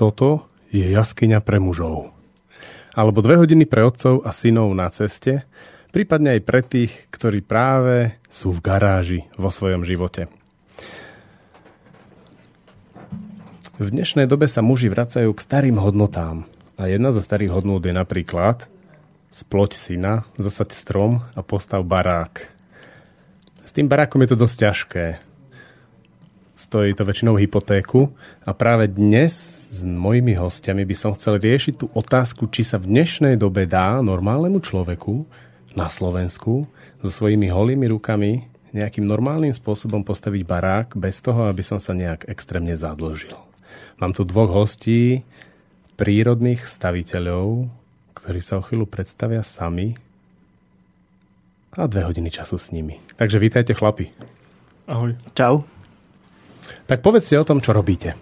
toto je jaskyňa pre mužov. Alebo dve hodiny pre otcov a synov na ceste, prípadne aj pre tých, ktorí práve sú v garáži vo svojom živote. V dnešnej dobe sa muži vracajú k starým hodnotám. A jedna zo starých hodnôt je napríklad sploť syna, zasať strom a postav barák. S tým barákom je to dosť ťažké. Stojí to väčšinou hypotéku a práve dnes s mojimi hostiami by som chcel riešiť tú otázku, či sa v dnešnej dobe dá normálnemu človeku na Slovensku so svojimi holými rukami nejakým normálnym spôsobom postaviť barák bez toho, aby som sa nejak extrémne zadlžil. Mám tu dvoch hostí, prírodných staviteľov, ktorí sa o chvíľu predstavia sami a dve hodiny času s nimi. Takže vítajte chlapi. Ahoj. Čau. Tak povedzte o tom, čo robíte.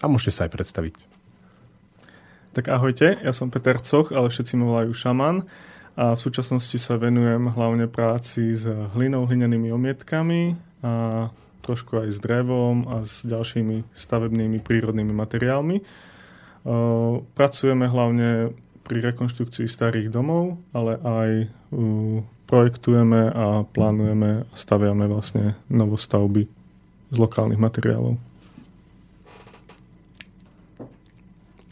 A môžete sa aj predstaviť. Tak ahojte, ja som Peter Coch, ale všetci ma volajú šaman a v súčasnosti sa venujem hlavne práci s hlinou, hlinenými omietkami a trošku aj s drevom a s ďalšími stavebnými prírodnými materiálmi. Pracujeme hlavne pri rekonštrukcii starých domov, ale aj projektujeme a plánujeme a staviame vlastne novostavby z lokálnych materiálov.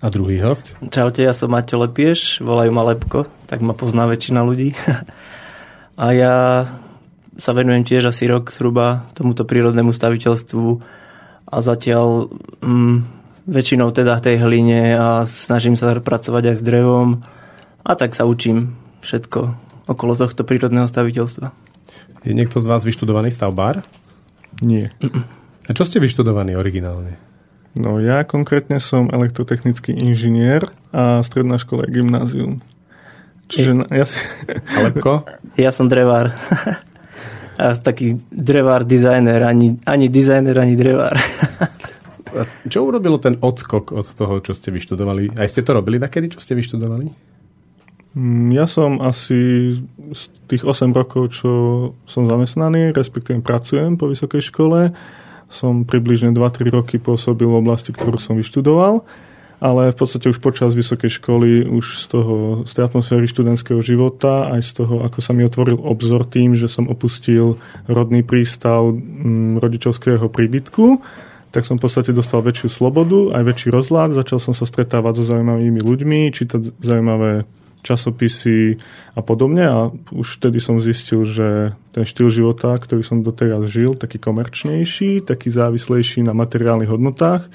A druhý host? Čaute, ja som Maťo Lepieš, volajú ma Lepko, tak ma pozná väčšina ľudí. a ja sa venujem tiež asi rok zhruba tomuto prírodnému staviteľstvu a zatiaľ mm, väčšinou teda tej hline a snažím sa pracovať aj s drevom a tak sa učím všetko okolo tohto prírodného staviteľstva. Je niekto z vás vyštudovaný stavbár? Nie. A čo ste vyštudovaní originálne? No ja konkrétne som elektrotechnický inžinier a stredná škola je gymnázium. Čiže ja si... Alepko? Ja som drevár. a taký drevár dizajner, ani, ani dizajner, ani drevár. A čo urobilo ten odskok od toho, čo ste vyštudovali? Aj ste to robili takedy, čo ste vyštudovali? Mm, ja som asi z tých 8 rokov, čo som zamestnaný, respektíve pracujem po vysokej škole, som približne 2-3 roky pôsobil v oblasti, ktorú som vyštudoval ale v podstate už počas vysokej školy, už z, toho, z tej atmosféry študentského života, aj z toho, ako sa mi otvoril obzor tým, že som opustil rodný prístav mm, rodičovského príbytku, tak som v podstate dostal väčšiu slobodu, aj väčší rozhľad, začal som sa stretávať so zaujímavými ľuďmi, čítať zaujímavé časopisy a podobne a už vtedy som zistil, že ten štýl života, ktorý som doteraz žil, taký komerčnejší, taký závislejší na materiálnych hodnotách,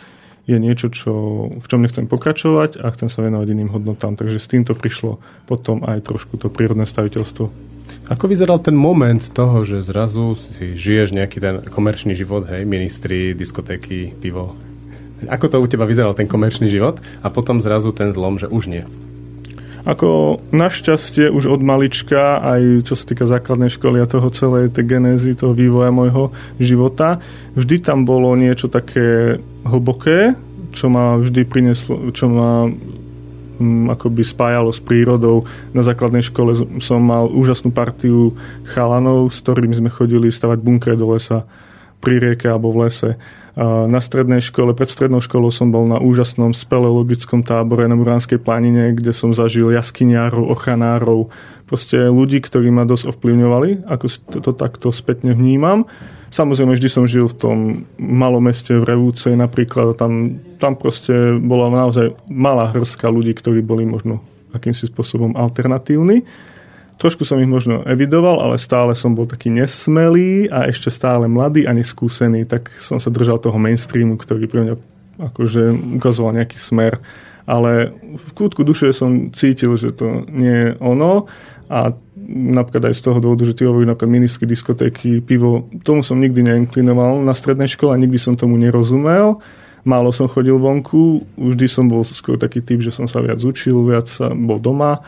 je niečo, čo, v čom nechcem pokračovať a chcem sa venovať iným hodnotám. Takže s týmto prišlo potom aj trošku to prírodné staviteľstvo. Ako vyzeral ten moment toho, že zrazu si žiješ nejaký ten komerčný život, hej, ministri, diskotéky, pivo? Ako to u teba vyzeral ten komerčný život a potom zrazu ten zlom, že už nie? Ako našťastie už od malička, aj čo sa týka základnej školy a toho celej tej genézy, toho vývoja môjho života, vždy tam bolo niečo také hlboké, čo ma vždy prineslo, čo ma mm, akoby spájalo s prírodou. Na základnej škole som mal úžasnú partiu chalanov, s ktorými sme chodili stavať bunkre do lesa pri rieke alebo v lese. Na strednej škole, pred strednou školou som bol na úžasnom speleologickom tábore na Muránskej planine, kde som zažil jaskyniárov, ochranárov, proste ľudí, ktorí ma dosť ovplyvňovali, ako to, to takto spätne vnímam. Samozrejme, vždy som žil v tom malom meste v Revúcej napríklad, tam, tam proste bola naozaj malá hrstka ľudí, ktorí boli možno akýmsi spôsobom alternatívni. Trošku som ich možno evidoval, ale stále som bol taký nesmelý a ešte stále mladý a neskúsený, tak som sa držal toho mainstreamu, ktorý pre mňa akože ukazoval nejaký smer. Ale v kútku duše som cítil, že to nie je ono a napríklad aj z toho dôvodu, že ty hovorí napríklad ministry diskotéky, pivo, tomu som nikdy neinklinoval na strednej škole, nikdy som tomu nerozumel. Málo som chodil vonku, vždy som bol skôr taký typ, že som sa viac učil, viac sa bol doma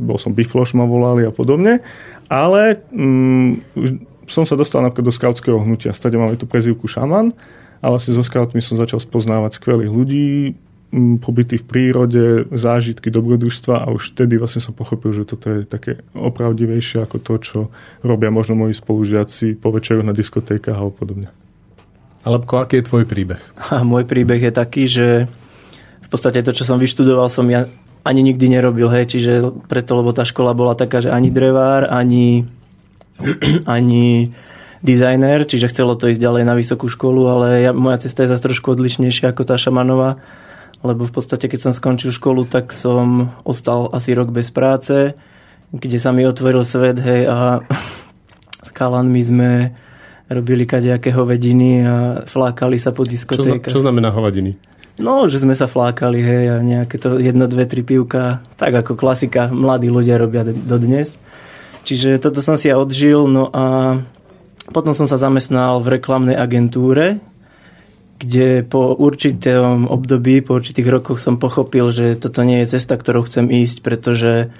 bol som Bifloš ma volali a podobne, ale mm, som sa dostal napríklad do skautského hnutia. Stade máme tu prezivku šaman a vlastne so skautmi som začal spoznávať skvelých ľudí, mm, pobyty v prírode, zážitky, dobrodružstva a už vtedy vlastne som pochopil, že toto je také opravdivejšie ako to, čo robia možno moji spolužiaci po večeru na diskotékach a podobne. Alebo aký je tvoj príbeh? A môj príbeh je taký, že v podstate to, čo som vyštudoval, som ja ani nikdy nerobil, hej, čiže preto, lebo tá škola bola taká, že ani drevár, ani, ani dizajner, čiže chcelo to ísť ďalej na vysokú školu, ale ja, moja cesta je zase trošku odlišnejšia ako tá šamanová, lebo v podstate, keď som skončil školu, tak som ostal asi rok bez práce, kde sa mi otvoril svet, hej, a s kalanmi sme robili kadejaké hovediny a flákali sa po diskotékach. Čo, čo znamená hovadiny? No, že sme sa flákali, hej, a nejaké to jedno, dve, tri pivka, tak ako klasika, mladí ľudia robia dodnes. Čiže toto som si ja odžil, no a potom som sa zamestnal v reklamnej agentúre, kde po určitom období, po určitých rokoch som pochopil, že toto nie je cesta, ktorou chcem ísť, pretože,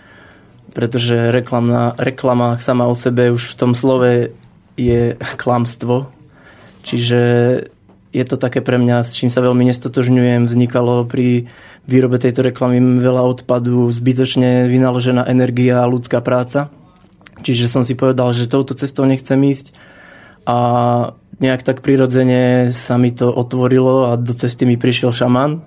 pretože reklamná, reklama sama o sebe už v tom slove je klamstvo. Čiže je to také pre mňa, s čím sa veľmi nestotožňujem. Vznikalo pri výrobe tejto reklamy veľa odpadu, zbytočne vynaložená energia a ľudská práca. Čiže som si povedal, že touto cestou nechcem ísť a nejak tak prirodzene sa mi to otvorilo a do cesty mi prišiel šaman.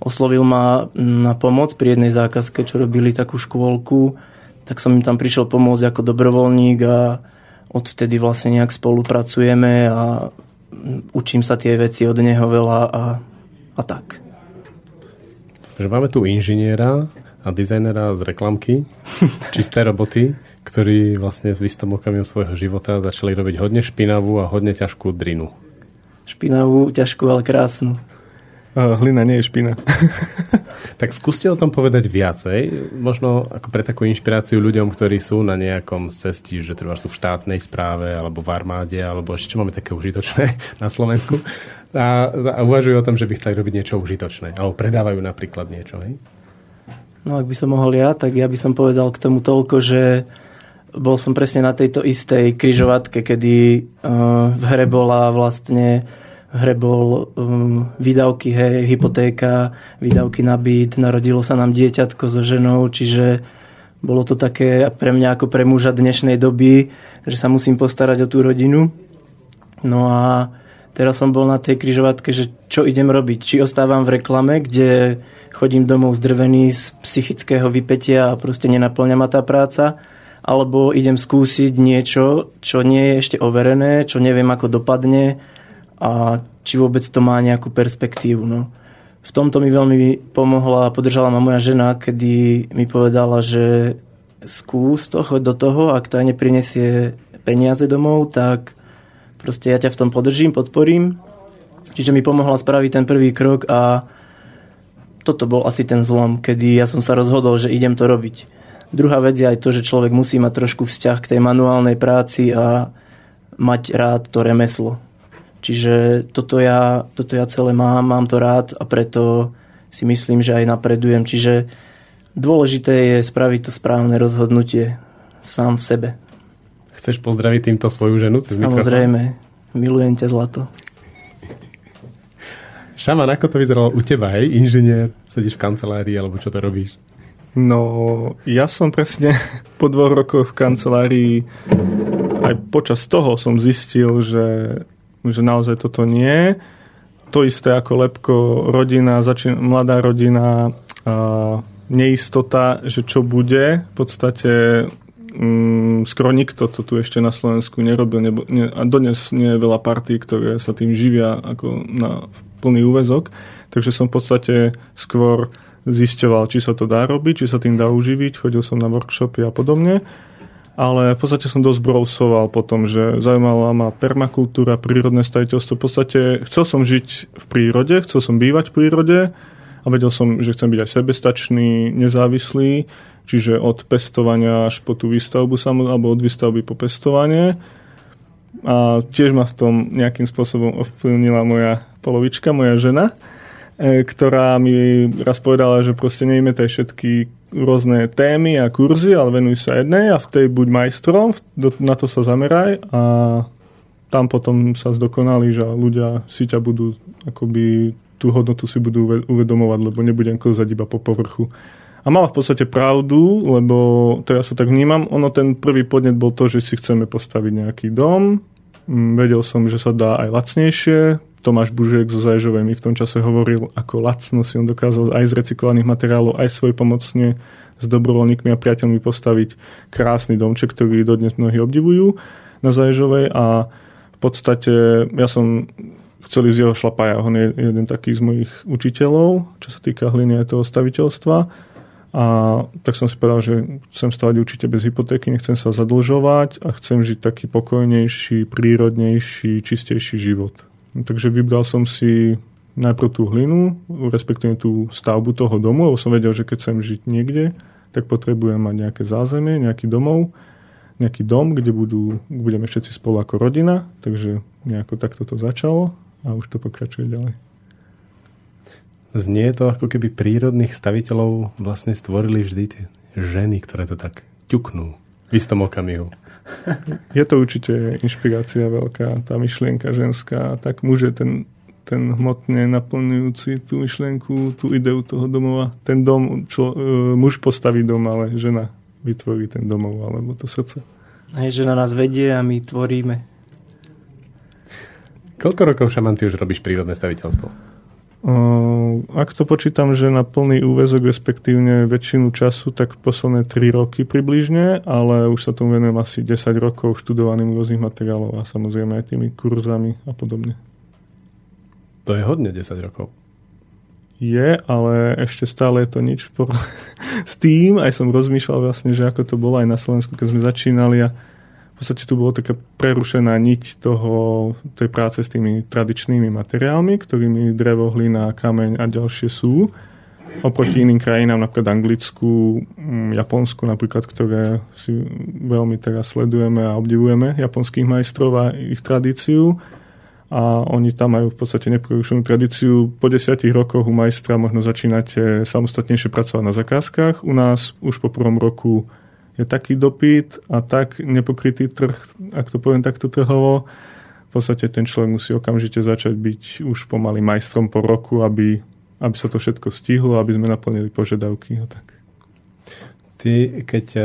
Oslovil ma na pomoc pri jednej zákazke, čo robili takú škôlku, tak som im tam prišiel pomôcť ako dobrovoľník a odvtedy vlastne nejak spolupracujeme a učím sa tie veci od neho veľa a, a tak. Že máme tu inžiniera a dizajnera z reklamky, čisté roboty ktorí vlastne v istom okamihu svojho života začali robiť hodne špinavú a hodne ťažkú drinu. Špinavú, ťažkú, ale krásnu. Hlina nie je špina. tak skúste o tom povedať viacej. Možno ako pre takú inšpiráciu ľuďom, ktorí sú na nejakom cesti, že treba sú v štátnej správe alebo v armáde, alebo ešte čo máme také užitočné na Slovensku. A, a uvažujú o tom, že by chceli robiť niečo užitočné. Alebo predávajú napríklad niečo. Hej? No ak by som mohol ja, tak ja by som povedal k tomu toľko, že bol som presne na tejto istej kryžovatke, kedy uh, v hre bola vlastne hre bol um, výdavky, hej, hypotéka, výdavky na byt, narodilo sa nám dieťatko so ženou, čiže bolo to také pre mňa ako pre muža dnešnej doby, že sa musím postarať o tú rodinu. No a teraz som bol na tej kryžovatke, že čo idem robiť. Či ostávam v reklame, kde chodím domov zdrvený z psychického vypetia a proste nenaplňa ma tá práca, alebo idem skúsiť niečo, čo nie je ešte overené, čo neviem ako dopadne a či vôbec to má nejakú perspektívu. No. V tomto mi veľmi pomohla a podržala ma moja žena, kedy mi povedala, že skús to, choď do toho, ak to aj neprinesie peniaze domov, tak proste ja ťa v tom podržím, podporím. Čiže mi pomohla spraviť ten prvý krok a toto bol asi ten zlom, kedy ja som sa rozhodol, že idem to robiť. Druhá vec je aj to, že človek musí mať trošku vzťah k tej manuálnej práci a mať rád to remeslo. Čiže toto ja, toto ja celé mám, mám to rád a preto si myslím, že aj napredujem. Čiže dôležité je spraviť to správne rozhodnutie sám v sebe. Chceš pozdraviť týmto svoju ženu? Cez Samozrejme, mikrofón? milujem ťa zlato. Šaman, ako to vyzeralo u teba, hej? Inžinier, sedíš v kancelárii, alebo čo to robíš? No, ja som presne po dvoch rokoch v kancelárii aj počas toho som zistil, že, že naozaj toto nie. To isté ako lepko, rodina, začín, mladá rodina, a neistota, že čo bude. V podstate mm, skoro nikto to tu ešte na Slovensku nerobil. Nebo, ne, a dodnes nie je veľa partí, ktoré sa tým živia ako na plný úvezok. Takže som v podstate skôr zisťoval, či sa to dá robiť, či sa tým dá uživiť, chodil som na workshopy a podobne. Ale v podstate som dosť brousoval potom, že zaujímala ma permakultúra, prírodné staviteľstvo. V podstate chcel som žiť v prírode, chcel som bývať v prírode a vedel som, že chcem byť aj sebestačný, nezávislý, čiže od pestovania až po tú výstavbu alebo od výstavby po pestovanie. A tiež ma v tom nejakým spôsobom ovplyvnila moja polovička, moja žena, ktorá mi raz povedala, že proste nejmetaj všetky rôzne témy a kurzy, ale venuj sa jednej a v tej buď majstrom, na to sa zameraj a tam potom sa zdokonali, že ľudia si ťa budú akoby tú hodnotu si budú uvedomovať, lebo nebudem klzať iba po povrchu. A mala v podstate pravdu, lebo to ja sa tak vnímam. Ono ten prvý podnet bol to, že si chceme postaviť nejaký dom. Mm, vedel som, že sa dá aj lacnejšie Tomáš Bužek zo Zajžovej mi v tom čase hovoril, ako lacno si on dokázal aj z recyklovaných materiálov, aj svoj pomocne s dobrovoľníkmi a priateľmi postaviť krásny domček, ktorý dodnes mnohí obdivujú na Zajžovej a v podstate ja som chcel ísť jeho šlapaja, on je jeden taký z mojich učiteľov, čo sa týka hliny a toho staviteľstva. A tak som si povedal, že chcem stavať určite bez hypotéky, nechcem sa zadlžovať a chcem žiť taký pokojnejší, prírodnejší, čistejší život. Takže vybral som si najprv tú hlinu, respektíve tú stavbu toho domu, lebo som vedel, že keď chcem žiť niekde, tak potrebujem mať nejaké zázemie, nejaký domov, nejaký dom, kde budú, budeme všetci spolu ako rodina, takže nejako takto to začalo a už to pokračuje ďalej. Znie to, ako keby prírodných staviteľov vlastne stvorili vždy tie ženy, ktoré to tak ťuknú v istom okamihu. Je to určite inšpirácia veľká, tá myšlienka ženská. Tak muž je ten, ten hmotne naplňujúci tú myšlienku, tú ideu toho domova. Ten dom, čo, e, muž postaví dom, ale žena vytvorí ten domov alebo to srdce. Aj žena nás vedie a my tvoríme. Koľko rokov, Šaman, ty už robíš prírodné staviteľstvo? Ak to počítam, že na plný úvezok, respektívne väčšinu času, tak posledné 3 roky približne, ale už sa tomu venujem asi 10 rokov študovaným rôznych materiálov a samozrejme aj tými kurzami a podobne. To je hodne 10 rokov. Je, ale ešte stále je to nič por- s tým. Aj som rozmýšľal vlastne, že ako to bolo aj na Slovensku, keď sme začínali a podstate tu bolo taká prerušená niť toho, tej práce s tými tradičnými materiálmi, ktorými drevo, hlina, kameň a ďalšie sú. Oproti iným krajinám, napríklad Anglicku, mm, Japonsku napríklad, ktoré si veľmi teraz sledujeme a obdivujeme, japonských majstrov a ich tradíciu. A oni tam majú v podstate neprerušenú tradíciu. Po desiatich rokoch u majstra možno začínate samostatnejšie pracovať na zakázkach. U nás už po prvom roku je taký dopyt a tak nepokrytý trh, ak to poviem takto trhovo, v podstate ten človek musí okamžite začať byť už pomaly majstrom po roku, aby, aby sa to všetko stihlo, aby sme naplnili požiadavky. A tak. Ty, keď uh,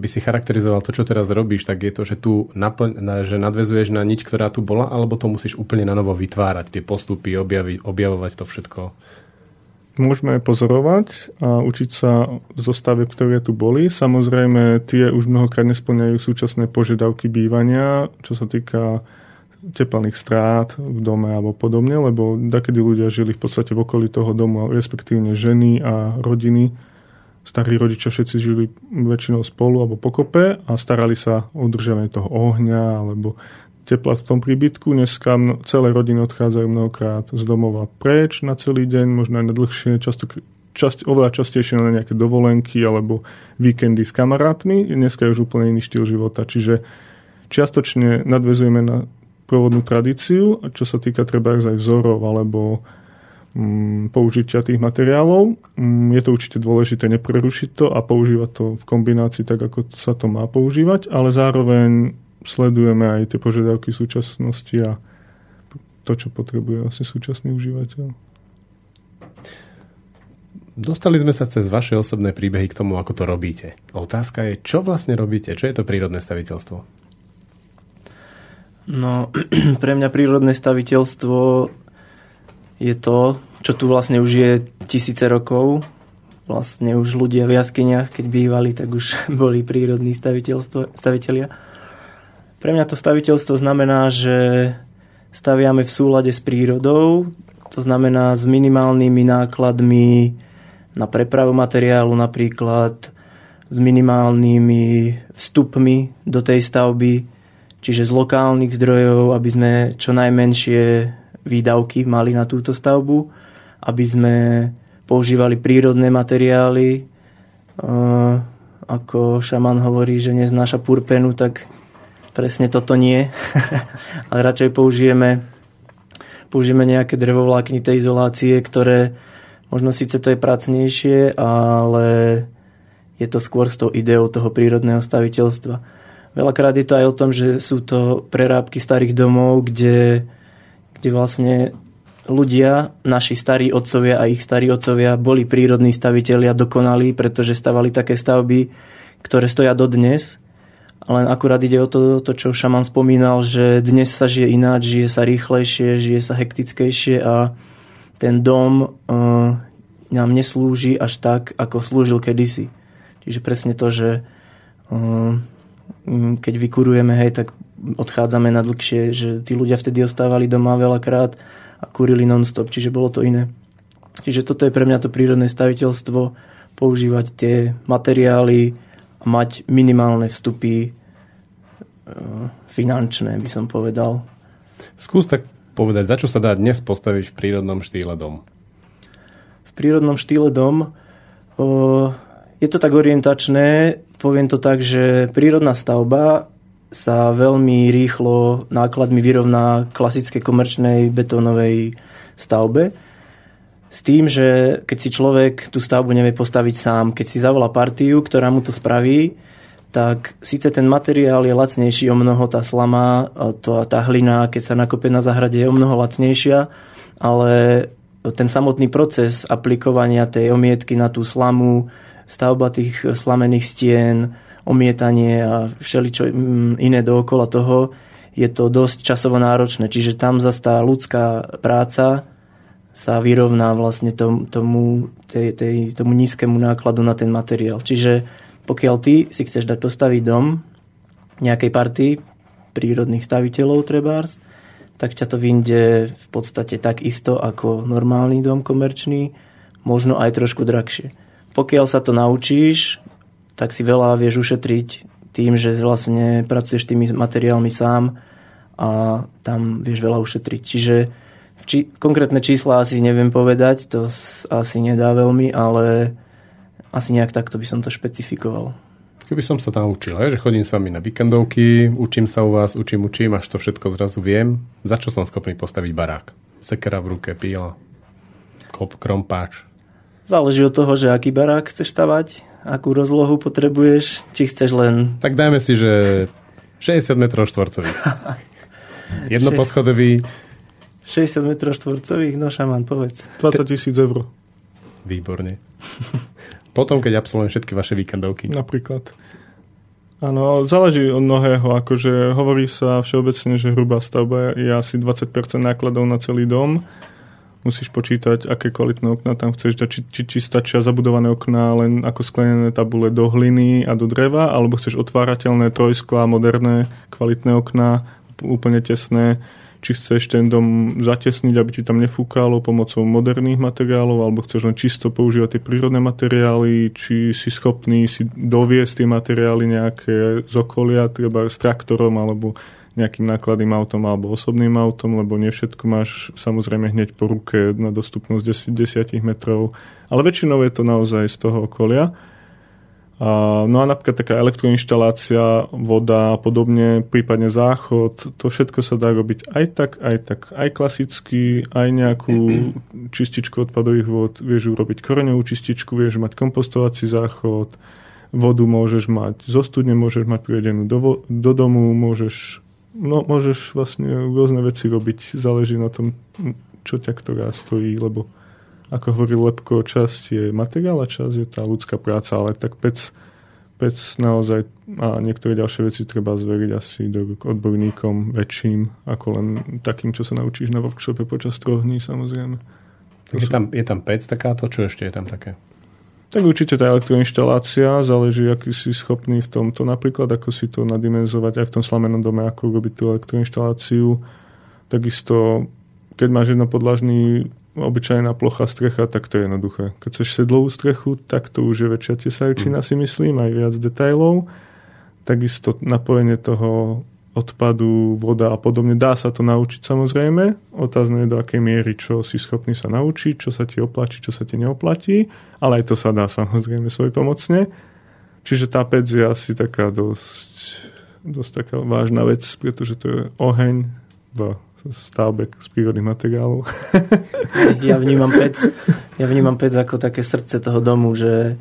by si charakterizoval to, čo teraz robíš, tak je to, že tu naplň, že nadvezuješ na nič, ktorá tu bola, alebo to musíš úplne na novo vytvárať, tie postupy, objavi, objavovať to všetko? Môžeme pozorovať a učiť sa zo stavieb, ktoré tu boli. Samozrejme, tie už mnohokrát nesplňajú súčasné požiadavky bývania, čo sa týka teplných strát v dome alebo podobne, lebo takedy ľudia žili v podstate v okolí toho domu, respektívne ženy a rodiny. Starí rodičia všetci žili väčšinou spolu alebo pokope a starali sa o udržanie toho ohňa alebo tepla v tom príbytku. Dneska celé rodiny odchádzajú mnohokrát z domova preč na celý deň, možno aj na dlhšie, často, časť, oveľa častejšie na nejaké dovolenky alebo víkendy s kamarátmi. Dneska je už úplne iný štýl života, čiže čiastočne nadvezujeme na pôvodnú tradíciu, čo sa týka treba aj vzorov alebo mm, použitia tých materiálov. Mm, je to určite dôležité neprerušiť to a používať to v kombinácii tak, ako sa to má používať, ale zároveň sledujeme aj tie požiadavky súčasnosti a to, čo potrebuje asi súčasný užívateľ. Dostali sme sa cez vaše osobné príbehy k tomu, ako to robíte. Otázka je, čo vlastne robíte? Čo je to prírodné staviteľstvo? No, pre mňa prírodné staviteľstvo je to, čo tu vlastne už je tisíce rokov. Vlastne už ľudia v jaskyniach, keď bývali, tak už boli prírodní staviteľia pre mňa to staviteľstvo znamená, že staviame v súlade s prírodou, to znamená s minimálnymi nákladmi na prepravu materiálu napríklad, s minimálnymi vstupmi do tej stavby, čiže z lokálnych zdrojov, aby sme čo najmenšie výdavky mali na túto stavbu, aby sme používali prírodné materiály. Ako šaman hovorí, že neznáša purpenu, tak presne toto nie, ale radšej použijeme, použijeme nejaké drevovláknité izolácie, ktoré možno síce to je pracnejšie, ale je to skôr s tou ideou toho prírodného staviteľstva. Veľakrát je to aj o tom, že sú to prerábky starých domov, kde, kde vlastne ľudia, naši starí otcovia a ich starí otcovia boli prírodní stavitelia dokonalí, pretože stavali také stavby, ktoré stoja dodnes Ale akurát ide o to, to, čo šaman spomínal, že dnes sa žije ináč, žije sa rýchlejšie, žije sa hektickejšie a ten dom uh, nám neslúži až tak, ako slúžil kedysi. Čiže presne to, že uh, keď vykurujeme, hej, tak odchádzame na dlhšie, že tí ľudia vtedy ostávali doma veľakrát a kurili non-stop, čiže bolo to iné. Čiže toto je pre mňa to prírodné staviteľstvo, používať tie materiály a mať minimálne vstupy e, finančné, by som povedal. Skús tak povedať, za čo sa dá dnes postaviť v prírodnom štýle dom? V prírodnom štýle dom o, je to tak orientačné, poviem to tak, že prírodná stavba sa veľmi rýchlo nákladmi vyrovná klasickej komerčnej betónovej stavbe. S tým, že keď si človek tú stavbu nevie postaviť sám, keď si zavolá partiu, ktorá mu to spraví, tak síce ten materiál je lacnejší o mnoho, tá slama, to, tá hlina, keď sa nakope na zahrade, je o mnoho lacnejšia, ale ten samotný proces aplikovania tej omietky na tú slamu, stavba tých slamených stien, omietanie a všeličo mm, iné dookola toho, je to dosť časovo náročné. Čiže tam zase tá ľudská práca sa vyrovná vlastne tomu, tomu, tej, tej, tomu nízkemu nákladu na ten materiál. Čiže pokiaľ ty si chceš dať postaviť dom nejakej partii prírodných staviteľov trebárs, tak ťa to vyjde v podstate tak isto ako normálny dom komerčný, možno aj trošku drahšie. Pokiaľ sa to naučíš, tak si veľa vieš ušetriť tým, že vlastne pracuješ tými materiálmi sám a tam vieš veľa ušetriť. Čiže či, konkrétne čísla asi neviem povedať, to asi nedá veľmi, ale asi nejak takto by som to špecifikoval. Keby som sa tam učil, že chodím s vami na víkendovky, učím sa u vás, učím, učím, až to všetko zrazu viem, za čo som schopný postaviť barák? Sekera v ruke, píla, kop, krompáč. Záleží od toho, že aký barák chceš stavať akú rozlohu potrebuješ, či chceš len... Tak dajme si, že 60 m štvorcových. Jednoposchodový. 60 m štvorcových? No šaman, povedz. 20 tisíc eur. Výborne. Potom, keď absolvujem všetky vaše víkendovky. Napríklad. Áno, záleží od mnohého, akože hovorí sa všeobecne, že hrubá stavba je asi 20% nákladov na celý dom musíš počítať, aké kvalitné okná tam chceš dať, či, či, či stačia zabudované okná len ako sklenené tabule do hliny a do dreva, alebo chceš otvárateľné trojsklá, moderné, kvalitné okná, úplne tesné, či chceš ten dom zatesniť, aby ti tam nefúkalo pomocou moderných materiálov, alebo chceš len čisto používať tie prírodné materiály, či si schopný si doviesť tie materiály nejaké z okolia, treba s traktorom, alebo nejakým nákladným autom alebo osobným autom, lebo nie všetko máš samozrejme hneď po ruke na dostupnosť 10, 10 metrov, ale väčšinou je to naozaj z toho okolia. No a napríklad taká elektroinštalácia, voda a podobne, prípadne záchod, to všetko sa dá robiť aj tak, aj tak, aj klasicky, aj nejakú čističku odpadových vod, vieš urobiť koreňovú čističku, vieš mať kompostovací záchod, vodu môžeš mať zo studne, môžeš mať privedenú do, do domu, môžeš No, môžeš vlastne rôzne veci robiť, záleží na tom, čo ťa ktorá stojí, lebo ako hovorí Lepko, časť je materiál a časť je tá ľudská práca, ale tak pec, pec naozaj a niektoré ďalšie veci treba zveriť asi do odborníkom väčším, ako len takým, čo sa naučíš na workshope počas troch dní samozrejme. Tak je, tam, je tam pec takáto, čo ešte je tam také? Tak určite tá elektroinštalácia, záleží, aký si schopný v tomto, napríklad ako si to nadimenzovať aj v tom slamenom dome, ako robiť tú elektroinštaláciu. Takisto, keď máš jednopodlažný obyčajná plocha strecha, tak to je jednoduché. Keď chceš sedlovú strechu, tak to už je väčšia tesajčina, mm. si myslím, aj viac detailov. Takisto napojenie toho odpadu, voda a podobne. Dá sa to naučiť samozrejme. Otázne je do akej miery, čo si schopný sa naučiť, čo sa ti oplatí, čo sa ti neoplatí, ale aj to sa dá samozrejme svoj pomocne. Čiže tá pec je asi taká dosť, dosť taká vážna vec, pretože to je oheň v stavbe z prírodných materiálov. Ja vnímam pec, ja vnímam pec ako také srdce toho domu, že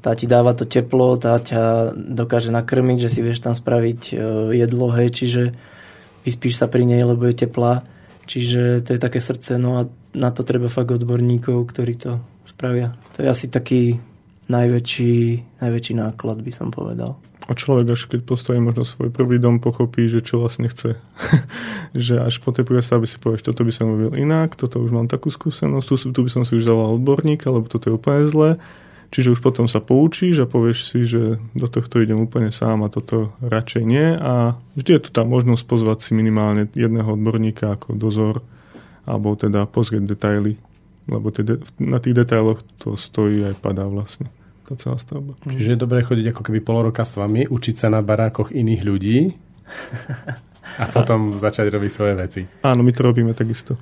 tá ti dáva to teplo, tá ťa dokáže nakrmiť, že si vieš tam spraviť e, jedlo, hej, čiže vyspíš sa pri nej, lebo je teplá. Čiže to je také srdce, no a na to treba fakt odborníkov, ktorí to spravia. To je asi taký najväčší, najväčší náklad, by som povedal. A človek až keď postaví možno svoj prvý dom, pochopí, že čo vlastne chce. že až po tej prvej stavbe si povieš, toto by som robil inak, toto už mám takú skúsenosť, tu, tu by som si už zavolal odborníka, lebo toto je úplne zlé. Čiže už potom sa poučíš a povieš si, že do tohto idem úplne sám a toto radšej nie. A vždy je tu tá možnosť pozvať si minimálne jedného odborníka ako dozor alebo teda pozrieť detaily, lebo de- na tých detailoch to stojí aj padá vlastne tá celá stavba. Čiže je dobré chodiť ako keby pol roka s vami, učiť sa na barákoch iných ľudí a potom začať robiť svoje veci. Áno, my to robíme takisto.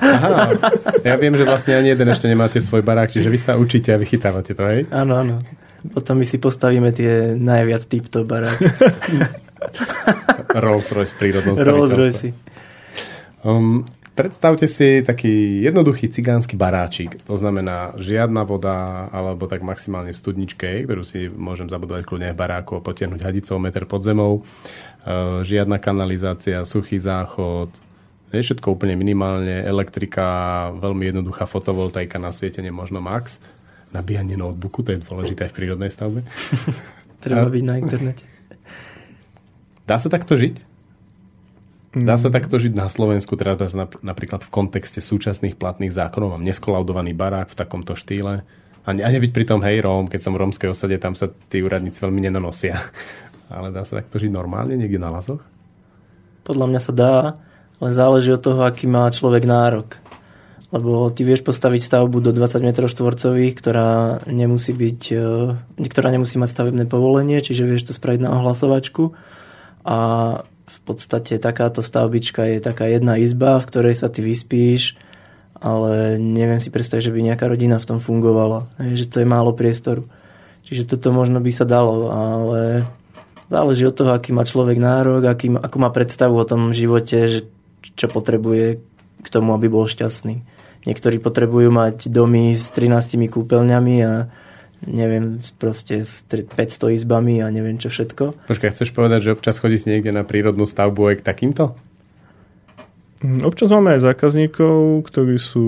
Aha, ja viem, že vlastne ani jeden ešte nemáte svoj barák, čiže vy sa učíte a vychytávate to, hej? Áno, áno. Potom my si postavíme tie najviac týpto baráky. Rolls Royce prírodnou Rolls Royce. Um, predstavte si taký jednoduchý cigánsky baráčik. To znamená žiadna voda, alebo tak maximálne v studničke, ktorú si môžem zabudovať kľudne v baráku a potiahnuť hadicou meter pod zemou. Uh, žiadna kanalizácia, suchý záchod, je všetko úplne minimálne, elektrika, veľmi jednoduchá fotovoltaika na svietenie možno max. Nabíjanie notebooku, to je dôležité aj v prírodnej stavbe. Treba byť na internete. Dá sa takto žiť? Dá sa takto žiť na Slovensku, teda napríklad v kontexte súčasných platných zákonov. Mám neskolaudovaný barák v takomto štýle. A, ne, a nebyť pri tom, hej, Róm, keď som v rómskej osade, tam sa tí úradníci veľmi nenanosia. Ale dá sa takto žiť normálne niekde na lazoch? Podľa mňa sa dá, ale záleží od toho, aký má človek nárok. Lebo ty vieš postaviť stavbu do 20 m štvorcových, ktorá nemusí byť, e, ktorá nemusí mať stavebné povolenie, čiže vieš to spraviť na ohlasovačku. A v podstate takáto stavbička je taká jedna izba, v ktorej sa ty vyspíš, ale neviem si predstaviť, že by nejaká rodina v tom fungovala. že to je málo priestoru. Čiže toto možno by sa dalo, ale záleží od toho, aký má človek nárok, aký, akú má predstavu o tom živote, že čo potrebuje k tomu, aby bol šťastný. Niektorí potrebujú mať domy s 13 kúpeľňami a neviem, proste s 500 izbami a neviem čo všetko. Počkaj, chceš povedať, že občas chodíte niekde na prírodnú stavbu aj k takýmto? Mm, občas máme aj zákazníkov, ktorí sú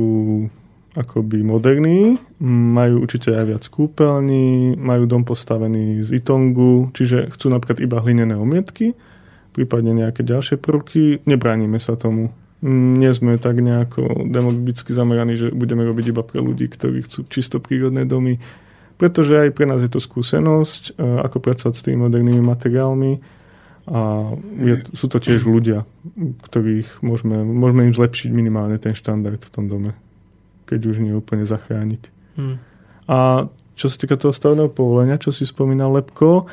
akoby moderní, majú určite aj viac kúpeľní, majú dom postavený z itongu, čiže chcú napríklad iba hlinené omietky, prípadne nejaké ďalšie prvky. Nebránime sa tomu. Nie sme tak nejako demagogicky zameraní, že budeme robiť iba pre ľudí, ktorí chcú čisto prírodné domy pretože aj pre nás je to skúsenosť, e, ako pracovať s tými modernými materiálmi a je, sú to tiež ľudia, ktorých môžeme, môžeme im zlepšiť minimálne ten štandard v tom dome, keď už nie úplne zachrániť. Hmm. A čo sa týka toho stavného povolenia, čo si spomínal Lepko,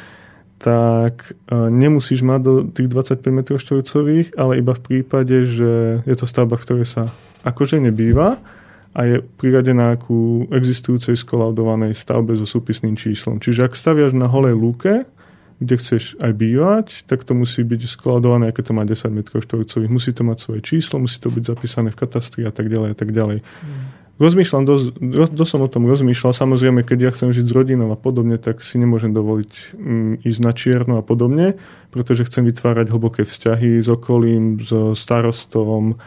tak e, nemusíš mať do tých 25 m štvorcových, ale iba v prípade, že je to stavba, v ktorej sa akože nebýva, a je priradená ku existujúcej skolaudovanej stavbe so súpisným číslom. Čiže ak staviaš na holej lúke, kde chceš aj bývať, tak to musí byť skladované, aké to má 10 m štvorcových. Musí to mať svoje číslo, musí to byť zapísané v katastri a tak ďalej a tak ďalej. Mm. Rozmýšľam, dosť, dosť som o tom rozmýšľal. Samozrejme, keď ja chcem žiť s rodinou a podobne, tak si nemôžem dovoliť mm, ísť na čierno a podobne, pretože chcem vytvárať hlboké vzťahy s okolím, so starostom,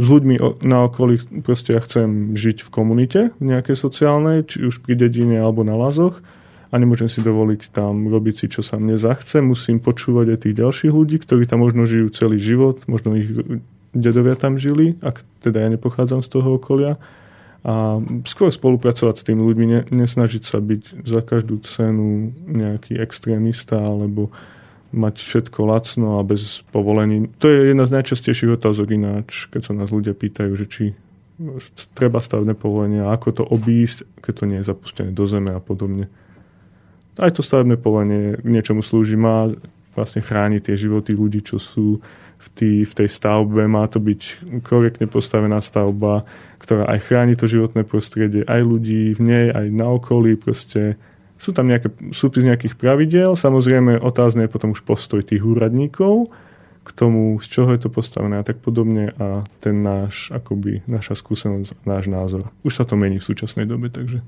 s ľuďmi na okolí, proste ja chcem žiť v komunite nejakej sociálnej, či už pri dedine alebo na lazoch a nemôžem si dovoliť tam robiť si, čo sa mne zachce. Musím počúvať aj tých ďalších ľudí, ktorí tam možno žijú celý život, možno ich dedovia tam žili, ak teda ja nepochádzam z toho okolia. A skôr spolupracovať s tými ľuďmi, nesnažiť sa byť za každú cenu nejaký extrémista alebo mať všetko lacno a bez povolení. To je jedna z najčastejších otázok ináč, keď sa nás ľudia pýtajú, že či treba stavné povolenie a ako to obísť, keď to nie je zapustené do zeme a podobne. Aj to stavebné povolenie k niečomu slúži, má vlastne chrániť tie životy ľudí, čo sú v, tý, v tej stavbe. Má to byť korektne postavená stavba, ktorá aj chráni to životné prostredie, aj ľudí v nej, aj na okolí. Proste sú tam nejaké súpis nejakých pravidel, samozrejme otázne je potom už postoj tých úradníkov k tomu, z čoho je to postavené a tak podobne a ten náš, akoby, naša skúsenosť, náš názor. Už sa to mení v súčasnej dobe, takže...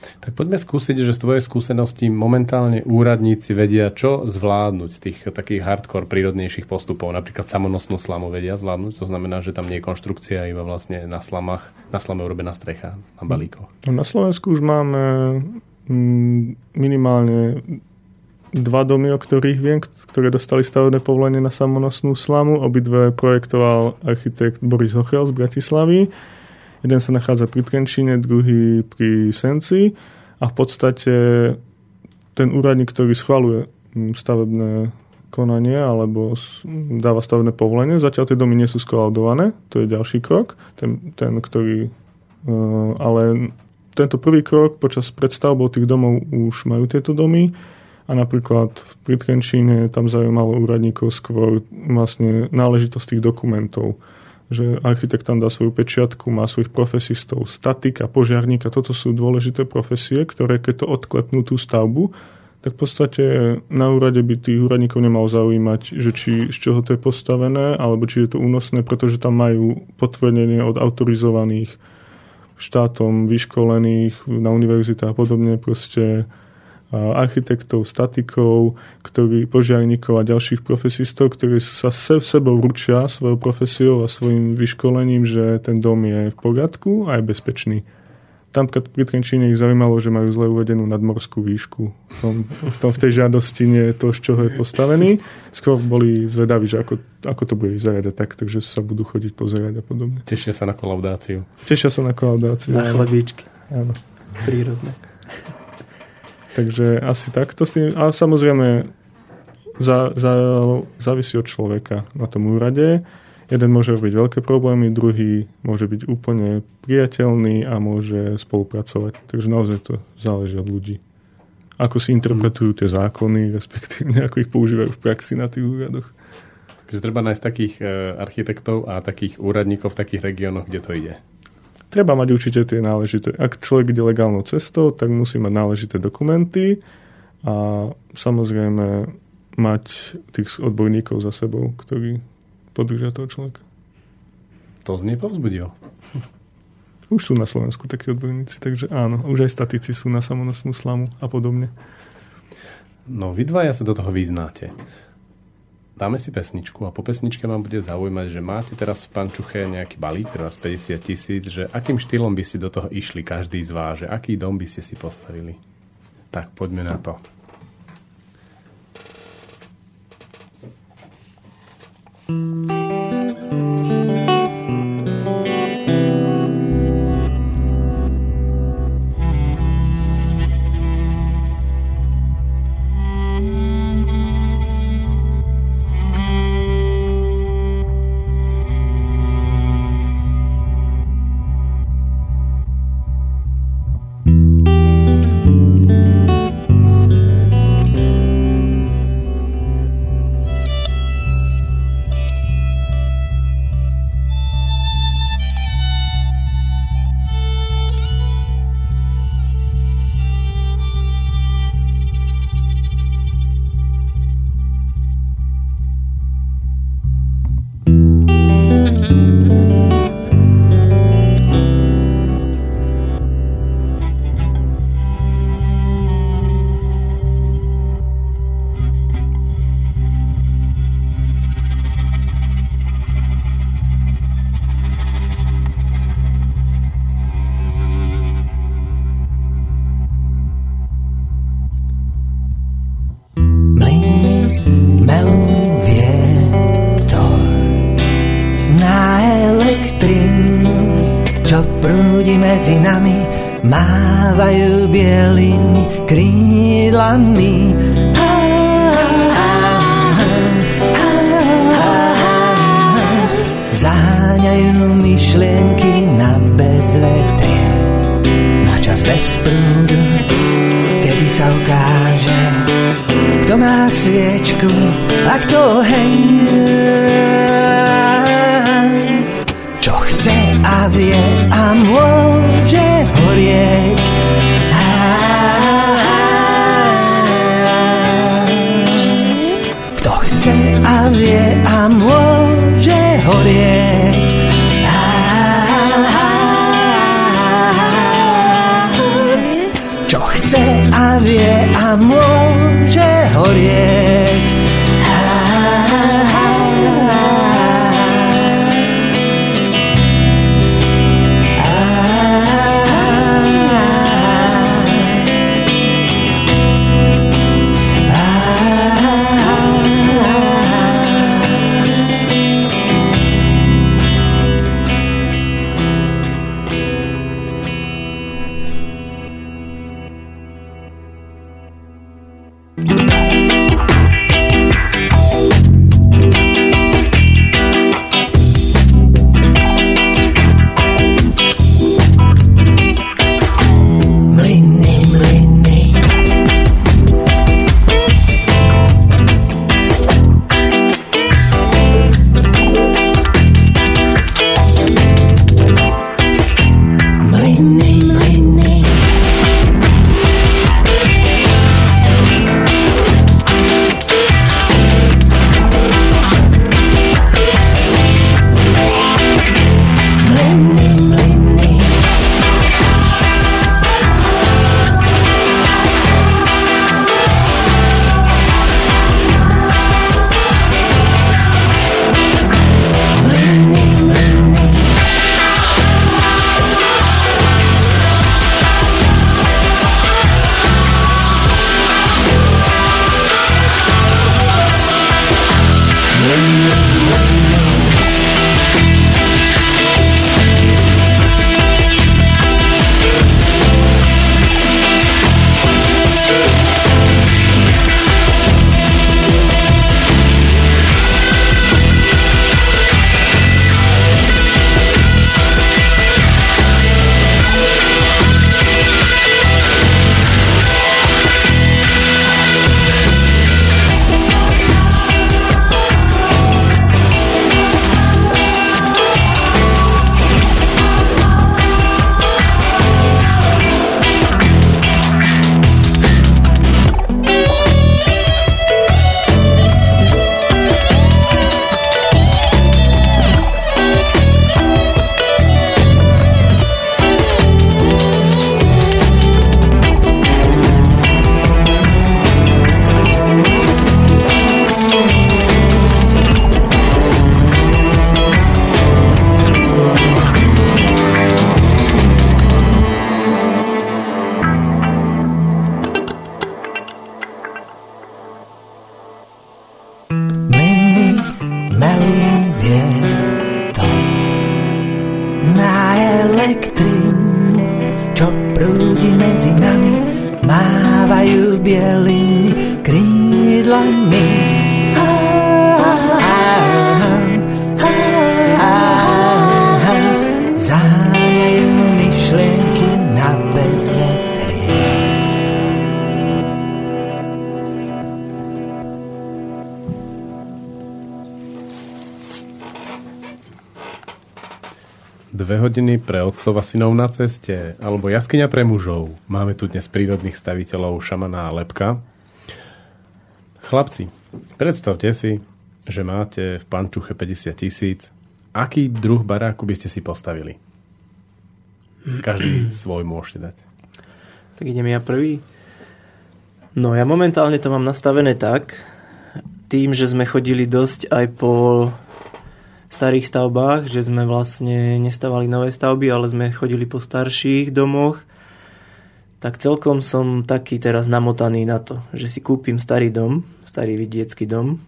Tak poďme skúsiť, že z tvojej skúsenosti momentálne úradníci vedia, čo zvládnuť z tých takých hardcore prírodnejších postupov. Napríklad samonosnú slamu vedia zvládnuť, to znamená, že tam nie je konštrukcia, iba vlastne na slamách, na slame urobená strecha, na balíkoch. No, na Slovensku už máme minimálne dva domy, o ktorých viem, ktoré dostali stavebné povolenie na samonosnú slamu. Obidve projektoval architekt Boris Hochel z Bratislavy. Jeden sa nachádza pri Trenčine, druhý pri Senci a v podstate ten úradník, ktorý schvaluje mm, stavebné konanie alebo dáva stavebné povolenie, zatiaľ tie domy nie sú skolaudované, to je ďalší krok, ten, ten ktorý e, ale tento prvý krok počas predstavbou tých domov už majú tieto domy a napríklad pri Trenčíne tam zaujímalo úradníkov skôr vlastne náležitosť tých dokumentov že architekt tam dá svoju pečiatku, má svojich profesistov, statika, požiarníka, toto sú dôležité profesie, ktoré keď to odklepnú tú stavbu, tak v podstate na úrade by tých úradníkov nemalo zaujímať, že či z čoho to je postavené, alebo či je to únosné, pretože tam majú potvrdenie od autorizovaných štátom vyškolených na univerzitách a podobne, proste architektov, statikov, ktorí, požiarníkov a ďalších profesistov, ktorí sa se, sebou ručia svojou profesiou a svojim vyškolením, že ten dom je v poriadku a je bezpečný. Tam pri Trenčíne ich zaujímalo, že majú zle uvedenú nadmorskú výšku. V, tom, v, tom, v tej žiadosti nie je to, z čoho je postavený. Skôr boli zvedaví, že ako, ako to bude vyzerať a tak, takže sa budú chodiť pozerať a podobne. Tešia sa na kolaudáciu. Tešia sa na kolaudáciu. Na chlebíčky. Áno. Prírodné. Takže asi takto s tým. A samozrejme za, za, závisí od človeka na tom úrade. Jeden môže robiť veľké problémy, druhý môže byť úplne priateľný a môže spolupracovať. Takže naozaj to záleží od ľudí. Ako si interpretujú tie zákony, respektíve ako ich používajú v praxi na tých úradoch. Takže treba nájsť takých e, architektov a takých úradníkov v takých regiónoch, kde to ide. Treba mať určite tie náležité. Ak človek ide legálnou cestou, tak musí mať náležité dokumenty a samozrejme mať tých odborníkov za sebou, ktorí podržia toho človeka. To znie povzbudivo. Už sú na Slovensku takí odborníci, takže áno, už aj statici sú na samonosnú slamu a podobne. No, vy dvaja sa do toho vyznáte dáme si pesničku a po pesničke vám bude zaujímať, že máte teraz v pančuche nejaký balík, teraz 50 tisíc, že akým štýlom by si do toho išli každý z vás, že aký dom by ste si postavili. Tak poďme na to. Música otcov a synov na ceste, alebo jaskyňa pre mužov. Máme tu dnes prírodných staviteľov Šamana a Lepka. Chlapci, predstavte si, že máte v pančuche 50 tisíc. Aký druh baráku by ste si postavili? Každý svoj môžete dať. Tak idem ja prvý. No ja momentálne to mám nastavené tak, tým, že sme chodili dosť aj po starých stavbách, že sme vlastne nestávali nové stavby, ale sme chodili po starších domoch, tak celkom som taký teraz namotaný na to, že si kúpim starý dom, starý vidiecký dom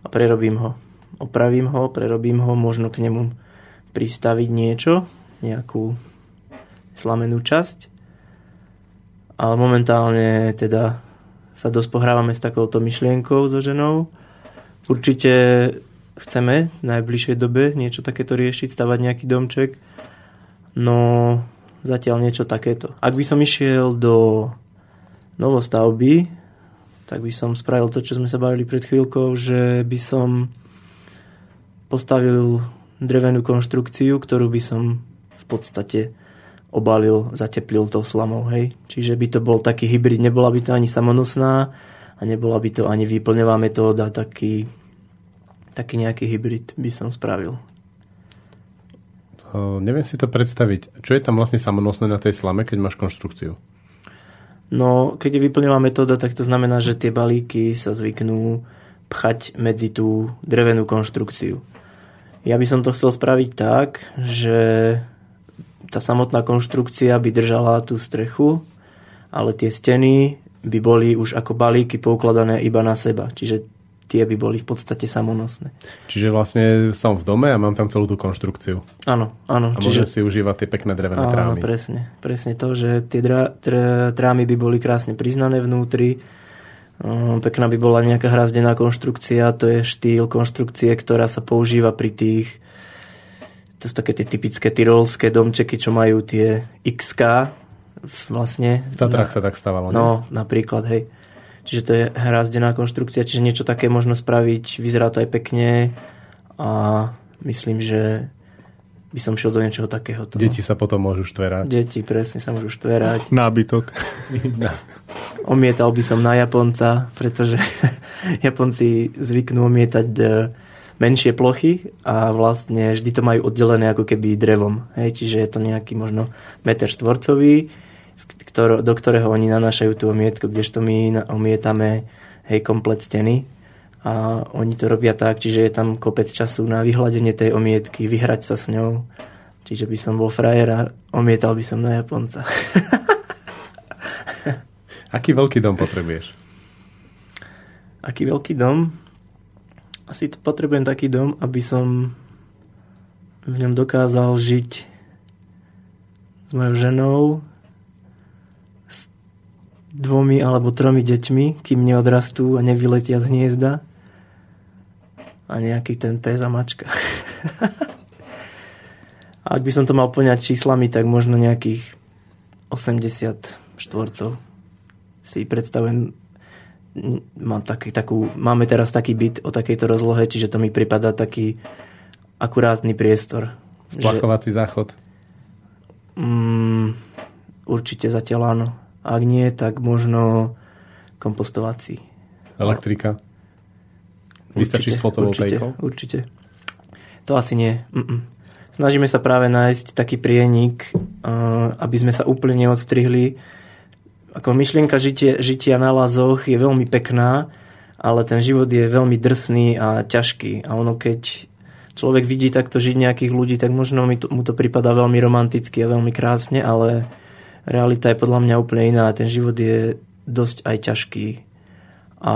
a prerobím ho. Opravím ho, prerobím ho, možno k nemu pristaviť niečo, nejakú slamenú časť. Ale momentálne teda sa dosť pohrávame s takouto myšlienkou so ženou. Určite chceme v najbližšej dobe niečo takéto riešiť, stavať nejaký domček. No zatiaľ niečo takéto. Ak by som išiel do novostavby, tak by som spravil to, čo sme sa bavili pred chvíľkou, že by som postavil drevenú konštrukciu, ktorú by som v podstate obalil, zateplil tou slamou, hej. Čiže by to bol taký hybrid, nebola by to ani samonosná a nebola by to ani výplňová metóda, taký, taký nejaký hybrid by som spravil. Uh, neviem si to predstaviť. Čo je tam vlastne samonosné na tej slame, keď máš konštrukciu? No, keď je vyplňová metóda, tak to znamená, že tie balíky sa zvyknú pchať medzi tú drevenú konštrukciu. Ja by som to chcel spraviť tak, že tá samotná konštrukcia by držala tú strechu, ale tie steny by boli už ako balíky poukladané iba na seba. Čiže tie by boli v podstate samonosné. Čiže vlastne som v dome a mám tam celú tú konštrukciu. Áno, áno. A čiže... môžem si užívať tie pekné drevené áno, trámy. Presne. Presne to, že tie drá, tr, trámy by boli krásne priznané vnútri. Pekná by bola nejaká hrazdená konštrukcia. To je štýl konštrukcie, ktorá sa používa pri tých to sú také tie typické tyrolské domčeky, čo majú tie XK vlastne. V Tatrách sa tak stávalo, No, napríklad, hej. Čiže to je hrazdená konštrukcia, čiže niečo také možno spraviť, vyzerá to aj pekne a myslím, že by som šiel do niečoho takéhoto. Deti sa potom môžu štverať. Deti presne sa môžu štverať. Nábytok. Omietal by som na Japonca, pretože Japonci zvyknú omietať e, menšie plochy a vlastne vždy to majú oddelené ako keby drevom. Hej, čiže je to nejaký možno meter štvorcový ktor- do ktorého oni nanášajú tú omietku, kdežto my omietame hej, komplet steny a oni to robia tak, čiže je tam kopec času na vyhľadenie tej omietky, vyhrať sa s ňou. Čiže by som bol frajer a omietal by som na Japonca. Aký veľký dom potrebuješ? Aký veľký dom? Asi potrebujem taký dom, aby som v ňom dokázal žiť s mojou ženou, dvomi alebo tromi deťmi, kým neodrastú a nevyletia z hniezda. A nejaký ten pes a mačka. a ak by som to mal poňať číslami, tak možno nejakých 80 štvorcov si predstavujem mám taký, takú, máme teraz taký byt o takejto rozlohe, čiže to mi pripadá taký akurátny priestor. Splachovací že, záchod? Mm, určite zatiaľ áno. Ak nie, tak možno kompostovací. Elektrika? Vystačí s fotovoltaikou? Určite, určite. To asi nie. Mm-mm. Snažíme sa práve nájsť taký prienik, aby sme sa úplne neodstrihli. Ako myšlienka žitie, žitia na lazoch je veľmi pekná, ale ten život je veľmi drsný a ťažký. A ono keď človek vidí takto žiť nejakých ľudí, tak možno mu to, mu to prípada veľmi romanticky a veľmi krásne, ale realita je podľa mňa úplne iná. Ten život je dosť aj ťažký. A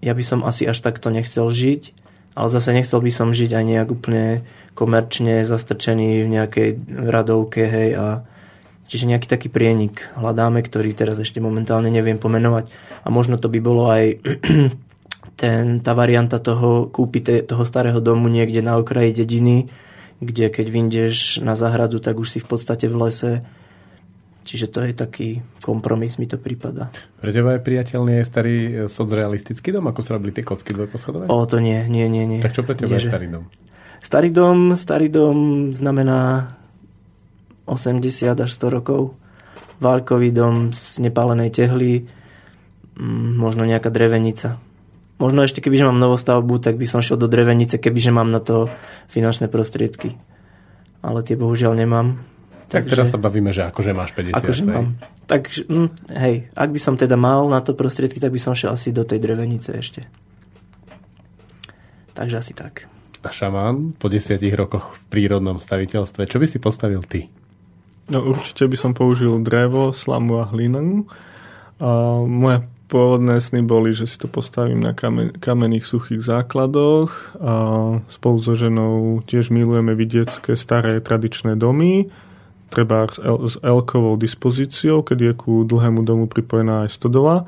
ja by som asi až takto nechcel žiť, ale zase nechcel by som žiť aj nejak úplne komerčne zastrčený v nejakej radovke, hej, a Čiže nejaký taký prienik hľadáme, ktorý teraz ešte momentálne neviem pomenovať. A možno to by bolo aj ten, tá varianta toho kúpiť toho starého domu niekde na okraji dediny, kde keď vyjdeš na záhradu, tak už si v podstate v lese. Čiže to je taký kompromis, mi to prípada. Pre teba je priateľný aj starý e, socrealistický dom, ako sa robili tie kocky dvojposchodové? O, to nie, nie, nie. nie. Tak čo pre teba Kdeže? je starý dom? Starý dom, starý dom znamená 80 až 100 rokov. Válkový dom z nepálenej tehly, mm, možno nejaká drevenica. Možno ešte kebyže mám novostavbu, tak by som šiel do drevenice, kebyže mám na to finančné prostriedky. Ale tie bohužiaľ nemám. Tak takže, teraz sa bavíme, že akože máš 50. Akože mám. Tak, hm, hej, ak by som teda mal na to prostriedky, tak by som šiel asi do tej drevenice ešte. Takže asi tak. A šamán po desiatich rokoch v prírodnom staviteľstve, čo by si postavil ty? No určite by som použil drevo, slamu a hlinu. A moje pôvodné sny boli, že si to postavím na kamen, kamenných suchých základoch a spolu so ženou tiež milujeme vidiecké staré tradičné domy, treba s, elkovou dispozíciou, keď je ku dlhému domu pripojená aj stodola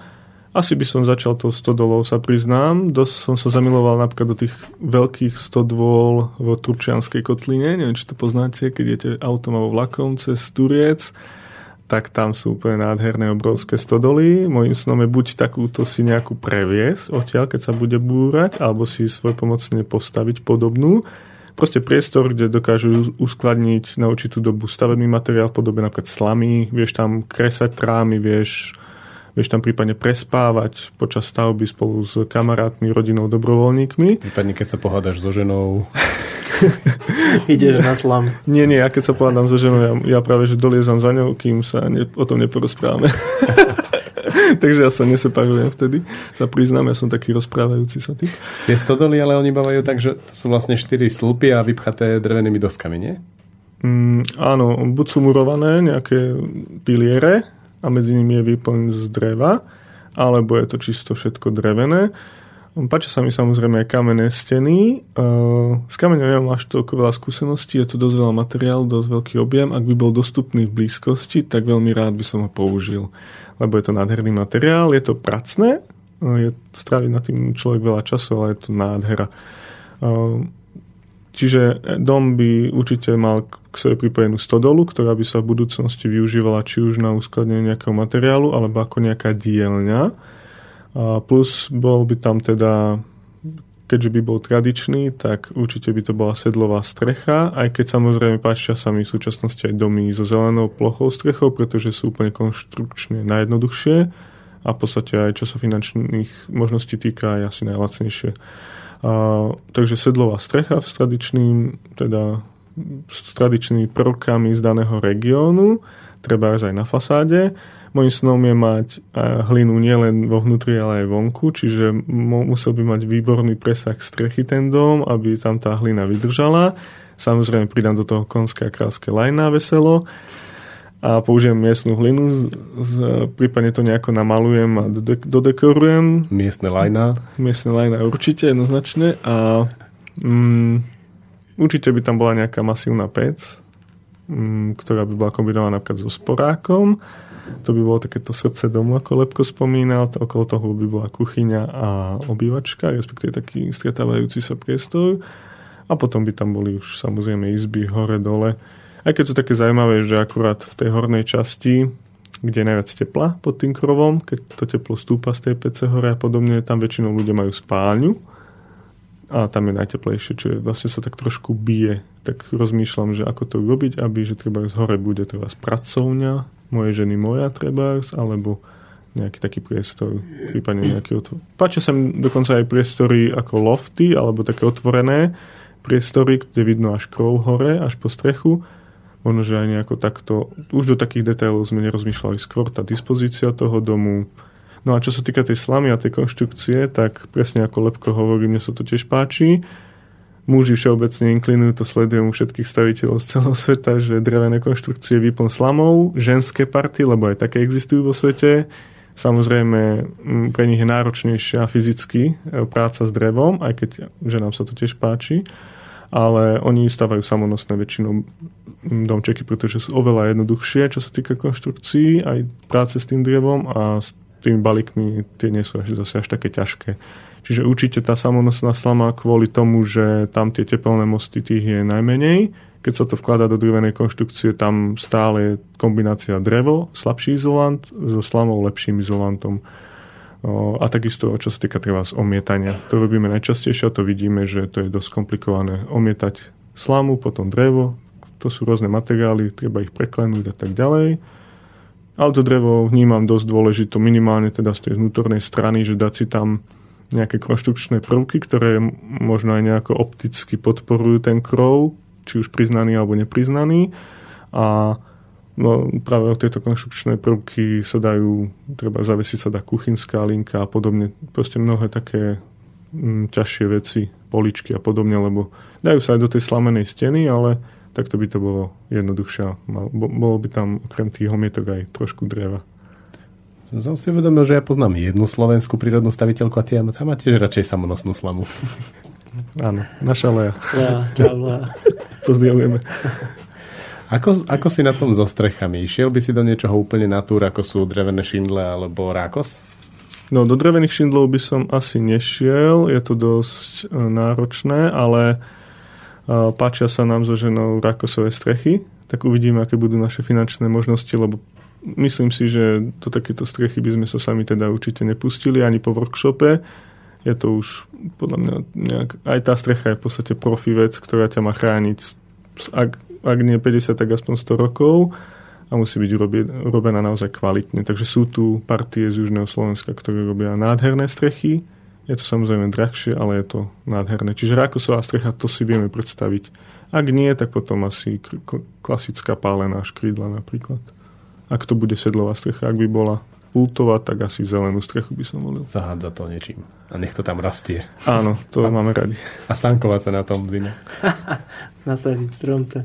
asi by som začal tou stodolou, sa priznám. Dosť som sa zamiloval napríklad do tých veľkých stodôl v Turčianskej kotline. Neviem, či to poznáte, keď idete autom alebo vlakom cez Turiec tak tam sú úplne nádherné obrovské stodoly. Mojím snom je buď takúto si nejakú previesť odtiaľ, keď sa bude búrať, alebo si svoj pomocne postaviť podobnú. Proste priestor, kde dokážu uskladniť na určitú dobu stavebný materiál v podobe napríklad slamy, vieš tam kresať trámy, vieš vieš tam prípadne prespávať počas stavby spolu s kamarátmi, rodinou, dobrovoľníkmi. Prípadne keď sa pohádaš so ženou. Ideš na slam. Nie, nie, ja keď sa pohádam so ženou, ja, ja práve že doliezam za ňou, kým sa ne, o tom neporozprávame. Takže ja sa neseparujem vtedy, sa priznám, ja som taký rozprávajúci sa typ. Tie stodoly, ale oni bavajú tak, že to sú vlastne štyri stĺpy a vypchaté drevenými doskami, nie? Mm, áno, buď sú murované nejaké piliere, a medzi nimi je výplň z dreva, alebo je to čisto všetko drevené. Páčia sa mi samozrejme aj kamenné steny. S kameňom nemám až toľko veľa skúseností, je to dosť veľa materiál, dosť veľký objem. Ak by bol dostupný v blízkosti, tak veľmi rád by som ho použil, lebo je to nádherný materiál, je to pracné, je, strávi na tým človek veľa času, ale je to nádhera. Čiže dom by určite mal k sebe pripojenú stodolu, ktorá by sa v budúcnosti využívala či už na uskladnenie nejakého materiálu, alebo ako nejaká dielňa. A plus bol by tam teda, keďže by bol tradičný, tak určite by to bola sedlová strecha, aj keď samozrejme páčia sa mi v súčasnosti aj domy so zelenou plochou strechou, pretože sú úplne konštrukčne najjednoduchšie a v podstate aj čo sa finančných možností týka aj asi najlacnejšie. A, takže sedlová strecha s tradičným, teda s tradičnými prvkami z daného regiónu, treba aj na fasáde. Mojím snom je mať hlinu nielen vo vnútri, ale aj vonku, čiže musel by mať výborný presah strechy ten dom, aby tam tá hlina vydržala. Samozrejme pridám do toho konské a kráske lajná veselo a použijem miestnu hlinu, z, z, prípadne to nejako namalujem a dodekorujem. Miestne lajna. Miestne lajna určite, jednoznačne. A mm, určite by tam bola nejaká masívna pec, mm, ktorá by bola kombinovaná napríklad so sporákom. To by bolo takéto srdce domu, ako Lepko spomínal. Okolo toho by bola kuchyňa a obývačka, respektíve taký stretávajúci sa priestor. A potom by tam boli už samozrejme izby hore, dole aj keď to také zaujímavé, že akurát v tej hornej časti, kde je najviac tepla pod tým krovom, keď to teplo stúpa z tej pece hore a podobne, tam väčšinou ľudia majú spálňu a tam je najteplejšie, čiže vlastne sa tak trošku bije. Tak rozmýšľam, že ako to robiť, aby že treba z hore bude treba pracovňa, moje ženy moja treba, alebo nejaký taký priestor, prípadne nejaký otvor. Páčia sa mi dokonca aj priestory ako lofty, alebo také otvorené priestory, kde vidno až krov hore, až po strechu Možno, že aj nejako takto, už do takých detailov sme nerozmýšľali skôr, tá dispozícia toho domu. No a čo sa týka tej slamy a tej konštrukcie, tak presne ako Lepko hovorí, mne sa to tiež páči. Muži všeobecne inklinujú, to sledujem u všetkých staviteľov z celého sveta, že drevené konštrukcie výplň slamou, ženské party, lebo aj také existujú vo svete. Samozrejme, pre nich je náročnejšia fyzicky e, práca s drevom, aj keď že nám sa to tiež páči ale oni stávajú samonosné väčšinou domčeky, pretože sú oveľa jednoduchšie, čo sa týka konštrukcií, aj práce s tým drevom a s tými balíkmi tie nie sú až zase až také ťažké. Čiže určite tá samonosná slama kvôli tomu, že tam tie tepelné mosty tých je najmenej, keď sa to vkladá do drevenej konštrukcie, tam stále je kombinácia drevo, slabší izolant, so slamou lepším izolantom. A takisto, čo sa týka treba z omietania. To robíme najčastejšie a to vidíme, že to je dosť komplikované. Omietať slamu, potom drevo, to sú rôzne materiály, treba ich preklenúť a tak ďalej. Ale to drevo vnímam dosť dôležité, minimálne teda z tej vnútornej strany, že dať si tam nejaké konštrukčné prvky, ktoré možno aj nejako opticky podporujú ten krov, či už priznaný alebo nepriznaný. A No práve tieto konštrukčné prvky sa dajú, treba zavesiť sa dá kuchynská linka a podobne. Proste mnohé také mm, ťažšie veci, poličky a podobne, lebo dajú sa aj do tej slamenej steny, ale takto by to bolo jednoduchšie. Bolo by tam okrem tých homietok aj trošku dreva. Som si uvedomil, že ja poznám jednu slovenskú prírodnú staviteľku a ty tam má tiež radšej samonosnú slamu. Áno, naša Lea. Lea, čau Lea. Pozdravujeme. Ako, ako si na tom so strechami? Išiel by si do niečoho úplne natúr, ako sú drevené šindle alebo rákos? No, do drevených šindlov by som asi nešiel, je to dosť e, náročné, ale e, páčia sa nám so ženou rákosové strechy, tak uvidíme, aké budú naše finančné možnosti, lebo myslím si, že do takéto strechy by sme sa sami teda určite nepustili ani po workshope. Je to už podľa mňa nejak, aj tá strecha je v podstate profi vec, ktorá ťa má chrániť. Ak ak nie 50, tak aspoň 100 rokov a musí byť urobená naozaj kvalitne. Takže sú tu partie z Južného Slovenska, ktoré robia nádherné strechy. Je to samozrejme drahšie, ale je to nádherné. Čiže rákosová strecha, to si vieme predstaviť. Ak nie, tak potom asi klasická pálená škrídla napríklad. Ak to bude sedlová strecha, ak by bola pultová, tak asi zelenú strechu by som volil. Zahádza to niečím. A nech to tam rastie. Áno, to a, máme radi. A stankovať sa na tom zime. Nasadiť stromce.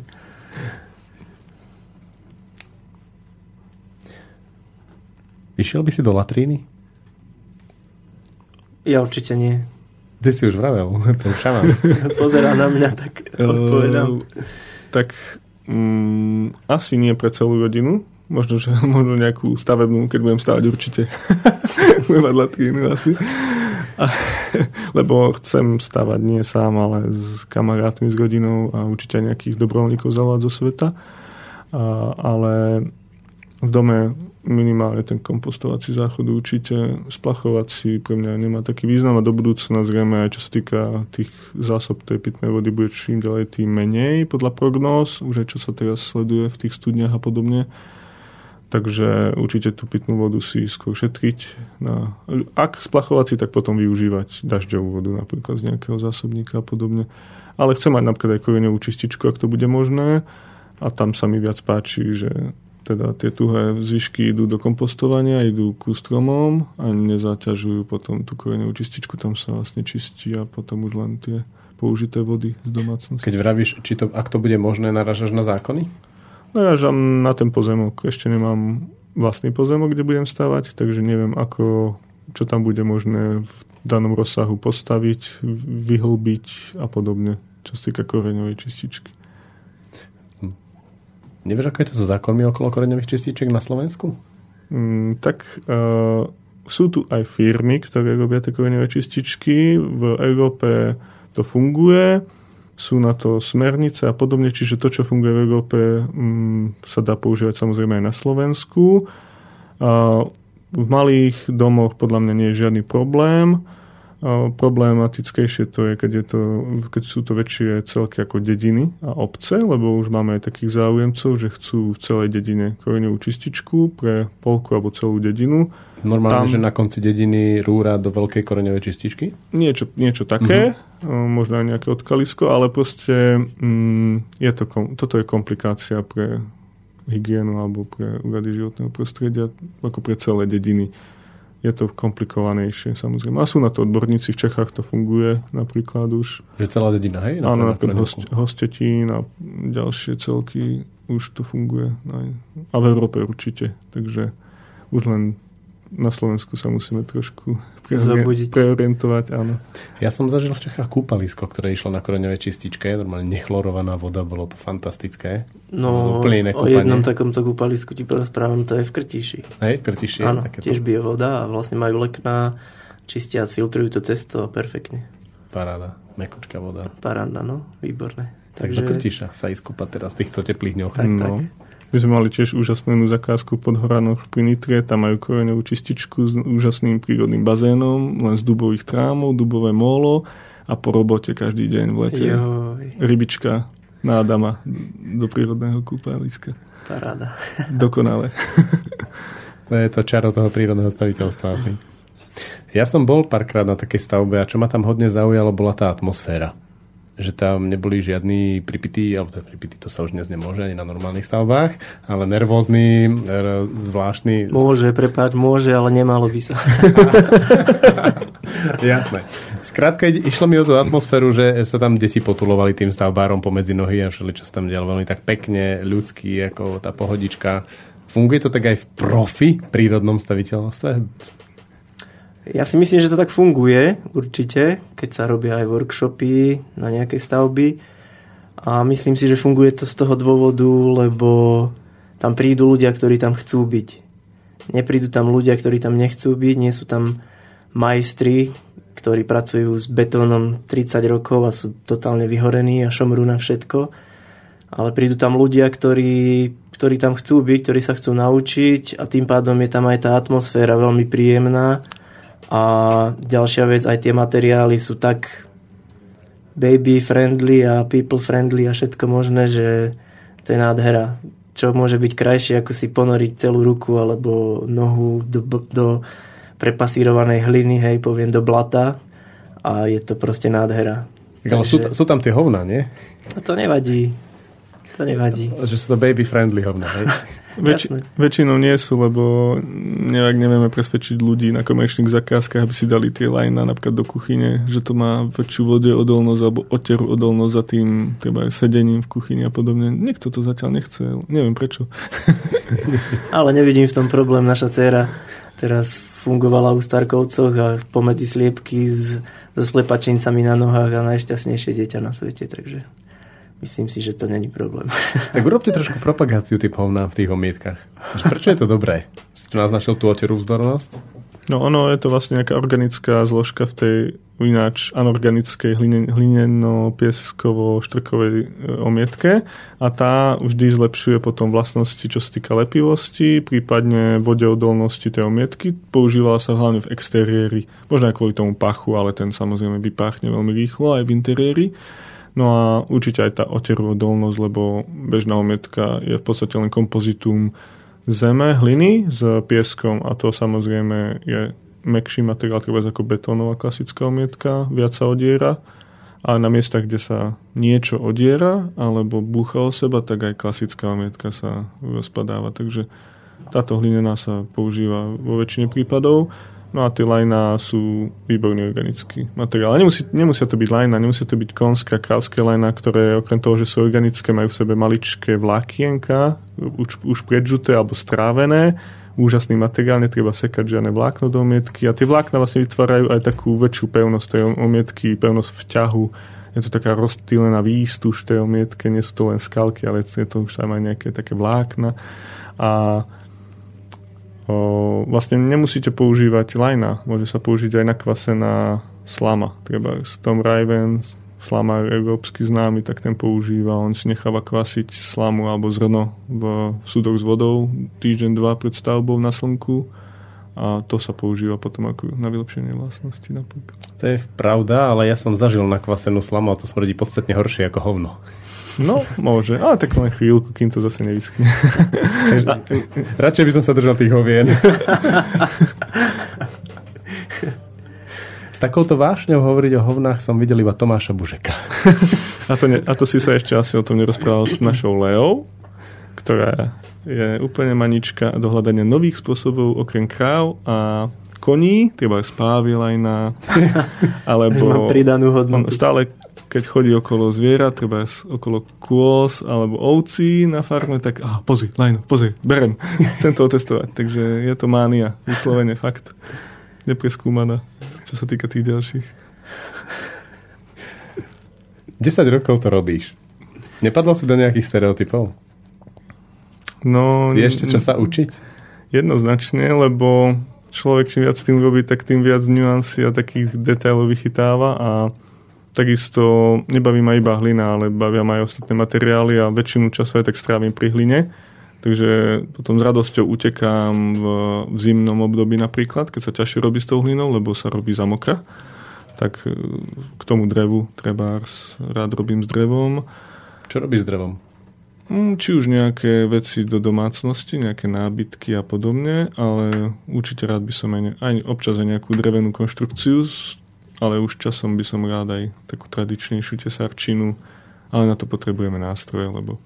Vyšiel by si do latríny? Ja určite nie. Ty si už vravel, ten šaman. Pozerá na mňa, tak odpovedám. Uh, tak um, asi nie pre celú rodinu. Možno, že možno nejakú stavebnú, keď budem stavať určite. budem mať latrínu asi. A, lebo chcem stavať nie sám, ale s kamarátmi, s rodinou a určite aj nejakých dobrovoľníkov zavolať zo sveta. A, ale v dome minimálne ten kompostovací záchod určite splachovať si pre mňa nemá taký význam a do budúcna zrejme aj čo sa týka tých zásob tej pitnej vody bude čím ďalej tým menej podľa prognóz, už aj čo sa teraz sleduje v tých studniach a podobne. Takže určite tú pitnú vodu si skôr šetriť. Na, ak splachovať si, tak potom využívať dažďovú vodu napríklad z nejakého zásobníka a podobne. Ale chcem mať napríklad aj koreňovú čističku, ak to bude možné. A tam sa mi viac páči, že teda tie tuhé zvyšky idú do kompostovania, idú ku stromom a nezaťažujú potom tú koreňovú čističku, tam sa vlastne čistí a potom už len tie použité vody z domácnosti. Keď vravíš, či to, ak to bude možné, naražaš na zákony? Narážam na ten pozemok. Ešte nemám vlastný pozemok, kde budem stavať, takže neviem, ako, čo tam bude možné v danom rozsahu postaviť, vyhlbiť a podobne, čo sa týka koreňovej čističky. Hm. Nevieš, ako je to so zákonmi okolo koreňových čističiek na Slovensku? Mm, tak uh, sú tu aj firmy, ktoré robia tie koreňové čističky. V Európe to funguje sú na to smernice a podobne, čiže to, čo funguje v Európe, mm, sa dá používať samozrejme aj na Slovensku. V malých domoch podľa mňa nie je žiadny problém. Problematickejšie to je keď, je to, keď sú to väčšie celky ako dediny a obce, lebo už máme aj takých záujemcov, že chcú v celej dedine koreňovú čističku pre polku alebo celú dedinu Normálne, Tam, že na konci dediny rúra do veľkej koreňovej čističky? Niečo, niečo také, mm-hmm. možno aj nejaké odkalisko, ale proste mm, je to, toto je komplikácia pre hygienu alebo pre úrady životného prostredia, ako pre celé dediny. Je to komplikovanejšie, samozrejme. A sú na to odborníci, v Čechách to funguje napríklad už. Že celá dedina, hej? Áno, napríklad host, Hostetín a ďalšie celky už to funguje. A v Európe určite. Takže už len na Slovensku sa musíme trošku Zobudiť. preorientovať, áno. Ja som zažil v Čechách kúpalisko, ktoré išlo na koreňovej čističke, normálne nechlorovaná voda, bolo to fantastické. No, Úplne iné o jednom takomto kúpalisku ti porozprávam, to je v Krtiši. Hej, v Krtiši je Áno, takéto tiež bije voda a vlastne majú lekná, čistia, filtrujú to cesto a perfektne. paráda, mekučká voda. Paráda, no, výborné. Tak do Krtiša sa ísť kúpať teraz v týchto teplých dňoch. Tak, no. My sme mali tiež úžasnú zakázku pod Horanoch pri Nitre, tam majú koreňovú čističku s úžasným prírodným bazénom, len z dubových trámov, dubové molo a po robote každý deň v lete Joj, rybička na Adama do prírodného kúpaliska. paráda. Dokonale. To je to čaro toho prírodného staviteľstva asi. Ja som bol párkrát na takej stavbe a čo ma tam hodne zaujalo, bola tá atmosféra. Že tam neboli žiadni pripití, alebo to je pripití, to sa už dnes nemôže ani na normálnych stavbách, ale nervózny, zvláštny. Môže, prepáč, môže, ale nemalo by sa. Jasné. Skrátka, išlo mi o tú atmosféru, že sa tam deti potulovali tým stavbárom pomedzi nohy a všeli, čo sa tam dialo veľmi tak pekne, ľudský, ako tá pohodička. Funguje to tak aj v profi prírodnom staviteľstve? Ja si myslím, že to tak funguje určite, keď sa robia aj workshopy na nejaké stavby. A myslím si, že funguje to z toho dôvodu, lebo tam prídu ľudia, ktorí tam chcú byť. Neprídu tam ľudia, ktorí tam nechcú byť, nie sú tam majstri, ktorí pracujú s betónom 30 rokov a sú totálne vyhorení a šomrú na všetko. Ale prídu tam ľudia, ktorí, ktorí tam chcú byť, ktorí sa chcú naučiť a tým pádom je tam aj tá atmosféra veľmi príjemná. A ďalšia vec, aj tie materiály sú tak baby friendly a people friendly a všetko možné, že to je nádhera. Čo môže byť krajšie, ako si ponoriť celú ruku alebo nohu do, do prepasírovanej hliny, hej, poviem, do blata a je to proste nádhera. Ale sú, sú tam tie hovna, nie? No to nevadí. To nevadí. Že sú to baby friendly hovna, hej? Väč- väčšinou nie sú, lebo nejak nevieme presvedčiť ľudí na komerčných zakázkach, aby si dali tie lajna napríklad do kuchyne, že to má väčšiu vodeodolnosť alebo oteru odolnosť za tým treba aj sedením v kuchyni a podobne. Niekto to zatiaľ nechce, neviem prečo. Ale nevidím v tom problém. Naša dcéra teraz fungovala u Starkovcoch a pomedzi sliepky s, so slepačincami na nohách a najšťastnejšie dieťa na svete, takže myslím si, že to není problém. Tak urobte trošku propagáciu typov na v tých omietkach. Prečo je to dobré? Si tu naznačil tú oteru vzdornosť? No ono je to vlastne nejaká organická zložka v tej ináč anorganickej hline, hlineno-pieskovo-štrkovej e, omietke a tá vždy zlepšuje potom vlastnosti, čo sa týka lepivosti, prípadne vodeodolnosti tej omietky. Používala sa hlavne v exteriéri, možno aj kvôli tomu pachu, ale ten samozrejme vypáchne veľmi rýchlo aj v interiéri. No a určite aj tá oteruodolnosť, lebo bežná omietka je v podstate len kompozitum zeme, hliny s pieskom a to samozrejme je mekší materiál, treba ako betónová klasická omietka, viac sa odiera a na miestach, kde sa niečo odiera alebo búcha o seba, tak aj klasická omietka sa rozpadáva. Takže táto hlinená sa používa vo väčšine prípadov. No a tie lajná sú výborný organický materiál. Nemusí, nemusia to byť lajna, nemusia to byť konská, krávské lajna, ktoré okrem toho, že sú organické, majú v sebe maličké vlákienka, už, už predžuté alebo strávené. Úžasný materiál, netreba sekať žiadne vlákno do omietky a tie vlákna vlastne vytvárajú aj takú väčšiu pevnosť tej omietky, pevnosť vťahu. Je to taká rozptýlená výstuž tej omietke, nie sú to len skalky, ale je to už tam aj nejaké také vlákna. A O, vlastne nemusíte používať lajna, môže sa použiť aj nakvasená slama. Treba Tom Raven, slamár európsky známy, tak ten používa, on si necháva kvasiť slamu alebo zrno v, v súdoch s vodou týždeň, dva pred stavbou na slnku a to sa používa potom ako na vylepšenie vlastnosti napríklad. To je pravda, ale ja som zažil nakvasenú slamu a to smrdí podstatne horšie ako hovno. No, môže. Ale tak len chvíľku, kým to zase nevyschne. Radšej by som sa držal tých hovien. S takouto vášňou hovoriť o hovnách som videl iba Tomáša Bužeka. A to, ne, a to si sa ešte asi o tom nerozprával s našou Leou, ktorá je úplne manička a dohľadania nových spôsobov okrem kráv a koní, treba spávilajna, alebo Mám pridanú hodnotu. on stále keď chodí okolo zviera, treba okolo kôz alebo ovcí na farme, tak ah, pozri, lajno, pozri, berem, chcem to otestovať. Takže je to mánia, vyslovene fakt nepreskúmaná, čo sa týka tých ďalších. 10 rokov to robíš. Nepadlo si do nejakých stereotypov? No, Je ešte čo sa učiť? Jednoznačne, lebo človek čím viac tým robí, tak tým viac nuancí a takých detailov vychytáva a takisto nebaví ma iba hlina, ale bavia ma aj ostatné materiály a väčšinu času aj tak strávim pri hline. Takže potom s radosťou utekám v, v zimnom období napríklad, keď sa ťažšie robí s tou hlinou, lebo sa robí za mokra. Tak e, k tomu drevu treba rád robím s drevom. Čo robíš s drevom? Mm, či už nejaké veci do domácnosti, nejaké nábytky a podobne, ale určite rád by som aj, ne, aj občas aj nejakú drevenú konštrukciu, ale už časom by som rád aj takú tradičnejšiu tesarčinu, ale na to potrebujeme nástroje, lebo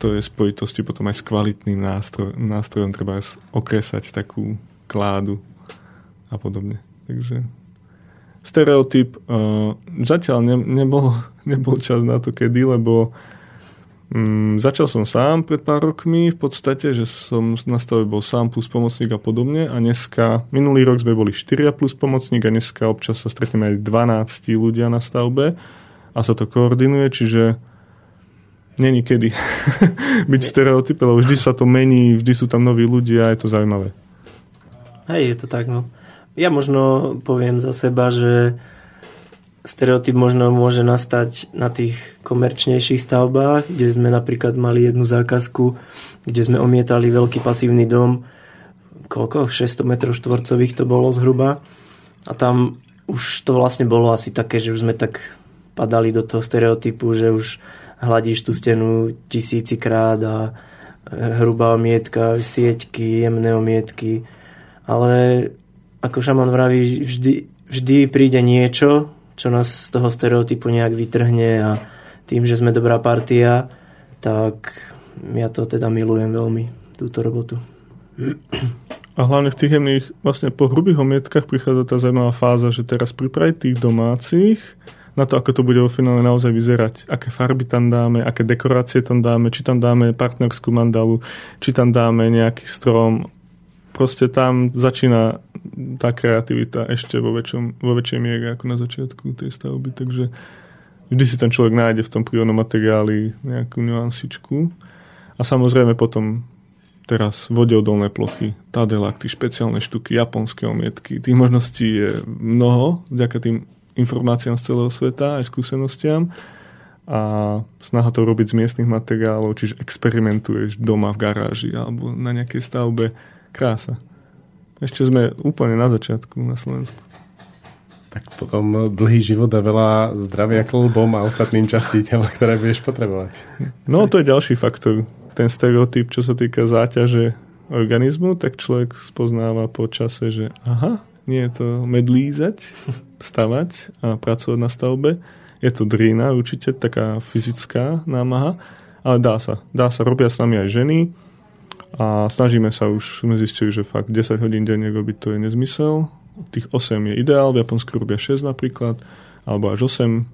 to je spojitosti potom aj s kvalitným nástroj, nástrojom, treba okresať takú kládu a podobne. Takže stereotyp uh, zatiaľ ne, nebol, nebol čas na to kedy, lebo Mm, začal som sám pred pár rokmi v podstate, že som na stave bol sám plus pomocník a podobne a dneska, minulý rok sme boli 4 plus pomocník a dneska občas sa stretneme aj 12 ľudia na stavbe a sa to koordinuje, čiže není kedy byť v stereotype, lebo vždy sa to mení, vždy sú tam noví ľudia a je to zaujímavé. Hej, je to tak, no. Ja možno poviem za seba, že stereotyp možno môže nastať na tých komerčnejších stavbách, kde sme napríklad mali jednu zákazku, kde sme omietali veľký pasívny dom, koľko? 600 m štvorcových to bolo zhruba. A tam už to vlastne bolo asi také, že už sme tak padali do toho stereotypu, že už hladíš tú stenu tisícikrát a e, hrubá omietka, sieťky, jemné omietky. Ale ako šaman vraví, vždy, vždy príde niečo, čo nás z toho stereotypu nejak vytrhne a tým, že sme dobrá partia, tak ja to teda milujem veľmi, túto robotu. A hlavne v tých jemných, vlastne po hrubých omietkach prichádza tá zaujímavá fáza, že teraz pripraviť tých domácich na to, ako to bude vo finále naozaj vyzerať. Aké farby tam dáme, aké dekorácie tam dáme, či tam dáme partnerskú mandalu, či tam dáme nejaký strom. Proste tam začína tá kreativita ešte vo, väčšom, vo väčšej miere ako na začiatku tej stavby, takže vždy si ten človek nájde v tom prírodnom materiáli nejakú nuansičku. A samozrejme potom teraz vodeodolné plochy, tadelakty, špeciálne štuky, japonské omietky. Tých možností je mnoho, vďaka tým informáciám z celého sveta aj skúsenostiam a snaha to robiť z miestnych materiálov, čiže experimentuješ doma v garáži alebo na nejakej stavbe. Krása. Ešte sme úplne na začiatku na Slovensku. Tak potom dlhý život a veľa zdravia klubom a ostatným častí tela, ktoré budeš potrebovať. No to je ďalší faktor. Ten stereotyp, čo sa týka záťaže organizmu, tak človek spoznáva po čase, že aha, nie je to medlízať, stavať a pracovať na stavbe. Je to drína, určite taká fyzická námaha, ale dá sa. Dá sa, robia s nami aj ženy, a snažíme sa už, sme zistili, že fakt 10 hodín denne robiť to je nezmysel. Tých 8 je ideál, v Japonsku robia 6 napríklad, alebo až 8,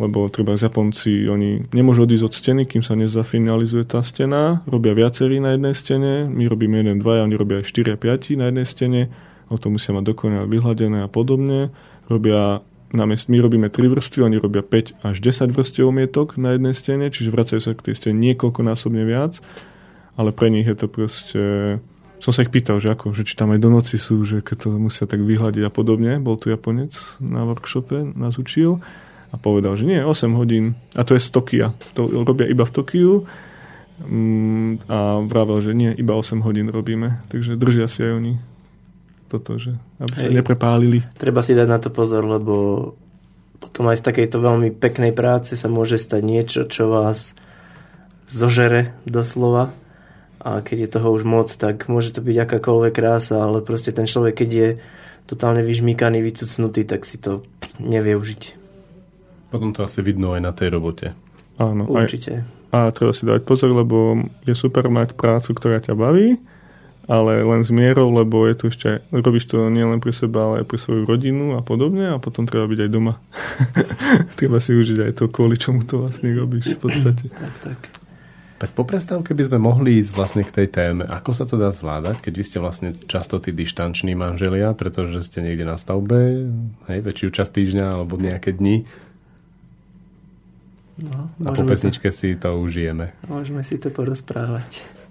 lebo treba Japonci, oni nemôžu odísť od steny, kým sa nezafinalizuje tá stena, robia viacerí na jednej stene, my robíme 1, 2, oni robia aj 4 a 5 na jednej stene, o to musia mať dokonale vyhladené a podobne. Robia my robíme 3 vrstvy, oni robia 5 až 10 vrstiev omietok na jednej stene, čiže vracajú sa k tej stene niekoľkonásobne viac ale pre nich je to proste... Som sa ich pýtal, že ako, že či tam aj do noci sú, že keď to musia tak vyhľadiť a podobne. Bol tu Japonec na workshope, nás učil a povedal, že nie, 8 hodín. A to je z Tokia. To robia iba v Tokiu mm, a vravel, že nie, iba 8 hodín robíme. Takže držia si aj oni toto, že aby sa Hej. neprepálili. Treba si dať na to pozor, lebo potom aj z takejto veľmi peknej práce sa môže stať niečo, čo vás zožere doslova a keď je toho už moc, tak môže to byť akákoľvek krása, ale proste ten človek, keď je totálne vyžmýkaný, vycucnutý, tak si to nevie užiť. Potom to asi vidno aj na tej robote. Áno. Určite. Aj, a treba si dať pozor, lebo je super mať prácu, ktorá ťa baví, ale len s mierou, lebo je to ešte, robíš to nielen pre seba, ale aj pre svoju rodinu a podobne a potom treba byť aj doma. treba si užiť aj to, kvôli čomu to vlastne robíš v podstate. Tak, tak. Tak po prestávke by sme mohli ísť vlastne k tej téme. Ako sa to dá zvládať, keď vy ste vlastne často tí dištanční manželia, pretože ste niekde na stavbe, hej, väčšiu časť týždňa alebo nejaké dni. No, A po pesničke si to užijeme. to, môžeme si to porozprávať.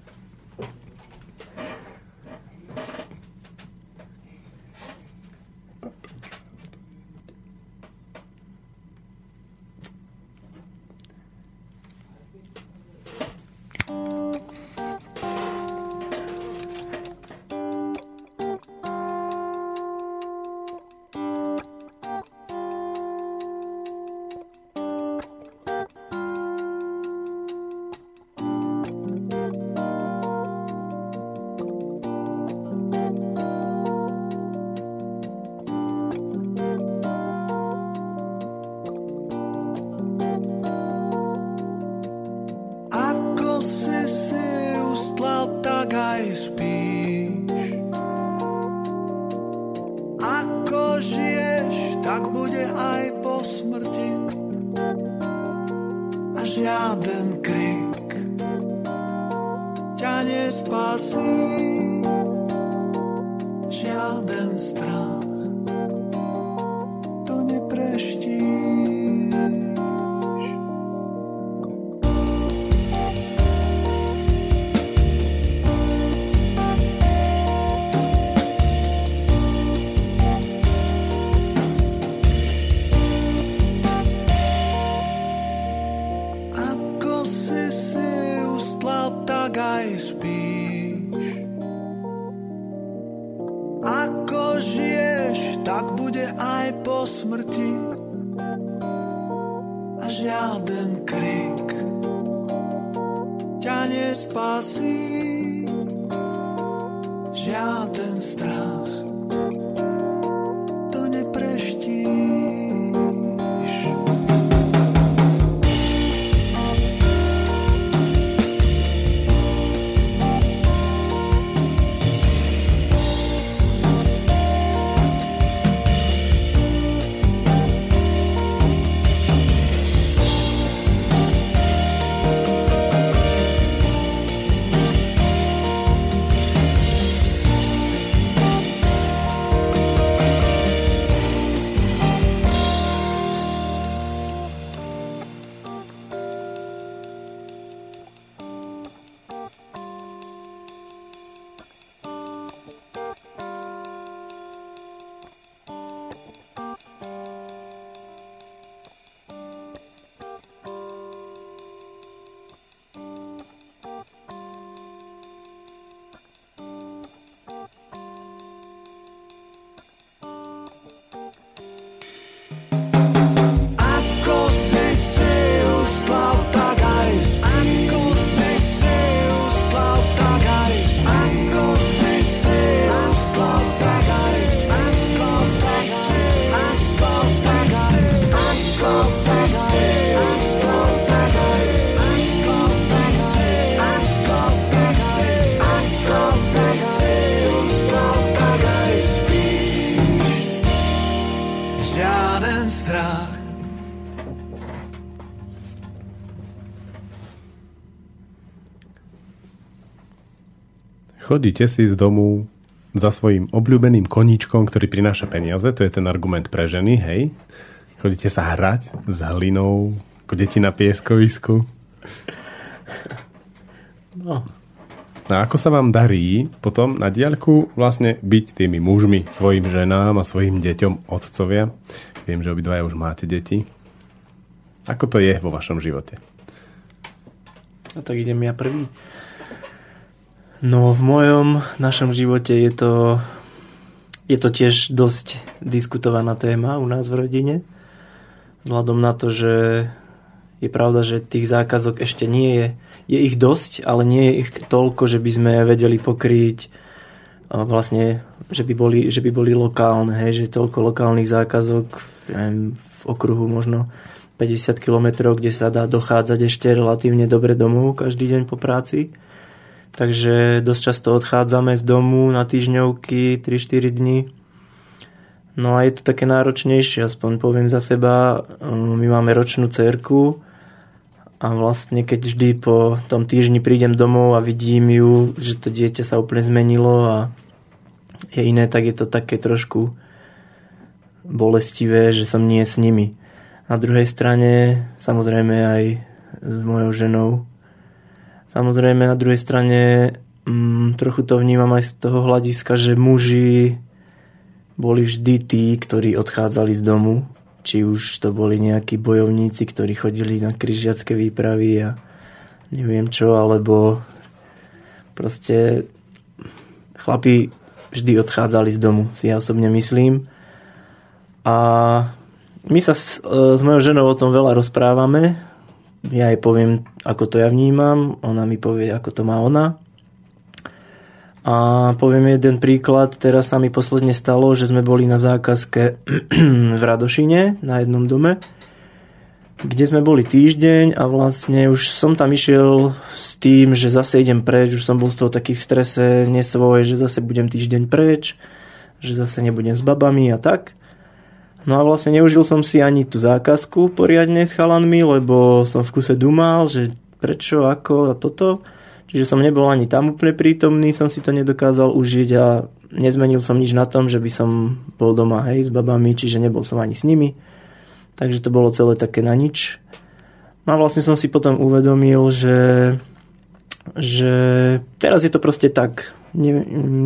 Chodíte si z domu za svojim obľúbeným koníčkom, ktorý prináša peniaze, to je ten argument pre ženy, hej? Chodíte sa hrať s hlinou, ako deti na pieskovisku. No, A ako sa vám darí potom na diaľku vlastne byť tými mužmi, svojim ženám a svojim deťom otcovia? Viem, že obidvaja už máte deti. Ako to je vo vašom živote? no tak idem ja prvý. No, v mojom, našom živote je to, je to tiež dosť diskutovaná téma u nás v rodine. Vzhľadom na to, že je pravda, že tých zákazok ešte nie je. Je ich dosť, ale nie je ich toľko, že by sme vedeli pokryť vlastne, že by boli, že by boli lokálne, hej, že toľko lokálnych zákazok neviem, v okruhu možno 50 km, kde sa dá dochádzať ešte relatívne dobre domov každý deň po práci takže dosť často odchádzame z domu na týždňovky 3-4 dní. No a je to také náročnejšie, aspoň poviem za seba. My máme ročnú cerku a vlastne keď vždy po tom týždni prídem domov a vidím ju, že to dieťa sa úplne zmenilo a je iné, tak je to také trošku bolestivé, že som nie s nimi. Na druhej strane, samozrejme aj s mojou ženou. Samozrejme na druhej strane mm, trochu to vnímam aj z toho hľadiska, že muži boli vždy tí, ktorí odchádzali z domu. Či už to boli nejakí bojovníci, ktorí chodili na križiacké výpravy a neviem čo, alebo proste chlapi vždy odchádzali z domu, si ja osobne myslím. A my sa s, e, s mojou ženou o tom veľa rozprávame. Ja jej poviem, ako to ja vnímam, ona mi povie, ako to má ona. A poviem jeden príklad, teraz sa mi posledne stalo, že sme boli na zákazke v Radošine na jednom dome, kde sme boli týždeň a vlastne už som tam išiel s tým, že zase idem preč, už som bol z toho taký v strese nesvoj, že zase budem týždeň preč, že zase nebudem s babami a tak. No a vlastne neužil som si ani tú zákazku poriadne s chalanmi, lebo som v kuse dumal, že prečo, ako a toto. Čiže som nebol ani tam úplne prítomný, som si to nedokázal užiť a nezmenil som nič na tom, že by som bol doma hej, s babami, čiže nebol som ani s nimi. Takže to bolo celé také na nič. No a vlastne som si potom uvedomil, že, že teraz je to proste tak, ne,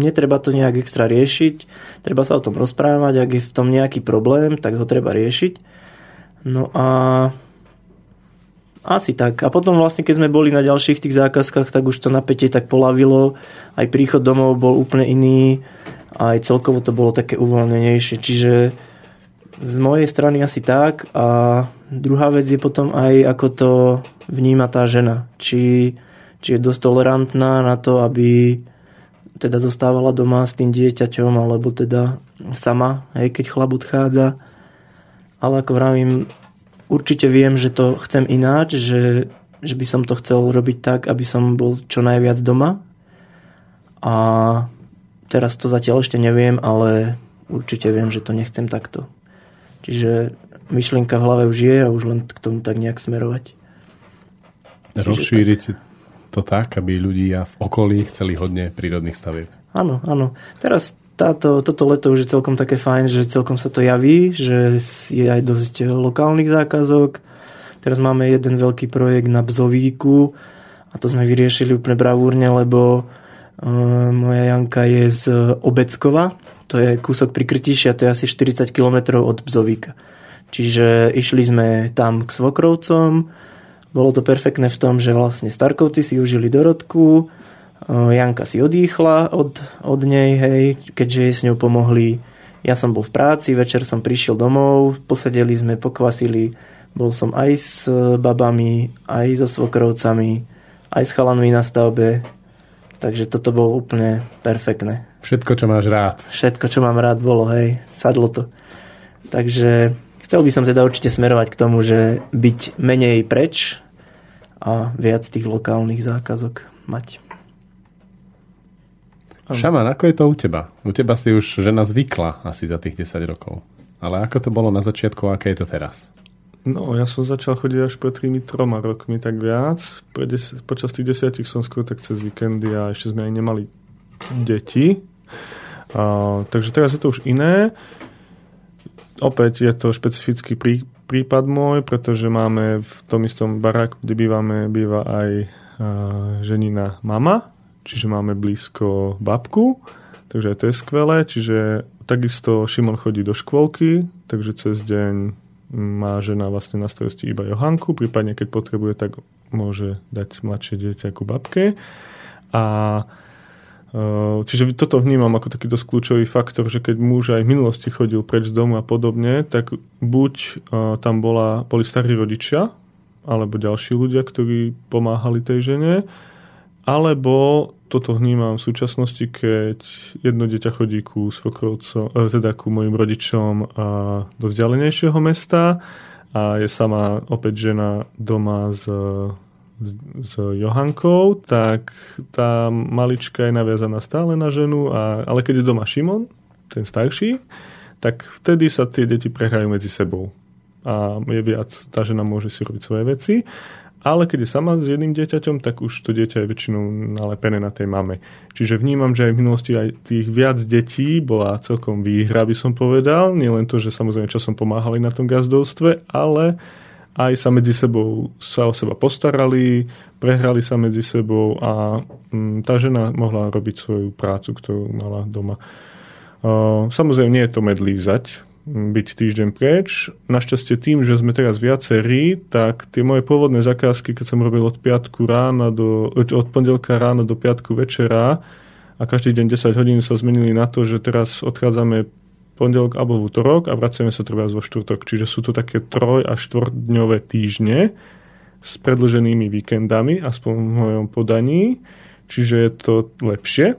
netreba to nejak extra riešiť, treba sa o tom rozprávať, ak je v tom nejaký problém, tak ho treba riešiť. No a asi tak. A potom vlastne, keď sme boli na ďalších tých zákazkách, tak už to napätie tak polavilo. Aj príchod domov bol úplne iný. Aj celkovo to bolo také uvoľnenejšie. Čiže z mojej strany asi tak. A druhá vec je potom aj, ako to vníma tá žena. Či, či je dosť tolerantná na to, aby teda zostávala doma s tým dieťaťom, alebo teda sama, hej, keď chlap odchádza. Ale ako vravím, určite viem, že to chcem ináč, že, že by som to chcel robiť tak, aby som bol čo najviac doma. A teraz to zatiaľ ešte neviem, ale určite viem, že to nechcem takto. Čiže myšlienka v hlave už je a už len k tomu tak nejak smerovať. Rozšíriť to tak, aby ľudia v okolí chceli hodne prírodných stavieb. Áno, áno. Teraz táto, toto leto už je celkom také fajn, že celkom sa to javí, že je aj dosť lokálnych zákazok. Teraz máme jeden veľký projekt na Bzovíku a to sme vyriešili úplne bravúrne, lebo uh, moja Janka je z Obeckova, to je kúsok pri a to je asi 40 km od Bzovíka. Čiže išli sme tam k Svokrovcom, bolo to perfektné v tom, že vlastne Starkovci si užili dorodku, Janka si odýchla od, od nej, hej, keďže jej s ňou pomohli. Ja som bol v práci, večer som prišiel domov, posedeli sme, pokvasili, bol som aj s babami, aj so svokrovcami, aj s chalanmi na stavbe, takže toto bolo úplne perfektné. Všetko, čo máš rád. Všetko, čo mám rád, bolo, hej, sadlo to. Takže chcel by som teda určite smerovať k tomu, že byť menej preč a viac tých lokálnych zákazok mať. Šaman, ako je to u teba? U teba si už žena zvykla asi za tých 10 rokov. Ale ako to bolo na začiatku, aké je to teraz? No, ja som začal chodiť až pred tými troma rokmi, tak viac. Des- počas tých desiatich som skôr tak cez víkendy a ešte sme aj nemali deti. A, takže teraz je to už iné. Opäť je to špecifický prí, prípad môj, pretože máme v tom istom baráku, kde bývame, býva aj a, ženina mama, čiže máme blízko babku, takže to je skvelé, čiže takisto Šimon chodí do škôlky, takže cez deň má žena vlastne na starosti iba Johanku, prípadne keď potrebuje, tak môže dať mladšie dieťa ku babke. A Čiže toto vnímam ako taký dosť kľúčový faktor, že keď muž aj v minulosti chodil preč z domu a podobne, tak buď tam bola, boli starí rodičia, alebo ďalší ľudia, ktorí pomáhali tej žene, alebo toto vnímam v súčasnosti, keď jedno dieťa chodí ku svokrovcom, e, teda ku mojim rodičom do vzdialenejšieho mesta a je sama opäť žena doma s s, Johankou, tak tá malička je naviazaná stále na ženu, a, ale keď je doma Šimon, ten starší, tak vtedy sa tie deti prehrajú medzi sebou. A je viac, tá žena môže si robiť svoje veci. Ale keď je sama s jedným dieťaťom, tak už to dieťa je väčšinou nalepené na tej mame. Čiže vnímam, že aj v minulosti aj tých viac detí bola celkom výhra, by som povedal. Nie len to, že samozrejme časom pomáhali na tom gazdovstve, ale aj sa medzi sebou sa o seba postarali, prehrali sa medzi sebou a mm, tá žena mohla robiť svoju prácu, ktorú mala doma. Samozrejme, nie je to medlízať, byť týždeň preč. Našťastie tým, že sme teraz viacerí, tak tie moje pôvodné zakázky, keď som robil od piatku rána do, od pondelka rána do piatku večera a každý deň 10 hodín sa zmenili na to, že teraz odchádzame pondelok alebo v útorok a vracujeme sa treba vo štvrtok. Čiže sú to také troj- a štvordňové týždne s predlženými víkendami, aspoň v mojom podaní. Čiže je to lepšie,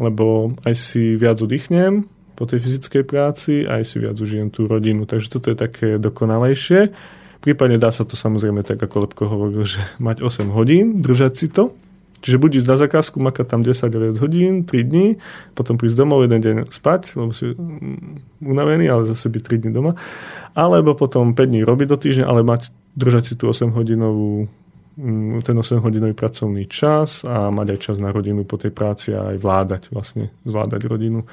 lebo aj si viac oddychnem, po tej fyzickej práci, aj si viac užijem tú rodinu. Takže toto je také dokonalejšie. Prípadne dá sa to samozrejme tak, ako Lepko hovoril, že mať 8 hodín, držať si to. Čiže buď ísť na zakázku, makať tam 10 viac hodín, 3 dní, potom prísť domov, jeden deň spať, lebo si mm, unavený, ale zase byť 3 dní doma. Alebo potom 5 dní robiť do týždňa, ale mať, držať si tú 8 hodinovú mm, ten 8 hodinový pracovný čas a mať aj čas na rodinu po tej práci a aj vládať vlastne, zvládať rodinu.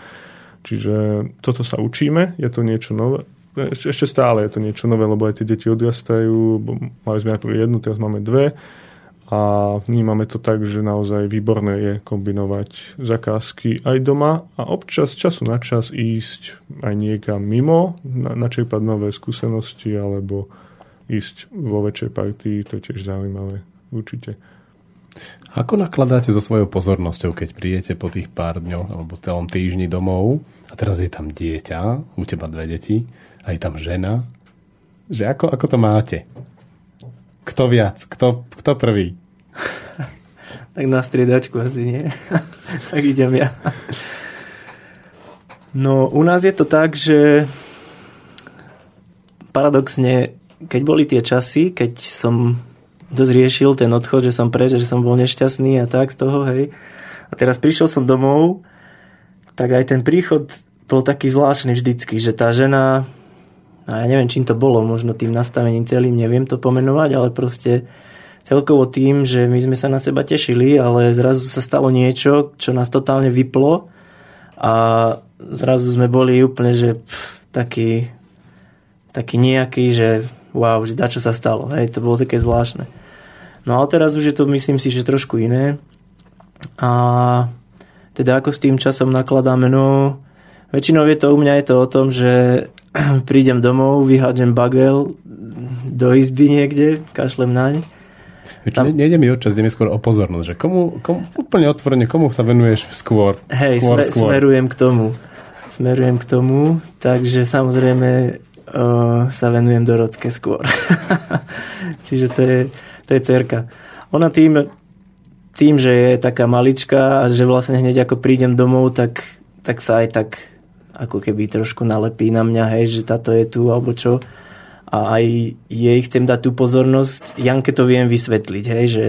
Čiže toto sa učíme, je to niečo nové. Ešte stále je to niečo nové, lebo aj tie deti odrastajú. Mali sme najprv jednu, teraz máme dve. A vnímame to tak, že naozaj výborné je kombinovať zakázky aj doma a občas času na čas ísť aj niekam mimo, na, načerpať nové skúsenosti alebo ísť vo väčšej partii, to je tiež zaujímavé určite. Ako nakladáte so svojou pozornosťou, keď prídete po tých pár dňoch alebo celom týždni domov a teraz je tam dieťa, u teba dve deti a je tam žena, že ako, ako to máte? Kto viac? Kto, kto prvý? tak na striedačku asi nie. tak idem ja. No, u nás je to tak, že paradoxne, keď boli tie časy, keď som dosť riešil ten odchod, že som preč, že som bol nešťastný a tak z toho, hej. A teraz prišiel som domov, tak aj ten príchod bol taký zvláštny vždycky, že tá žena, a ja neviem, čím to bolo, možno tým nastavením celým, neviem to pomenovať, ale proste celkovo tým, že my sme sa na seba tešili, ale zrazu sa stalo niečo, čo nás totálne vyplo a zrazu sme boli úplne, že pff, taký, taký nejaký, že wow, že čo sa stalo. Hej, to bolo také zvláštne. No ale teraz už je to, myslím si, že trošku iné. A teda ako s tým časom nakladáme, no väčšinou je to u mňa je to o tom, že prídem domov, vyhádžem bagel do izby niekde, kašlem naň. Tam... Nejde mi o čas, ide mi skôr o pozornosť, že komu, komu, úplne otvorene, komu sa venuješ skôr? Hej, skôr, sme, skôr. smerujem k tomu. Smerujem k tomu, takže samozrejme uh, sa venujem Dorotke skôr. Čiže to je, to je cerka. Ona tým, tým, že je taká malička a že vlastne hneď ako prídem domov, tak, tak sa aj tak ako keby trošku nalepí na mňa, hej, že táto je tu alebo čo. A aj jej chcem dať tú pozornosť. Janke to viem vysvetliť, hej, že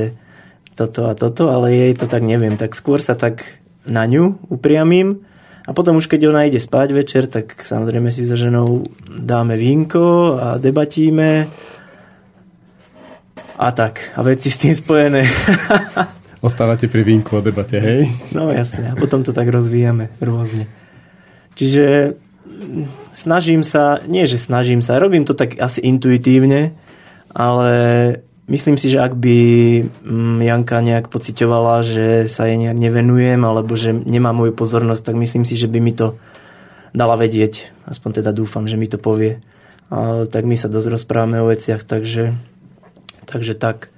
toto a toto, ale jej to tak neviem. Tak skôr sa tak na ňu upriamím a potom už keď ona ide spať večer, tak samozrejme si so ženou dáme vínko a debatíme a tak. A veci s tým spojené. Ostávate pri vínku a debate, hej? No jasne. A potom to tak rozvíjame rôzne. Čiže snažím sa, nie že snažím sa, robím to tak asi intuitívne, ale myslím si, že ak by mm, Janka nejak pocitovala, že sa jej nejak nevenujem alebo že nemá moju pozornosť, tak myslím si, že by mi to dala vedieť. Aspoň teda dúfam, že mi to povie. A, tak my sa dosť rozprávame o veciach, takže Takže tak.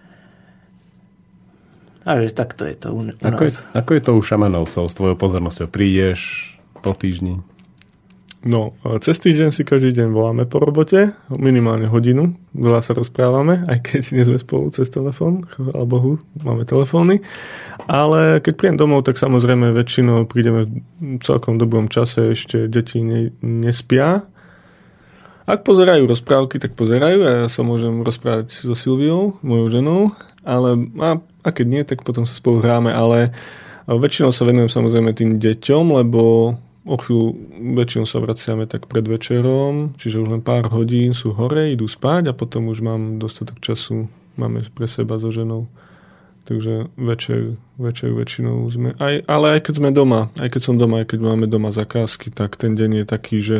Takže takto je to u, u ako, nás. Je, ako je to u šamanovcov s tvojou pozornosťou? Prídeš po týždni? No, cez týždeň si každý deň voláme po robote, minimálne hodinu, veľa sa rozprávame, aj keď nie sme spolu cez telefón, chvála Bohu, máme telefóny. Ale keď príjem domov, tak samozrejme väčšinou prídeme v celkom dobrom čase, ešte deti ne, nespia, ak pozerajú rozprávky, tak pozerajú a ja sa môžem rozprávať so Silviou, mojou ženou. ale a, a keď nie, tak potom sa spolu hráme, ale väčšinou sa venujem samozrejme tým deťom, lebo o chvíľu väčšinou sa vraciame tak pred večerom, čiže už len pár hodín sú hore, idú spať a potom už mám dostatok času, máme pre seba so ženou. Takže večer, večer väčšinou sme, aj, ale aj keď sme doma, aj keď som doma, aj keď máme doma zakázky, tak ten deň je taký, že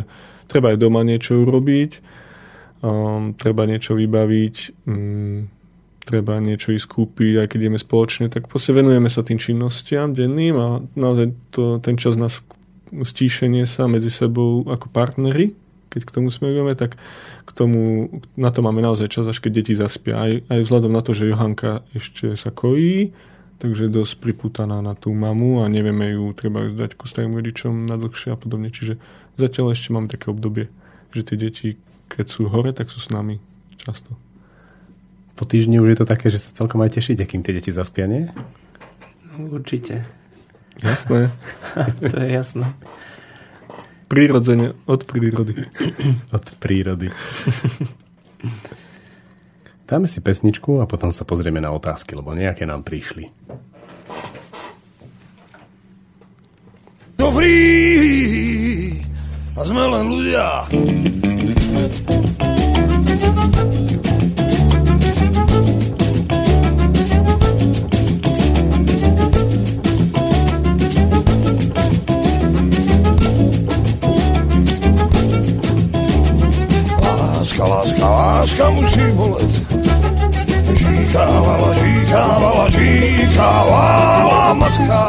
treba aj doma niečo urobiť, um, treba niečo vybaviť, um, treba niečo ísť kúpiť, aj keď ideme spoločne, tak proste venujeme sa tým činnostiam denným a naozaj to, ten čas na stíšenie sa medzi sebou ako partnery, keď k tomu smerujeme, tak k tomu, na to máme naozaj čas, až keď deti zaspia. Aj, aj vzhľadom na to, že Johanka ešte sa kojí, takže je dosť priputaná na tú mamu a nevieme ju treba dať ku starým rodičom na dlhšie a podobne. Čiže zatiaľ ešte máme také obdobie, že tie deti, keď sú hore, tak sú s nami často. Po týždni už je to také, že sa celkom aj tešíte, kým tie deti zaspia, nie? Určite. Jasné. to je jasné. Prírodzene, od prírody. Od prírody. Dáme si pesničku a potom sa pozrieme na otázky, lebo nejaké nám prišli. Dobrý, a sme len ľudia. Láska, musí boleť. Žíkávala, žíkávala, žíkávala matka,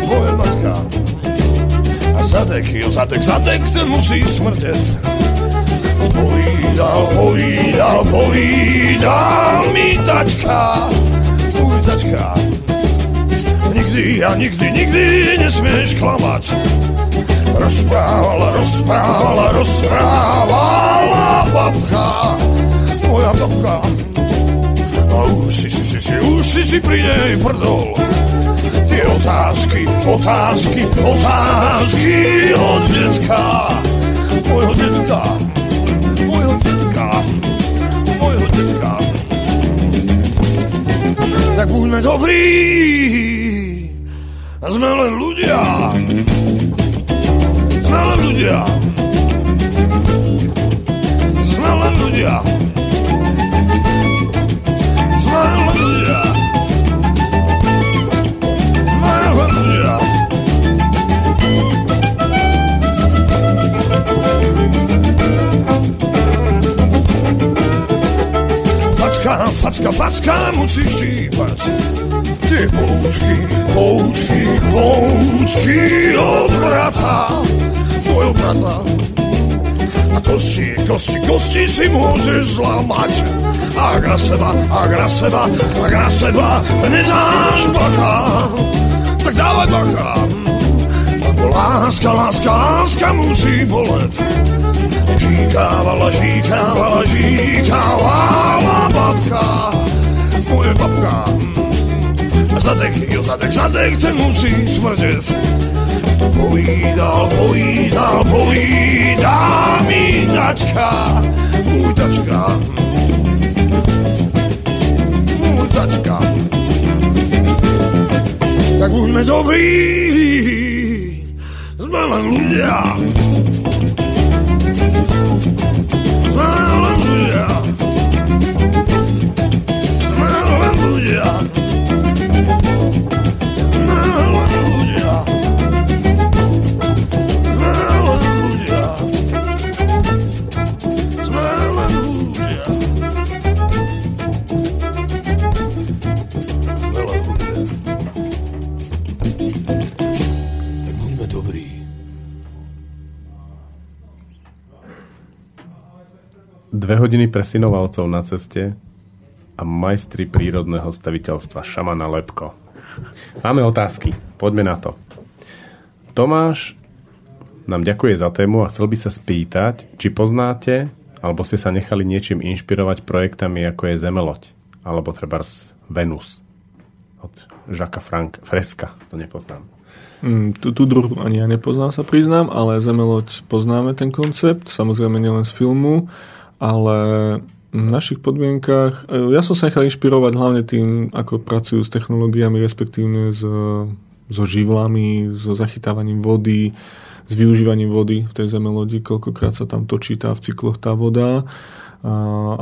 moje matka. A zadek, jo, zadek, zadek, ten musí smrdeť. Povídal, povídal, povídal mi tačka, tvoj tačka. Nikdy a nikdy, nikdy nesmieš klamať. Rozprávala, rozprávala, rozprávala babka, moja babka. A už si, si, si, si, už si si pri nej prdol. Tie otázky, otázky, otázky od detka, môjho detka, môjho detka, môjho detka. Tak buďme dobrí, sme len ľudia. Sme len ľudia. Sme len ľudia. Sme len ľudia. Sme len. Facka, facka, facka musíš štípať. Tie poučky, poučky, poučky od tvojho brata. A kosti, kosti, kosti si môžeš zlamať. Ak na seba, ak na seba, ak na seba nedáš bacha, tak dávaj bacha. Lebo láska, láska, láska musí boleť. Žíkávala, žíkávala, žíkávala babka, moje babka. A zadek, jo, zadek, zadek, ten musí smrdeť. Povídal, povídal, povídal mi tačka, môj tačka. Môj tačka. Tak buďme dobrí, sme len ľudia. Sme len ľudia. Sme len. Hodiny pre synov a otcov na ceste a majstri prírodného staviteľstva Šamana Lepko. Máme otázky, poďme na to. Tomáš nám ďakuje za tému a chcel by sa spýtať, či poznáte alebo ste sa nechali niečím inšpirovať projektami ako je Zemeloď alebo trebárs Venus od Žaka Frank Freska, to nepoznám. Mm, tú, tú druhu ani ja nepoznám, sa priznám, ale Zemeloď poznáme ten koncept, samozrejme nielen z filmu, ale v našich podmienkách, e, ja som sa nechal inšpirovať hlavne tým, ako pracujú s technológiami, respektívne s, so živlami, so zachytávaním vody, s využívaním vody v tej zemelodi, koľkokrát sa tam točí tá v cykloch tá voda, a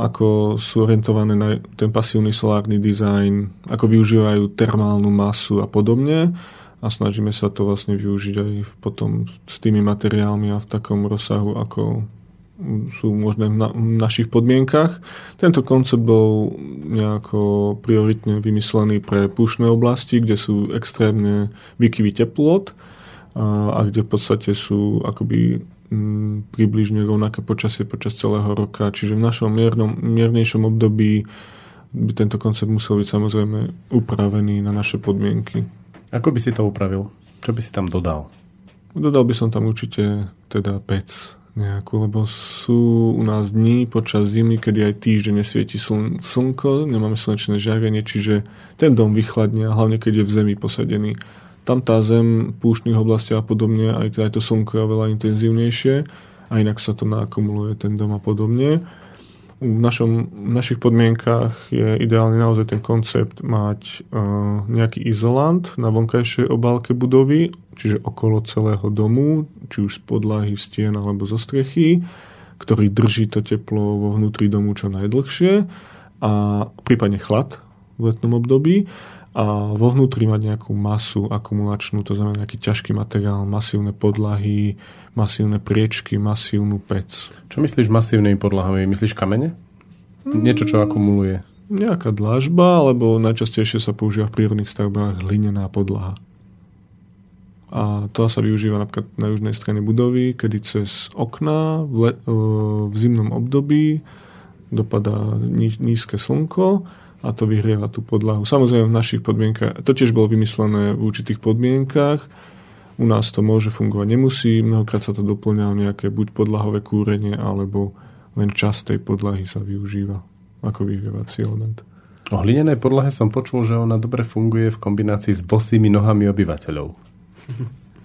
ako sú orientované na ten pasívny solárny dizajn, ako využívajú termálnu masu a podobne. A snažíme sa to vlastne využiť aj potom s tými materiálmi a v takom rozsahu, ako sú možné na, v našich podmienkach. Tento koncept bol nejako prioritne vymyslený pre púšne oblasti, kde sú extrémne výkyvy teplot a, a kde v podstate sú akoby m, približne rovnaké počasie počas celého roka. Čiže v našom miernom, miernejšom období by tento koncept musel byť samozrejme upravený na naše podmienky. Ako by si to upravil? Čo by si tam dodal? Dodal by som tam určite teda pec nejakú, lebo sú u nás dní počas zimy, kedy aj týždeň nesvieti sln- slnko, nemáme slnečné žiarenie, čiže ten dom vychladne, hlavne keď je v zemi posadený. Tam tá zem, púštnych oblastiach a podobne, aj, aj to slnko je oveľa intenzívnejšie a inak sa to naakumuluje ten dom a podobne v, našom, v našich podmienkách je ideálny naozaj ten koncept mať uh, nejaký izolant na vonkajšej obálke budovy, čiže okolo celého domu, či už z podlahy, stien alebo zo strechy, ktorý drží to teplo vo vnútri domu čo najdlhšie a prípadne chlad v letnom období a vo vnútri mať nejakú masu akumulačnú, to znamená nejaký ťažký materiál, masívne podlahy, masívne priečky, masívnu pec. Čo myslíš masívnymi podlahami? Myslíš kamene? Niečo, čo akumuluje? Nejaká dlažba, alebo najčastejšie sa používa v prírodných stavbách hlinená podlaha. A to sa využíva napríklad na južnej strane budovy, kedy cez okná v, le, v zimnom období dopadá nízke slnko a to vyhrieva tú podlahu. Samozrejme v našich podmienkach, to tiež bolo vymyslené v určitých podmienkach, u nás to môže fungovať, nemusí, mnohokrát sa to doplňa o nejaké buď podlahové kúrenie, alebo len čas tej podlahy sa využíva ako vyhrievací element. O hlinenej podlahe som počul, že ona dobre funguje v kombinácii s bosými nohami obyvateľov.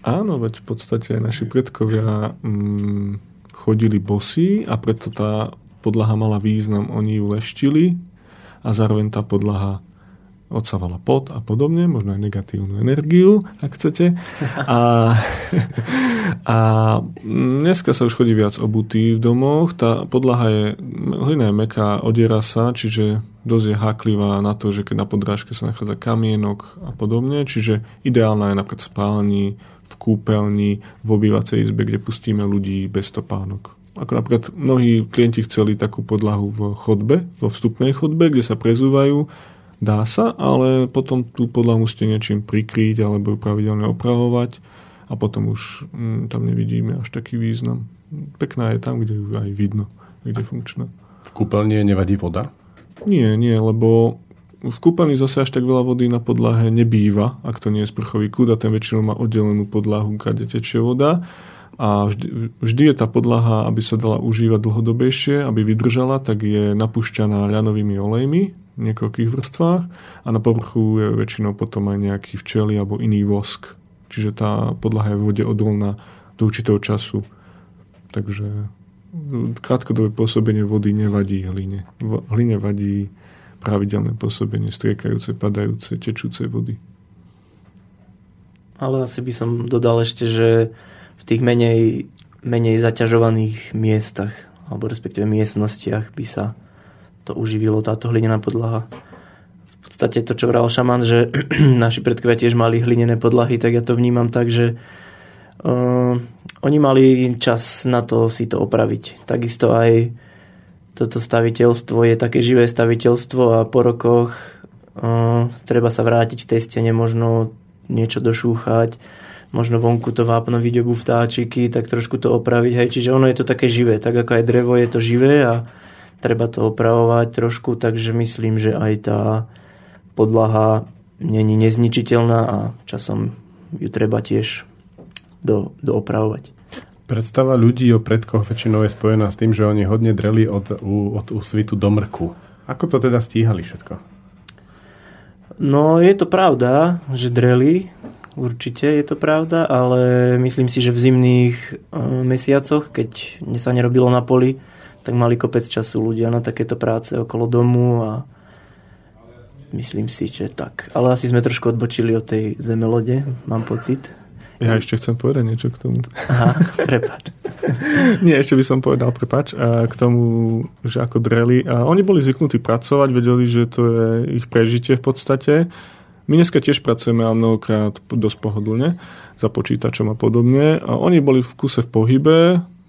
Áno, veď v podstate naši predkovia mm, chodili bosí a preto tá podlaha mala význam. Oni ju leštili a zároveň tá podlaha odsávala pot a podobne, možno aj negatívnu energiu, ak chcete. A, a dneska sa už chodí viac obutý v domoch. Tá podlaha je, hlina je meká, odiera sa, čiže dosť je háklivá na to, že keď na podrážke sa nachádza kamienok a podobne, čiže ideálna je napríklad v spálni, v kúpeľni, v obývacej izbe, kde pustíme ľudí bez topánok. Ako napríklad mnohí klienti chceli takú podlahu v chodbe, vo vstupnej chodbe, kde sa prezúvajú. Dá sa, ale potom tú podlahu musíte niečím prikryť alebo ju pravidelne opravovať a potom už mm, tam nevidíme až taký význam. Pekná je tam, kde ju aj vidno, kde je funkčná. V kúpeľni nevadí voda? Nie, nie, lebo v kúpeľni zase až tak veľa vody na podlahe nebýva, ak to nie je sprchový kúd a ten väčšinou má oddelenú podlahu, kde tečie voda a vždy, vždy je tá podlaha, aby sa dala užívať dlhodobejšie, aby vydržala, tak je napušťaná ľanovými olejmi niekoľkých vrstvách a na povrchu je väčšinou potom aj nejaký včely alebo iný vosk. Čiže tá podlaha je v vode odolná do určitého času. Takže krátkodobé pôsobenie vody nevadí hline. V hline vadí pravidelné pôsobenie striekajúce, padajúce, tečúcej vody. Ale asi by som dodal ešte, že tých menej, menej zaťažovaných miestach alebo respektíve miestnostiach by sa to uživilo, táto hlinená podlaha. V podstate to, čo vral šaman, že naši predkovia tiež mali hlinené podlahy, tak ja to vnímam tak, že uh, oni mali čas na to si to opraviť. Takisto aj toto staviteľstvo je také živé staviteľstvo a po rokoch uh, treba sa vrátiť v tej stene, možno niečo došúchať, možno vonku to vápno vyďobu vtáčiky, tak trošku to opraviť. Hej. Čiže ono je to také živé, tak ako aj drevo je to živé a treba to opravovať trošku, takže myslím, že aj tá podlaha není nezničiteľná a časom ju treba tiež do, doopravovať. Predstava ľudí o predkoch väčšinou je spojená s tým, že oni hodne dreli od, od úsvitu do mrku. Ako to teda stíhali všetko? No je to pravda, že dreli, Určite je to pravda, ale myslím si, že v zimných uh, mesiacoch, keď sa nerobilo na poli, tak mali kopec času ľudia na takéto práce okolo domu a myslím si, že tak. Ale asi sme trošku odbočili od tej zemelode, mám pocit. Ja ešte chcem povedať niečo k tomu. Aha, prepáč. Nie, ešte by som povedal, prepač, k tomu, že ako dreli. A oni boli zvyknutí pracovať, vedeli, že to je ich prežitie v podstate. My dneska tiež pracujeme a mnohokrát dosť pohodlne za počítačom a podobne. A oni boli v kuse v pohybe.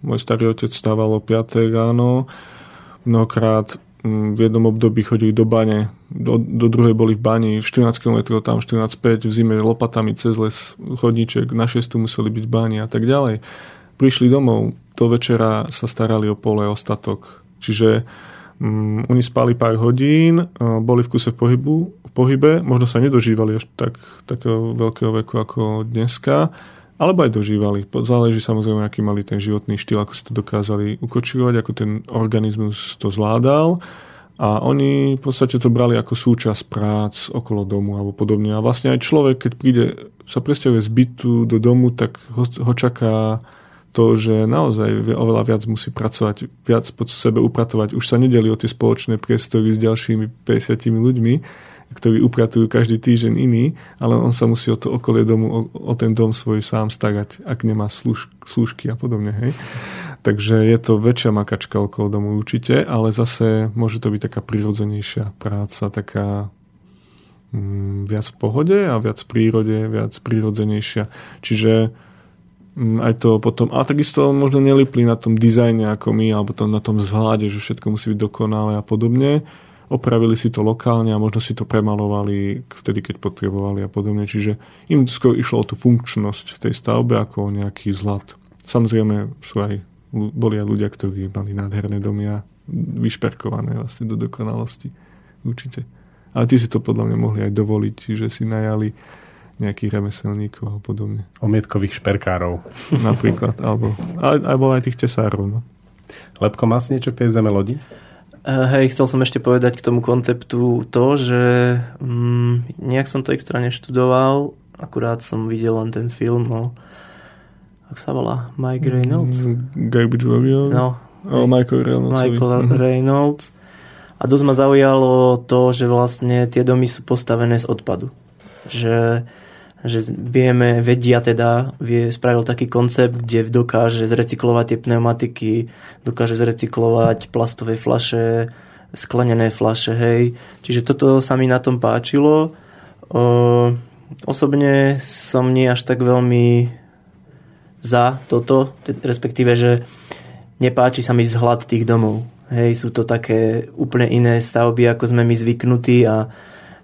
Môj starý otec stával o 5 ráno. Mnohokrát mm, v jednom období chodili do bane, do, do druhej boli v bani, 14 km tam, 14,5 v zime lopatami cez les, chodníček, na 6 museli byť v bani a tak ďalej. Prišli domov, do večera sa starali o pole, o statok. Čiže um, oni spali pár hodín, uh, boli v kuse v, pohybu, v pohybe, možno sa nedožívali až tak, takého veľkého veku ako dneska, alebo aj dožívali. Záleží samozrejme, aký mali ten životný štýl, ako si to dokázali ukočívať, ako ten organizmus to zvládal. A oni v podstate to brali ako súčasť prác okolo domu alebo podobne. A vlastne aj človek, keď príde, sa presťahuje z bytu do domu, tak ho, ho čaká to, že naozaj oveľa viac musí pracovať, viac pod sebe upratovať. Už sa nedeli o tie spoločné priestory s ďalšími 50 ľuďmi, ktorí upratujú každý týždeň iný, ale on sa musí o to okolie domu, o, o ten dom svoj sám starať, ak nemá služ, služky a podobne. Hej. Takže je to väčšia makačka okolo domu určite, ale zase môže to byť taká prirodzenejšia práca, taká mm, viac v pohode a viac v prírode, viac prirodzenejšia. Čiže Mm, aj to potom, a takisto možno nelipli na tom dizajne ako my, alebo to na tom zvláde, že všetko musí byť dokonalé a podobne. Opravili si to lokálne a možno si to premalovali vtedy, keď potrebovali a podobne. Čiže im skôr išlo o tú funkčnosť v tej stavbe ako o nejaký zlat. Samozrejme sú aj, boli aj ľudia, ktorí mali nádherné domy a vyšperkované vlastne do dokonalosti. Určite. Ale ty si to podľa mňa mohli aj dovoliť, že si najali nejakých remeselníkov a podobne. Omietkových šperkárov. Napríklad, alebo, alebo aj tých tesárov. No. Lepko, má si niečo k tej zeme lodi? Hej, chcel som ešte povedať k tomu konceptu to, že um, nejak som to extra neštudoval, akurát som videl len ten film o, ako sa volá, Mike Reynolds? Mm, Garbage Warrior? No. O Michael Reynolds. Michael mm-hmm. Reynolds. A dosť ma zaujalo to, že vlastne tie domy sú postavené z odpadu. Že že vieme, vedia teda, vie, spravil taký koncept, kde dokáže zrecyklovať tie pneumatiky, dokáže zrecyklovať plastové flaše, sklenené flaše, hej. Čiže toto sa mi na tom páčilo. O, osobne som nie až tak veľmi za toto, respektíve, že nepáči sa mi vzhľad tých domov. Hej, sú to také úplne iné stavby, ako sme my zvyknutí a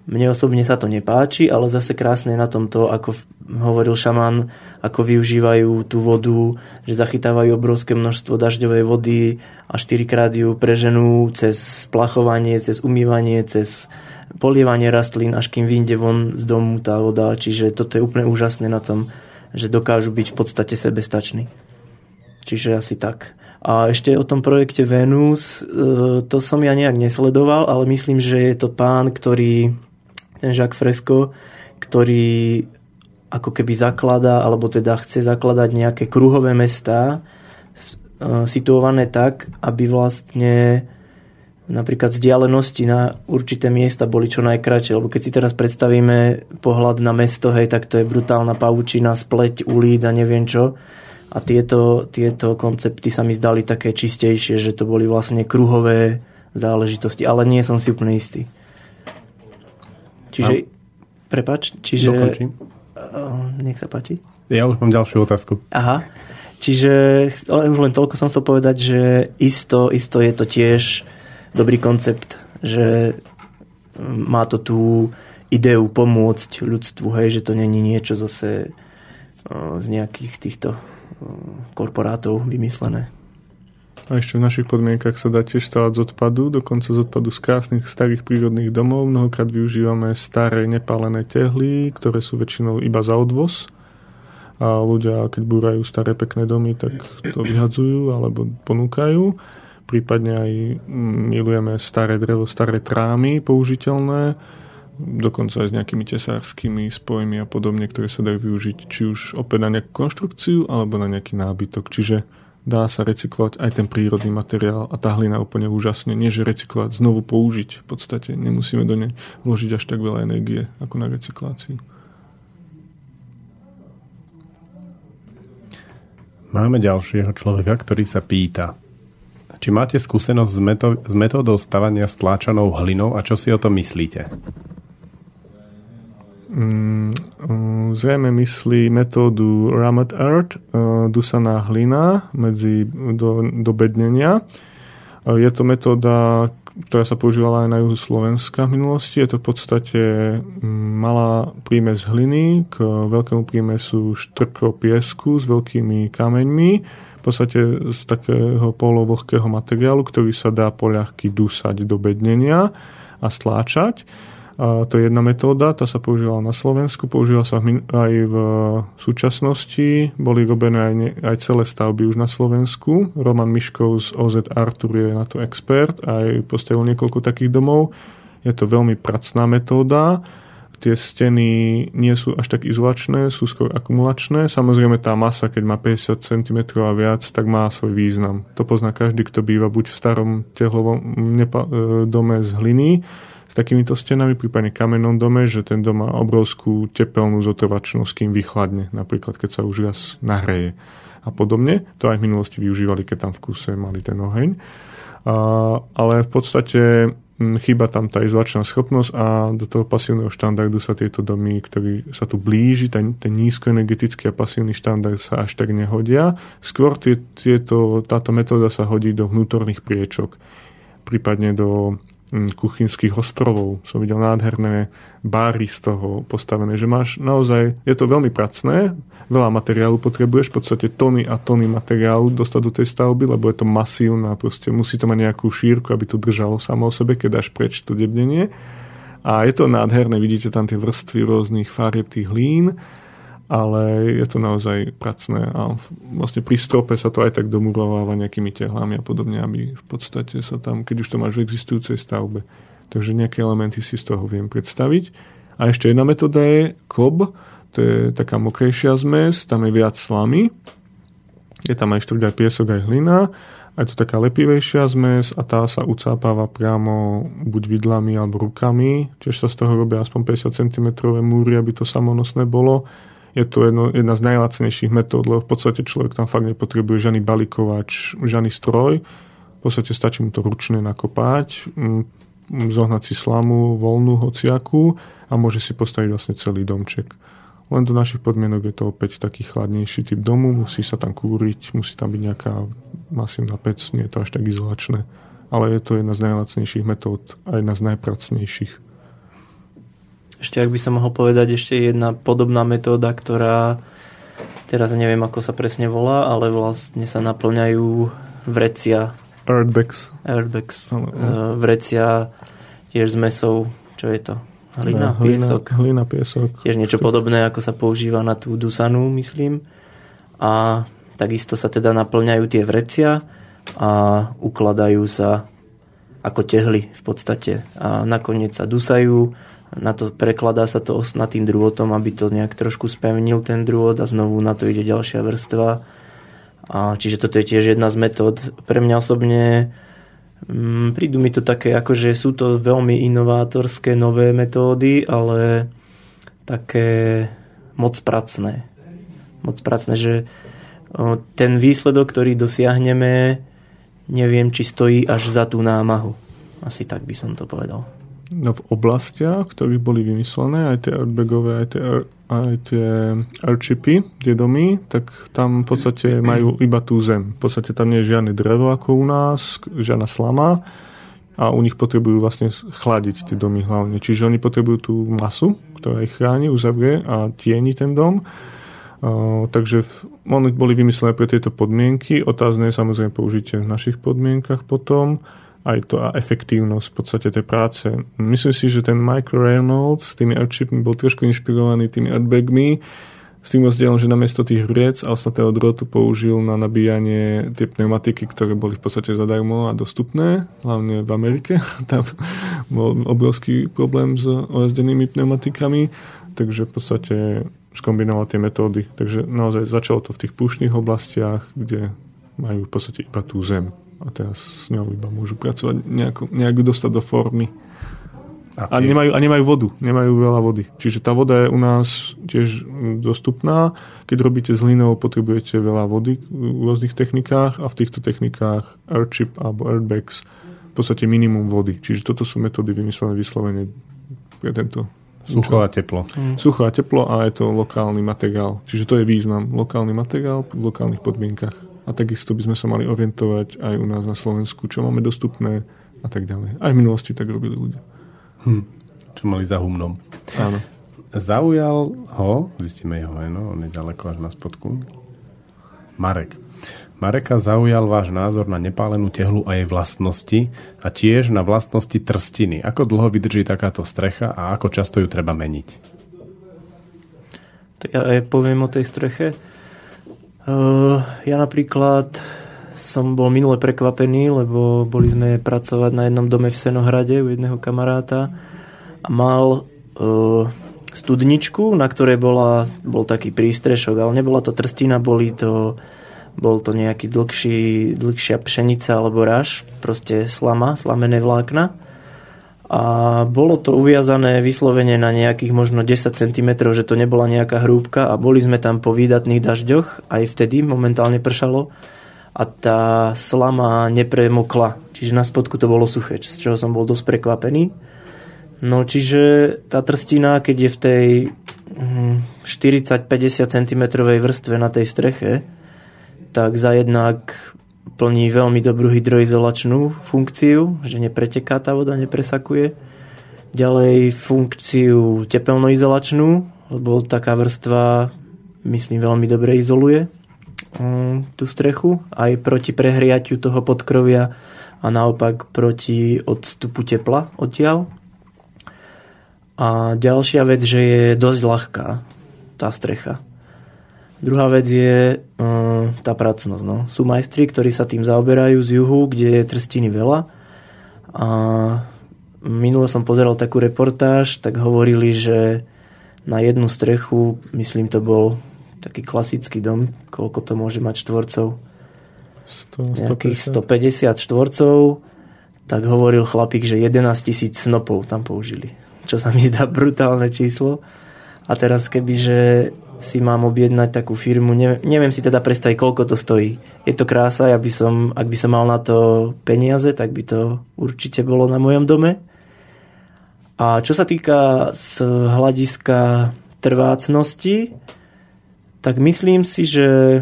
mne osobne sa to nepáči, ale zase krásne je na tom to, ako hovoril šaman, ako využívajú tú vodu, že zachytávajú obrovské množstvo dažďovej vody a štyrikrát ju preženú cez splachovanie, cez umývanie, cez polievanie rastlín, až kým vyjde von z domu tá voda. Čiže toto je úplne úžasné na tom, že dokážu byť v podstate sebestační. Čiže asi tak. A ešte o tom projekte Venus, e, to som ja nejak nesledoval, ale myslím, že je to pán, ktorý ten Jacques Fresco, ktorý ako keby zaklada, alebo teda chce zakladať nejaké kruhové mestá e, situované tak, aby vlastne napríklad vzdialenosti na určité miesta boli čo najkračšie, lebo keď si teraz predstavíme pohľad na mesto, hej, tak to je brutálna pavučina, spleť ulic a neviem čo. A tieto, tieto koncepty sa mi zdali také čistejšie, že to boli vlastne kruhové záležitosti, ale nie som si úplne istý. Čiže, a... prepač, čiže... Dokončím. Uh, nech sa páči. Ja už mám ďalšiu otázku. Aha. Čiže už len toľko som chcel povedať, že isto, isto je to tiež dobrý koncept, že má to tú ideu pomôcť ľudstvu, hej, že to není niečo zase z nejakých týchto korporátov vymyslené. A ešte v našich podmienkach sa dá tiež stavať z odpadu, dokonca z odpadu z krásnych starých prírodných domov. Mnohokrát využívame staré nepálené tehly, ktoré sú väčšinou iba za odvoz. A ľudia, keď búrajú staré pekné domy, tak to vyhadzujú alebo ponúkajú. Prípadne aj milujeme staré drevo, staré trámy použiteľné, dokonca aj s nejakými tesárskymi spojmi a podobne, ktoré sa dajú využiť či už opäť na nejakú konštrukciu alebo na nejaký nábytok. Čiže dá sa recyklovať aj ten prírodný materiál a tá hlina úplne úžasne. Nie, že recyklovať, znovu použiť. V podstate nemusíme do nej vložiť až tak veľa energie ako na recykláciu. Máme ďalšieho človeka, ktorý sa pýta, či máte skúsenosť s, metódou stavania stláčanou hlinou a čo si o tom myslíte? Mm, mm, zrejme myslí metódu Ramet Earth, uh, dusaná hlina medzi, do, do bednenia. Uh, je to metóda, ktorá sa používala aj na juhu Slovenska v minulosti. Je to v podstate mm, malá prímes hliny k veľkému prímesu štrko piesku s veľkými kameňmi. V podstate z takého polovlhkého materiálu, ktorý sa dá poľahky dusať do bednenia a stláčať. A to je jedna metóda, tá sa používala na Slovensku, používa sa aj v súčasnosti, boli robené aj, ne, aj celé stavby už na Slovensku. Roman Miškov z OZ Artur je na to expert, aj postavil niekoľko takých domov. Je to veľmi pracná metóda, tie steny nie sú až tak izolačné, sú skôr akumulačné. Samozrejme tá masa, keď má 50 cm a viac, tak má svoj význam. To pozná každý, kto býva buď v starom tehlovom e, dome z hliny, s takýmito stenami, prípadne kamennom dome, že ten dom má obrovskú tepelnú zotrvačnosť, kým vychladne, napríklad keď sa už raz nahreje a podobne. To aj v minulosti využívali, keď tam v kuse mali ten oheň. A, ale v podstate chýba tam tá izolačná schopnosť a do toho pasívneho štandardu sa tieto domy, ktorý sa tu blíži, ten, ten nízkoenergetický a pasívny štandard sa až tak nehodia. Skôr tie, tieto, táto metóda sa hodí do vnútorných priečok, prípadne do kuchynských ostrovov. Som videl nádherné báry z toho postavené, že máš naozaj, je to veľmi pracné, veľa materiálu potrebuješ, v podstate tony a tony materiálu dostať do tej stavby, lebo je to masívne a proste musí to mať nejakú šírku, aby to držalo samo o sebe, keď dáš preč to debnenie. A je to nádherné, vidíte tam tie vrstvy rôznych farieb tých hlín ale je to naozaj pracné a vlastne pri strope sa to aj tak domurováva nejakými tehlami a podobne, aby v podstate sa tam, keď už to máš v existujúcej stavbe. Takže nejaké elementy si z toho viem predstaviť. A ešte jedna metóda je kob, to je taká mokrejšia zmes, tam je viac slamy, je tam aj štrúd, aj piesok, aj hlina, a je to taká lepivejšia zmes a tá sa ucápava priamo buď vidlami alebo rukami, tiež sa z toho robia aspoň 50 cm múry, aby to samonosné bolo je to jedno, jedna z najlacnejších metód, lebo v podstate človek tam fakt nepotrebuje žiadny balikovač, žiadny stroj. V podstate stačí mu to ručne nakopať, zohnať si slamu, voľnú, hociakú a môže si postaviť vlastne celý domček. Len do našich podmienok je to opäť taký chladnejší typ domu, musí sa tam kúriť, musí tam byť nejaká masívna pec, nie je to až tak izolačné. Ale je to jedna z najlacnejších metód a jedna z najpracnejších. Ešte ak by som mohol povedať, ešte jedna podobná metóda, ktorá teraz neviem, ako sa presne volá, ale vlastne sa naplňajú vrecia. Earthbags. Earthbags. Uh, vrecia tiež z mesou. Čo je to? Hlina, hlina piesok. Hlina, piesok. Tiež niečo podobné, ako sa používa na tú dusanú, myslím. A takisto sa teda naplňajú tie vrecia a ukladajú sa ako tehly v podstate. A nakoniec sa dusajú na to prekladá sa to tým drôtom, aby to nejak trošku spevnil ten drôt a znovu na to ide ďalšia vrstva. A čiže toto je tiež jedna z metód. Pre mňa osobne mm, prídu mi to také, akože sú to veľmi inovátorské nové metódy, ale také moc pracné. Moc pracné, že ten výsledok, ktorý dosiahneme, neviem, či stojí až za tú námahu. Asi tak by som to povedal v oblastiach, ktorých boli vymyslené, aj tie airbagové, aj tie, aj tie airchipy, tie domy, tak tam v podstate majú iba tú zem. V podstate tam nie je žiadne drevo ako u nás, žiadna slama a u nich potrebujú vlastne chladiť tie domy hlavne. Čiže oni potrebujú tú masu, ktorá ich chráni, uzavrie a tieni ten dom. Uh, takže v, oni boli vymyslené pre tieto podmienky. Otázne je samozrejme použitie v našich podmienkach potom aj to a efektívnosť v podstate tej práce. Myslím si, že ten Michael Reynolds s tými airchipmi bol trošku inšpirovaný tými airbagmi, s tým rozdielom, že namiesto tých vriec a ostatného drotu použil na nabíjanie tie pneumatiky, ktoré boli v podstate zadarmo a dostupné, hlavne v Amerike. Tam bol obrovský problém s ojazdenými pneumatikami, takže v podstate skombinoval tie metódy. Takže naozaj začalo to v tých púšnych oblastiach, kde majú v podstate iba tú zem a teraz s ňou iba môžu pracovať, nejako, nejak dostať do formy. A nemajú, a nemajú vodu, nemajú veľa vody. Čiže tá voda je u nás tiež mm, dostupná. Keď robíte s hlinou, potrebujete veľa vody v rôznych technikách a v týchto technikách airchip alebo airbags v podstate minimum vody. Čiže toto sú metódy vymyslené vyslovene pre tento Sucho a teplo. Sucho a teplo a je to lokálny materiál. Čiže to je význam. Lokálny materiál v lokálnych podmienkach. A takisto by sme sa mali orientovať aj u nás na Slovensku, čo máme dostupné a tak ďalej. Aj v minulosti tak robili ľudia. Hm. Čo mali za humnom. Áno. Zaujal ho, zistíme jeho meno, on je ďaleko až na spodku. Marek. Mareka zaujal váš názor na nepálenú tehlu a jej vlastnosti a tiež na vlastnosti trstiny. Ako dlho vydrží takáto strecha a ako často ju treba meniť? Tak ja aj poviem o tej streche. Uh, ja napríklad som bol minule prekvapený, lebo boli sme pracovať na jednom dome v Senohrade u jedného kamaráta a mal uh, studničku, na ktorej bola, bol taký prístrešok, ale nebola to trstina, boli to, bol to nejaký dlhší, dlhšia pšenica alebo raž, proste slama, slamené vlákna. A bolo to uviazané vyslovene na nejakých možno 10 cm, že to nebola nejaká hrúbka a boli sme tam po výdatných dažďoch, aj vtedy momentálne pršalo a tá slama nepremokla. Čiže na spodku to bolo suché, z čoho som bol dosť prekvapený. No čiže tá trstina, keď je v tej 40-50 cm vrstve na tej streche, tak za jednak plní veľmi dobrú hydroizolačnú funkciu, že nepreteká tá voda, nepresakuje. Ďalej funkciu tepelnoizolačnú, lebo taká vrstva myslím veľmi dobre izoluje Mm, tú strechu aj proti prehriatiu toho podkrovia a naopak proti odstupu tepla odtiaľ. A ďalšia vec, že je dosť ľahká tá strecha. Druhá vec je um, tá pracnosť. No. Sú majstri, ktorí sa tým zaoberajú z juhu, kde je trstiny veľa. A minule som pozeral takú reportáž, tak hovorili, že na jednu strechu, myslím to bol taký klasický dom, koľko to môže mať štvorcov? 100, Nejakých 150 štvorcov, tak hovoril chlapík, že 11 tisíc snopov tam použili. Čo sa mi zdá brutálne číslo. A teraz keby, že si mám objednať takú firmu, neviem, neviem si teda predstaviť, koľko to stojí. Je to krása, ja by som, ak by som mal na to peniaze, tak by to určite bolo na mojom dome. A čo sa týka z hľadiska trvácnosti, tak myslím si, že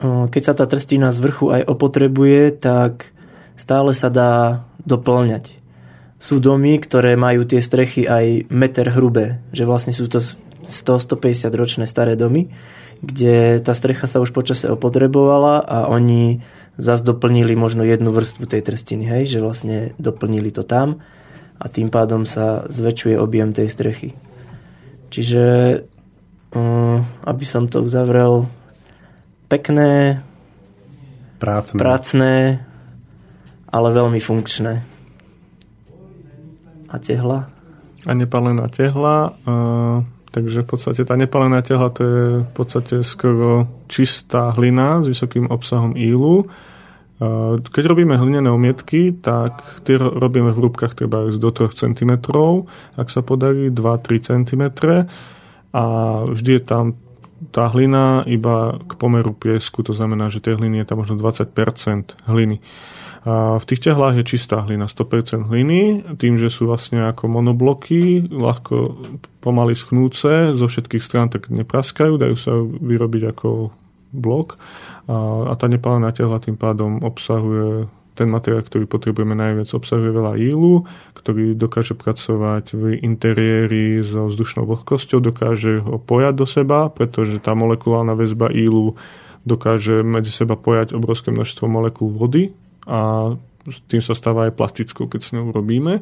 keď sa tá trstina z vrchu aj opotrebuje, tak stále sa dá doplňať. Sú domy, ktoré majú tie strechy aj meter hrubé, že vlastne sú to 100-150 ročné staré domy, kde tá strecha sa už počase opotrebovala a oni zase doplnili možno jednu vrstvu tej trstiny, hej, že vlastne doplnili to tam a tým pádom sa zväčšuje objem tej strechy. Čiže Mm, aby som to uzavrel, pekné, Prácne. prácne, ale veľmi funkčné. A tehla? A nepálená tehla. Uh, takže v podstate tá nepálená tehla to je v podstate skoro čistá hlina s vysokým obsahom ílu. Keď robíme hlinené omietky, tak tie robíme v hrúbkach treba do 3 cm, ak sa podarí 2-3 cm a vždy je tam tá hlina iba k pomeru piesku, to znamená, že tej hliny je tam možno 20% hliny. A v tých tehlách je čistá hlina, 100% hliny, tým, že sú vlastne ako monobloky, ľahko pomaly schnúce, zo všetkých strán tak nepraskajú, dajú sa vyrobiť ako blok. A, a tá nepálená tehla tým pádom obsahuje ten materiál, ktorý potrebujeme najviac, obsahuje veľa ílu, ktorý dokáže pracovať v interiéri so vzdušnou vlhkosťou, dokáže ho pojať do seba, pretože tá molekulárna väzba ílu dokáže medzi seba pojať obrovské množstvo molekúl vody a tým sa stáva aj plastickou, keď s ňou robíme.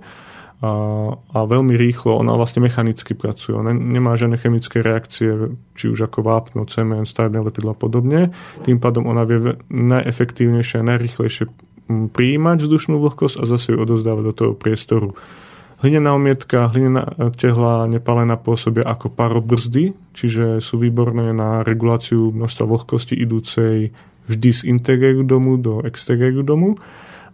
A, a veľmi rýchlo, ona vlastne mechanicky pracuje, ona nemá žiadne chemické reakcie, či už ako vápno, cement, stavebné letidla a podobne. Tým pádom ona vie najefektívnejšie a najrýchlejšie prijímať vzdušnú vlhkosť a zase ju odozdávať do toho priestoru. Hlinená omietka, hlinená tehla nepálená pôsobia ako parobrzdy, čiže sú výborné na reguláciu množstva vlhkosti idúcej vždy z interiéru domu do exteriéru domu.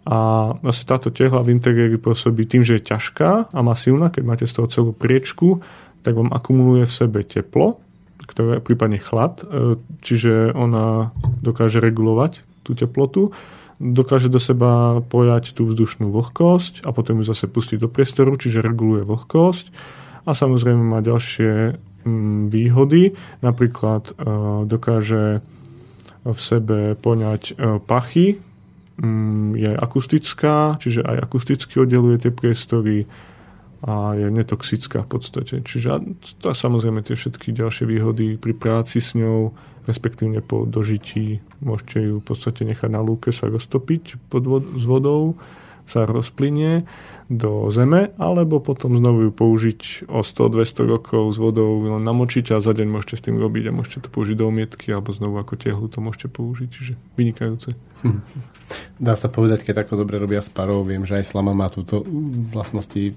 A vlastne táto tehla v interiéri pôsobí tým, že je ťažká a masívna, keď máte z toho celú priečku, tak vám akumuluje v sebe teplo, ktoré prípadne chlad, e, čiže ona dokáže regulovať tú teplotu, dokáže do seba pojať tú vzdušnú vlhkosť a potom ju zase pustiť do priestoru, čiže reguluje vlhkosť. A samozrejme má ďalšie mm, výhody, napríklad e, dokáže v sebe poňať e, pachy, Mm, je akustická, čiže aj akusticky oddeluje tie priestory a je netoxická v podstate. Čiže to samozrejme tie všetky ďalšie výhody pri práci s ňou, respektívne po dožití, môžete ju v podstate nechať na lúke sa roztopiť pod vod- s vodou, sa rozplynie do zeme, alebo potom znovu ju použiť o 100-200 rokov s vodou len namočiť a za deň môžete s tým robiť a môžete to použiť do umietky alebo znovu ako tehlu to môžete použiť, čiže vynikajúce. Hm. Dá sa povedať, keď takto dobre robia s parou, viem, že aj slama má túto vlastnosti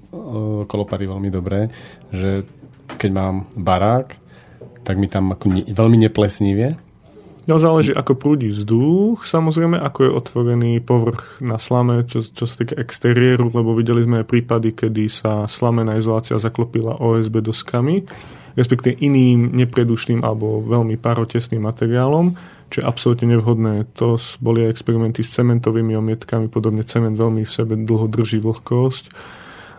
kolopary veľmi dobré, že keď mám barák, tak mi tam ako ne, veľmi neplesnivie, No záleží, ako prúdi vzduch, samozrejme, ako je otvorený povrch na slame, čo, čo sa týka exteriéru, lebo videli sme aj prípady, kedy sa slamená izolácia zaklopila OSB doskami, respektíve iným nepredušným alebo veľmi parotesným materiálom, čo je absolútne nevhodné. To boli aj experimenty s cementovými omietkami, podobne cement veľmi v sebe dlho drží vlhkosť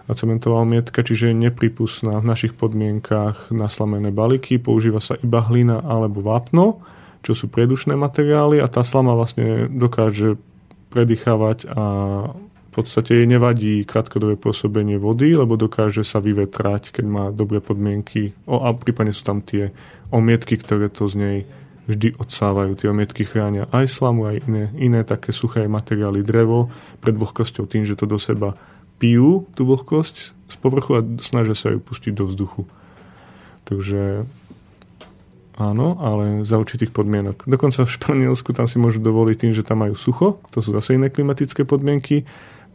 a cementová omietka, čiže je nepripustná v našich podmienkách na slamené balíky, používa sa iba hlina alebo vápno, čo sú predušné materiály a tá slama vlastne dokáže predýchavať a v podstate jej nevadí krátkodobé pôsobenie vody, lebo dokáže sa vyvetrať, keď má dobré podmienky. O, a prípadne sú tam tie omietky, ktoré to z nej vždy odsávajú. Tie omietky chránia aj slamu, aj iné, iné také suché materiály, drevo pred vlhkosťou tým, že to do seba pijú tú vlhkosť z povrchu a snažia sa ju pustiť do vzduchu. Takže Áno, ale za určitých podmienok. Dokonca v Španielsku tam si môžu dovoliť tým, že tam majú sucho, to sú zase iné klimatické podmienky.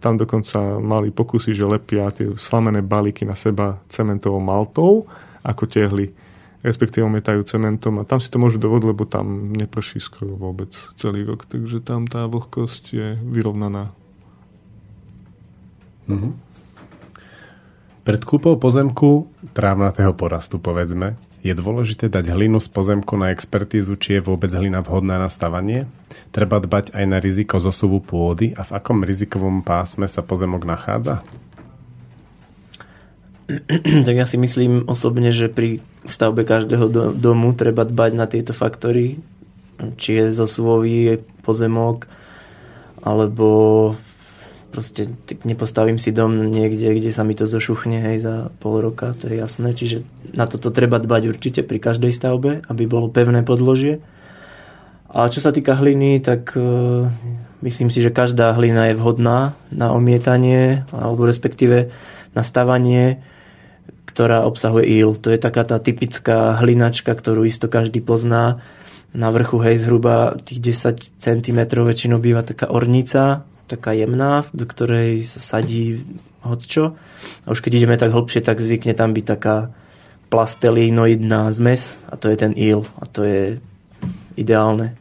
Tam dokonca mali pokusy, že lepia tie slamené balíky na seba cementovou maltou, ako tehly, respektíve ometajú cementom a tam si to môžu dovoliť, lebo tam neprší skoro vôbec celý rok, takže tam tá vlhkosť je vyrovnaná. Mm-hmm. Pred kúpou pozemku trávnatého porastu, povedzme, je dôležité dať hlinu z pozemku na expertízu, či je vôbec hlina vhodná na stavanie? Treba dbať aj na riziko zosuvu pôdy a v akom rizikovom pásme sa pozemok nachádza? tak ja si myslím osobne, že pri stavbe každého domu treba dbať na tieto faktory, či je zosuvový pozemok, alebo proste nepostavím si dom niekde, kde sa mi to zošuchne hej, za pol roka, to je jasné. Čiže na toto treba dbať určite pri každej stavbe, aby bolo pevné podložie. A čo sa týka hliny, tak uh, myslím si, že každá hlina je vhodná na omietanie, alebo respektíve na stavanie, ktorá obsahuje íl. To je taká tá typická hlinačka, ktorú isto každý pozná. Na vrchu, hej, zhruba tých 10 cm väčšinou býva taká ornica, taká jemná, do ktorej sa sadí hodčo. A už keď ideme tak hlbšie, tak zvykne tam byť taká plastelinoidná zmes a to je ten íl a to je ideálne.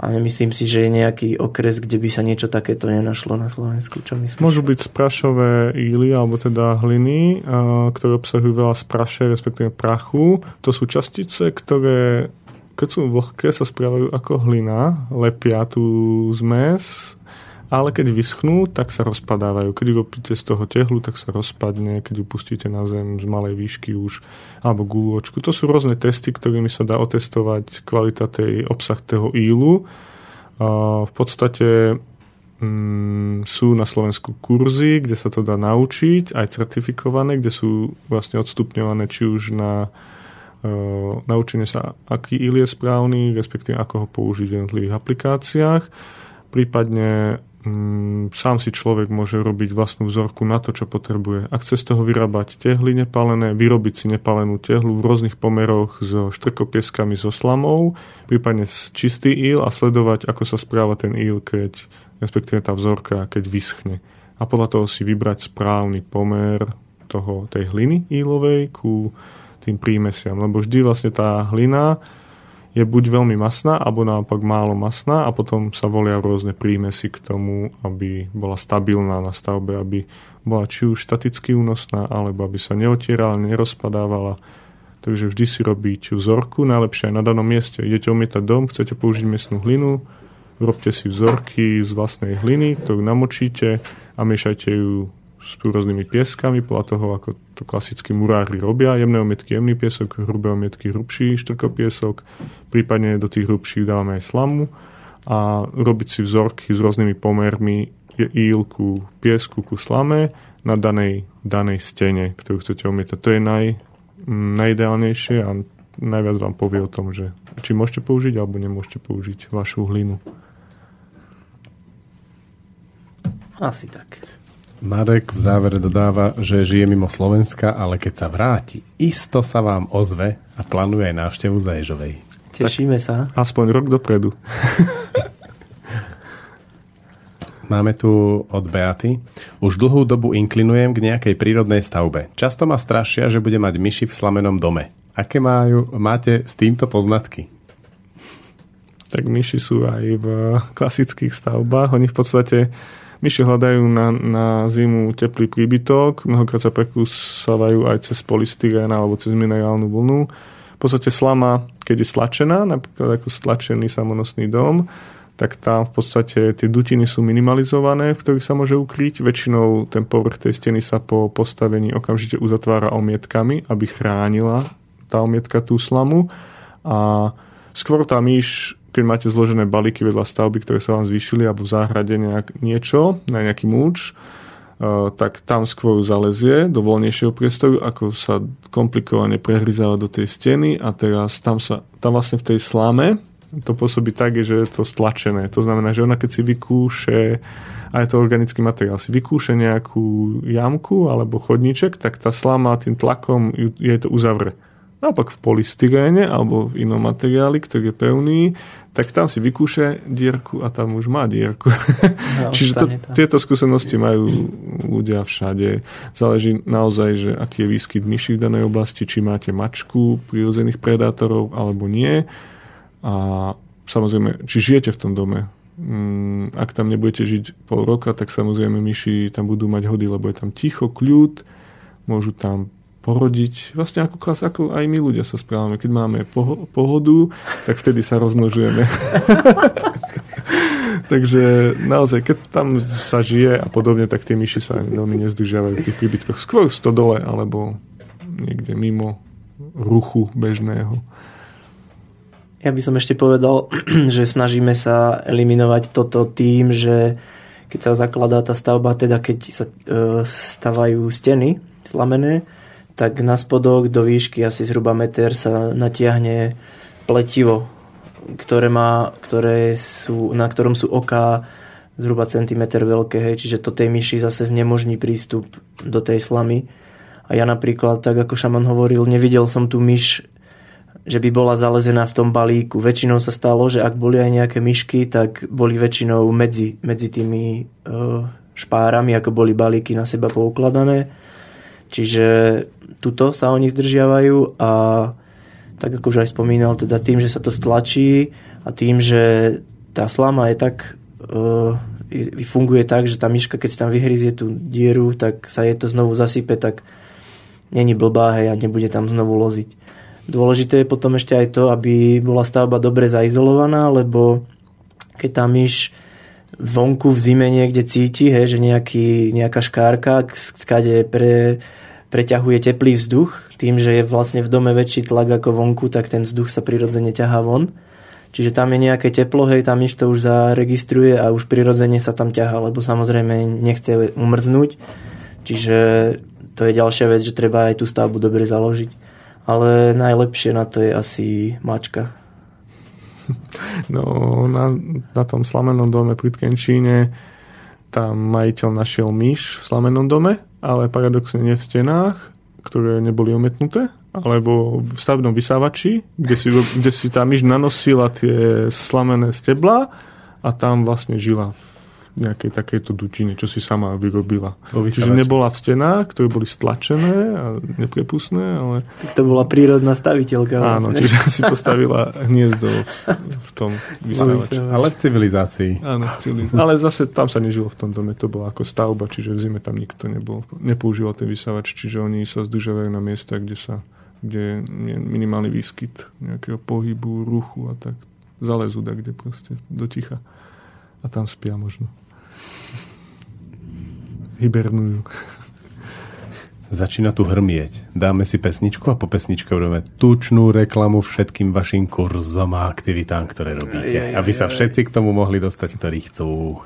A nemyslím si, že je nejaký okres, kde by sa niečo takéto nenašlo na Slovensku. Čo myslíš? Môžu byť sprašové íly, alebo teda hliny, ktoré obsahujú veľa spraše, respektíve prachu. To sú častice, ktoré keď sú vlhké, sa správajú ako hlina, lepia tú zmes ale keď vyschnú, tak sa rozpadávajú. Keď ju z toho tehlu, tak sa rozpadne, keď ju pustíte na zem z malej výšky už, alebo gúločku. To sú rôzne testy, ktorými sa dá otestovať kvalita tej obsah toho ílu. V podstate mm, sú na Slovensku kurzy, kde sa to dá naučiť, aj certifikované, kde sú vlastne odstupňované či už na uh, naučenie sa, aký íl je správny, respektíve ako ho použiť v jednotlivých aplikáciách. Prípadne sám si človek môže robiť vlastnú vzorku na to, čo potrebuje. Ak chce z toho vyrábať tehly nepalené, vyrobiť si nepalenú tehlu v rôznych pomeroch so štrkopieskami, so slamou, prípadne čistý íl a sledovať, ako sa správa ten íl, keď, respektíve tá vzorka, keď vyschne. A podľa toho si vybrať správny pomer toho, tej hliny ílovej ku tým prímesiam. Lebo vždy vlastne tá hlina je buď veľmi masná, alebo naopak málo masná a potom sa volia rôzne prímesy k tomu, aby bola stabilná na stavbe, aby bola či už staticky únosná, alebo aby sa neotierala, nerozpadávala. Takže vždy si robiť vzorku, najlepšie aj na danom mieste. Idete omietať dom, chcete použiť miestnú hlinu, robte si vzorky z vlastnej hliny, ktorú namočíte a miešajte ju s rôznymi pieskami, podľa toho, ako to klasickí murári robia. Jemné omietky jemný piesok, hrubé omietky hrubší štrkopiesok, prípadne do tých hrubších dávame aj slamu a robiť si vzorky s rôznymi pomermi ílku piesku ku slame na danej, danej stene, ktorú chcete omietať. To je naj, najideálnejšie a najviac vám povie o tom, že či môžete použiť alebo nemôžete použiť vašu hlinu. Asi tak. Marek v závere dodáva, že žije mimo Slovenska, ale keď sa vráti, isto sa vám ozve a plánuje aj návštevu Zaježovej. Tešíme sa. Aspoň rok dopredu. Máme tu od Beaty. Už dlhú dobu inklinujem k nejakej prírodnej stavbe. Často ma strašia, že bude mať myši v slamenom dome. Aké majú, máte s týmto poznatky? tak myši sú aj v klasických stavbách. Oni v podstate myši hľadajú na, na zimu teplý príbytok, mnohokrát sa prekúsavajú aj cez polystyrén alebo cez minerálnu vlnu. V podstate slama, keď je stlačená, napríklad ako stlačený samonosný dom, tak tam v podstate tie dutiny sú minimalizované, v ktorých sa môže ukryť. Väčšinou ten povrch tej steny sa po postavení okamžite uzatvára omietkami, aby chránila tá omietka tú slamu. A skôr tá myš keď máte zložené balíky vedľa stavby, ktoré sa vám zvýšili, alebo v záhrade nejak, niečo, na nejaký múč, uh, tak tam skôr zalezie do voľnejšieho priestoru, ako sa komplikovane prehryzáva do tej steny a teraz tam, sa, tam vlastne v tej slame to pôsobí tak, že je to stlačené. To znamená, že ona keď si vykúše, a je to organický materiál, si vykúše nejakú jamku alebo chodníček, tak tá slama tým tlakom jej to uzavre. Naopak v polystyréne alebo v inom materiáli, ktorý je pevný, tak tam si vykúše dierku a tam už má dierku. No, Čiže to, tieto skúsenosti majú ľudia všade. Záleží naozaj, že aký je výskyt myší v danej oblasti, či máte mačku prírodzených predátorov alebo nie. A samozrejme, či žijete v tom dome. Mm, ak tam nebudete žiť pol roka, tak samozrejme myši tam budú mať hody, lebo je tam ticho, kľud, môžu tam porodiť. Vlastne ako klas, ako aj my ľudia sa správame. Keď máme poho- pohodu, tak vtedy sa rozmnožujeme. Takže naozaj, keď tam sa žije a podobne, tak tie myši sa veľmi nezdržiavajú v tých príbytkoch. Skôr v stodole alebo niekde mimo ruchu bežného. Ja by som ešte povedal, že snažíme sa eliminovať toto tým, že keď sa zakladá tá stavba, teda keď sa e, stavajú steny slamené, tak na spodok do výšky asi zhruba meter sa natiahne pletivo, ktoré má, ktoré sú, na ktorom sú oká zhruba centimeter veľké, hej, čiže to tej myši zase znemožní prístup do tej slamy. A ja napríklad, tak ako šaman hovoril, nevidel som tú myš, že by bola zalezená v tom balíku. Väčšinou sa stalo, že ak boli aj nejaké myšky, tak boli väčšinou medzi, medzi tými uh, špárami, ako boli balíky na seba poukladané. Čiže tuto sa oni zdržiavajú a tak ako už aj spomínal, teda tým, že sa to stlačí a tým, že tá slama je tak uh, funguje tak, že tá myška, keď si tam vyhryzie tú dieru, tak sa je to znovu zasype, tak není blbá hej, a nebude tam znovu loziť. Dôležité je potom ešte aj to, aby bola stavba dobre zaizolovaná, lebo keď tá myš vonku v zime niekde cíti, hej, že nejaký, nejaká škárka, skade pre, preťahuje teplý vzduch, tým, že je vlastne v dome väčší tlak ako vonku, tak ten vzduch sa prirodzene ťahá von. Čiže tam je nejaké teplo, hej, tam to už zaregistruje a už prirodzene sa tam ťahá, lebo samozrejme nechce umrznúť. Čiže to je ďalšia vec, že treba aj tú stavbu dobre založiť. Ale najlepšie na to je asi mačka. No, na, na tom slamenom dome pri Tkenčíne tam majiteľ našiel myš v slamenom dome ale paradoxne nie v stenách, ktoré neboli ometnuté, alebo v stavnom vysávači, kde si, kde si tá myš nanosila tie slamené stebla a tam vlastne žila. v nejakej takejto dutiny, čo si sama vyrobila. Čiže nebola v stenách, ktoré boli stlačené a neprepustné, ale Tak to bola prírodná staviteľka. áno, vlastne. čiže si postavila hniezdo v, v tom vysavači. Ale v civilizácii. Áno, chceli. Ale zase tam sa nežilo v tom dome, to bola ako stavba, čiže v zime tam nikto nebol. Nepoužíval ten vysavač, čiže oni sa zdržavajú na miesta, kde sa kde je minimálny výskyt nejakého pohybu, ruchu a tak. Zalezú tak, kde proste do ticha. A tam spia možno. Hibernujú. Začína tu hrmieť. Dáme si pesničku a po pesničke budeme tučnú reklamu všetkým vašim kurzom a aktivitám, ktoré robíte. Aj, aj, aj, Aby sa všetci k tomu mohli dostať, ktorí chcú.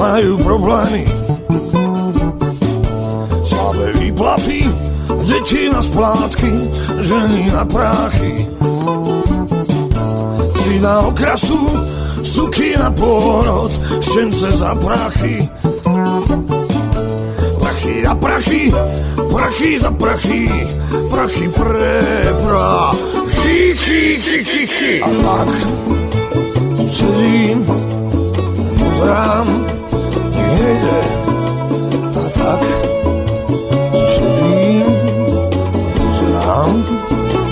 Majú problémy slabé výplaty, deti na splátky, ženy na práchy. Si na okrasu, suky na pôrod, štence za prachy. Prachy a prachy, prachy za prachy, prachy pre prachy, chy, chy, chy, chy. A tak sedím, pozerám, nejde. A tak sedím, pozerám,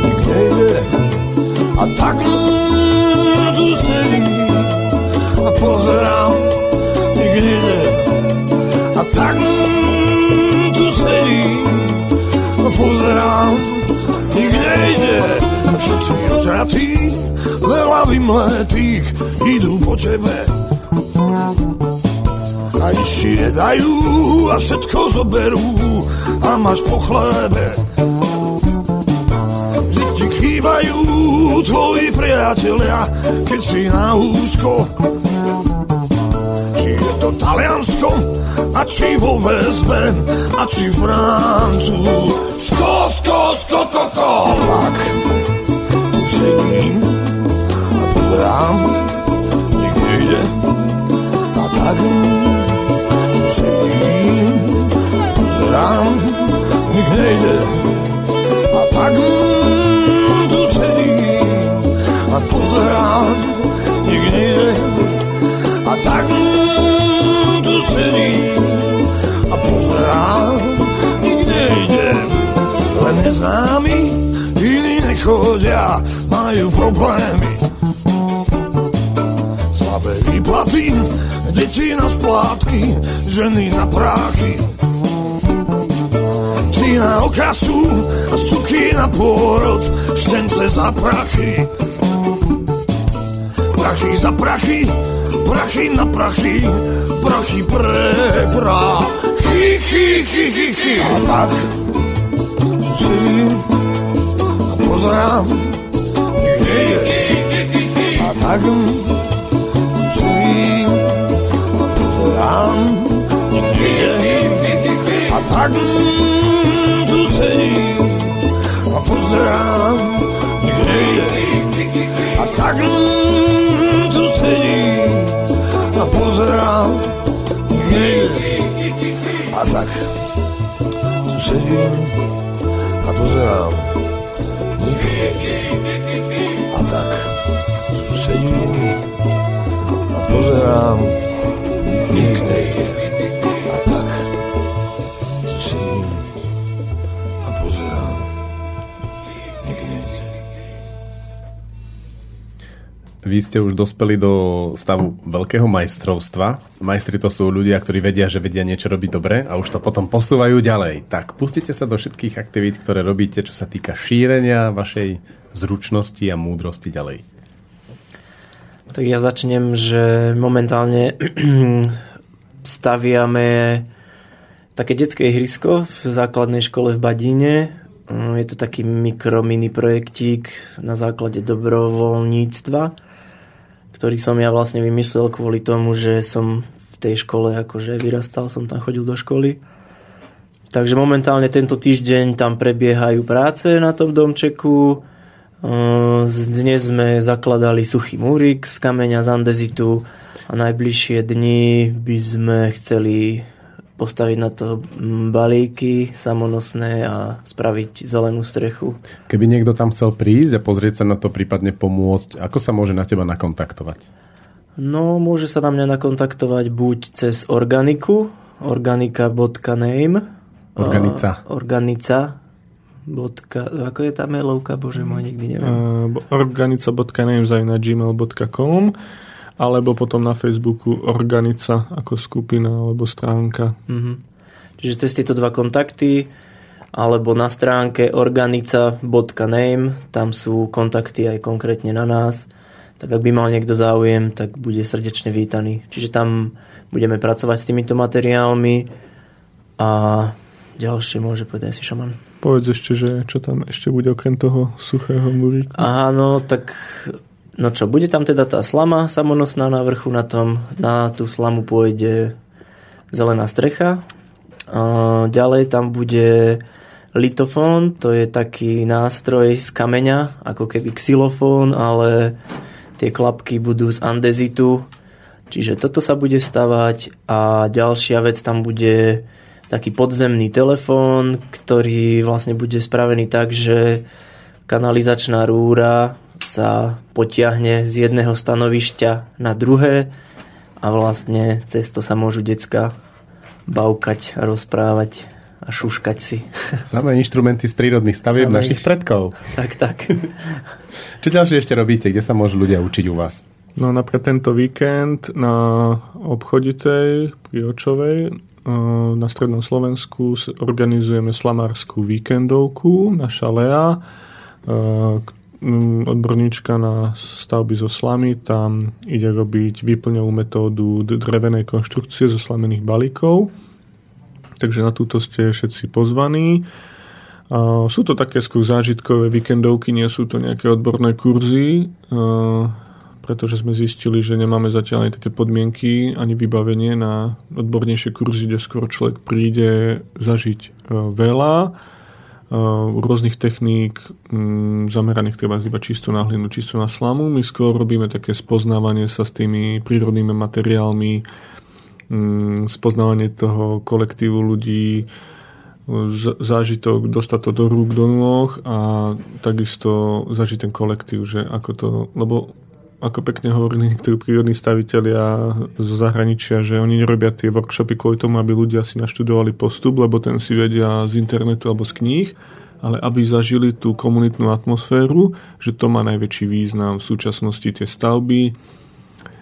nikde ide. A tak mm, tu sedím a pozerám, nikde ide. A tak mm, tu sedím a pozerám, nikde ide. A všetci ožratí, veľa vymletých idú po tebe a ešte nedajú a všetko zoberú a máš po chlebe. Že ti chýbajú tvoji priatelia, keď si na úzko. Či je to Taliansko, a či vo väzbe, a či Francúzsko, sko, sko, ko, ko. Tak, tu sedím a pozerám, nikde ide. A tak pozerám, nikde ide. A tak mm, tu sedím a pozerám, nikde ide. A tak mm, tu sedím a pozerám, nikde ide. Len neznámi, iní nechodia, majú problémy slabé výplaty, deti na splátky, ženy na práchy. Na okrasu a suky na pôrod, štence za prachy. Prachy za prachy, prachy na prachy, prachy pre prachy, chy, chy, chy, chy. A tak sedím a pozerám. A tak sedím a pozerám, nikde je. A tak mm, nikde je. A tak mm, tu sedím a pozerám, nikde je. A tak tu sedím a pozerám. A tak tu sedím a pozerám, ste už dospeli do stavu veľkého majstrovstva. Majstri to sú ľudia, ktorí vedia, že vedia niečo robiť dobre a už to potom posúvajú ďalej. Tak pustite sa do všetkých aktivít, ktoré robíte, čo sa týka šírenia vašej zručnosti a múdrosti ďalej. Tak ja začnem, že momentálne staviame také detské ihrisko v základnej škole v Badíne. Mm, Je to taký mikro mini projektík na základe dobrovoľníctva. Ktorý som ja vlastne vymyslel kvôli tomu, že som v tej škole akože vyrastal, som tam chodil do školy. Takže momentálne tento týždeň tam prebiehajú práce na tom domčeku. Dnes sme zakladali suchý múrik z kameňa z andezitu a najbližšie dni by sme chceli postaviť na to balíky samonosné a spraviť zelenú strechu. Keby niekto tam chcel prísť a pozrieť sa na to, prípadne pomôcť, ako sa môže na teba nakontaktovať? No, môže sa na mňa nakontaktovať buď cez organiku, organika.name. Organica. Uh, organica. Bodka, ako je tá mailovka, bože môj, nikdy neviem. Uh, organica.name na gmail.com alebo potom na Facebooku Organica ako skupina alebo stránka. Mm-hmm. Čiže cez tieto dva kontakty alebo na stránke organica.name, tam sú kontakty aj konkrétne na nás, tak ak by mal niekto záujem, tak bude srdečne vítaný. Čiže tam budeme pracovať s týmito materiálmi a ďalšie môže povedať si šaman. Povedz ešte, že čo tam ešte bude okrem toho suchého muríka. Áno, tak No čo, bude tam teda tá slama samonosná na vrchu, na tom, na tú slamu pôjde zelená strecha. Ďalej tam bude litofón, to je taký nástroj z kameňa, ako keby xylofón, ale tie klapky budú z andezitu, čiže toto sa bude stavať a ďalšia vec tam bude taký podzemný telefón, ktorý vlastne bude spravený tak, že kanalizačná rúra sa potiahne z jedného stanovišťa na druhé a vlastne cez to sa môžu decka bavkať a rozprávať a šuškať si. Samé inštrumenty z prírodných stavieb Samé našich predkov. Tak, tak. Čo ďalšie ešte robíte? Kde sa môžu ľudia učiť u vás? No napríklad tento víkend na obchoditej pri Očovej eh, na strednom Slovensku organizujeme slamárskú víkendovku, naša Lea, eh, odborníčka na stavby zo slamy, tam ide robiť výplňovú metódu drevenej konštrukcie zo slamených balíkov. Takže na túto ste všetci pozvaní. Sú to také skôr zážitkové víkendovky, nie sú to nejaké odborné kurzy, pretože sme zistili, že nemáme zatiaľ ani také podmienky, ani vybavenie na odbornejšie kurzy, kde skôr človek príde zažiť veľa rôznych techník mm, zameraných treba iba čisto na hlinu, čisto na slamu. My skôr robíme také spoznávanie sa s tými prírodnými materiálmi, mm, spoznávanie toho kolektívu ľudí, zážitok, dostať to do rúk, do nôh a takisto zažiť ten kolektív, že ako to, lebo ako pekne hovorili niektorí prírodní staviteľia zo zahraničia, že oni nerobia tie workshopy kvôli tomu, aby ľudia si naštudovali postup, lebo ten si vedia z internetu alebo z kníh, ale aby zažili tú komunitnú atmosféru, že to má najväčší význam v súčasnosti tie stavby,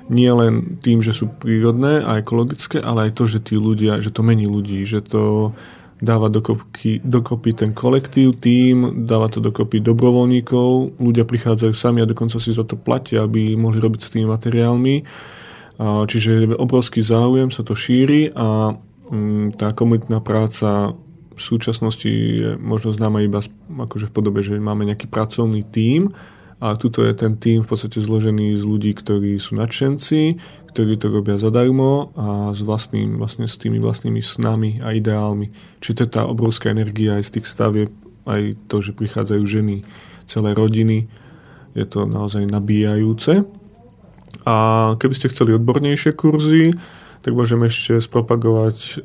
nie len tým, že sú prírodné a ekologické, ale aj to, že tí ľudia, že to mení ľudí, že to dáva dokopy, dokopy ten kolektív, tým, dáva to dokopy dobrovoľníkov, ľudia prichádzajú sami a dokonca si za to platia, aby mohli robiť s tými materiálmi. Čiže obrovský záujem, sa to šíri a mm, tá komunitná práca v súčasnosti je možno známa iba akože v podobe, že máme nejaký pracovný tím a tuto je ten tím v podstate zložený z ľudí, ktorí sú nadšenci, ktorí to robia zadarmo a s, vlastným, vlastne s tými vlastnými snami a ideálmi. Čiže to je tá obrovská energia aj z tých stavieb, aj to, že prichádzajú ženy, celé rodiny. Je to naozaj nabíjajúce. A keby ste chceli odbornejšie kurzy, tak môžeme ešte spropagovať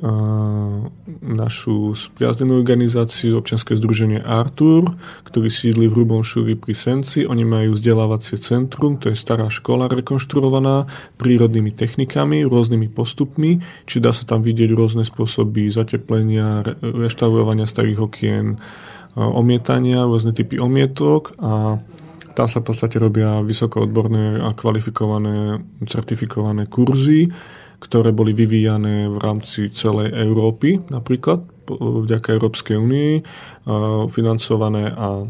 našu spriazdenú organizáciu občianske združenie Artur, ktorý sídli v Hrubom Šúri pri Senci. Oni majú vzdelávacie centrum, to je stará škola rekonštruovaná prírodnými technikami, rôznymi postupmi, či dá sa tam vidieť rôzne spôsoby zateplenia, reštaurovania starých okien, omietania, rôzne typy omietok a tam sa v podstate robia vysoko odborné a kvalifikované, certifikované kurzy, ktoré boli vyvíjané v rámci celej Európy, napríklad vďaka Európskej únii, financované a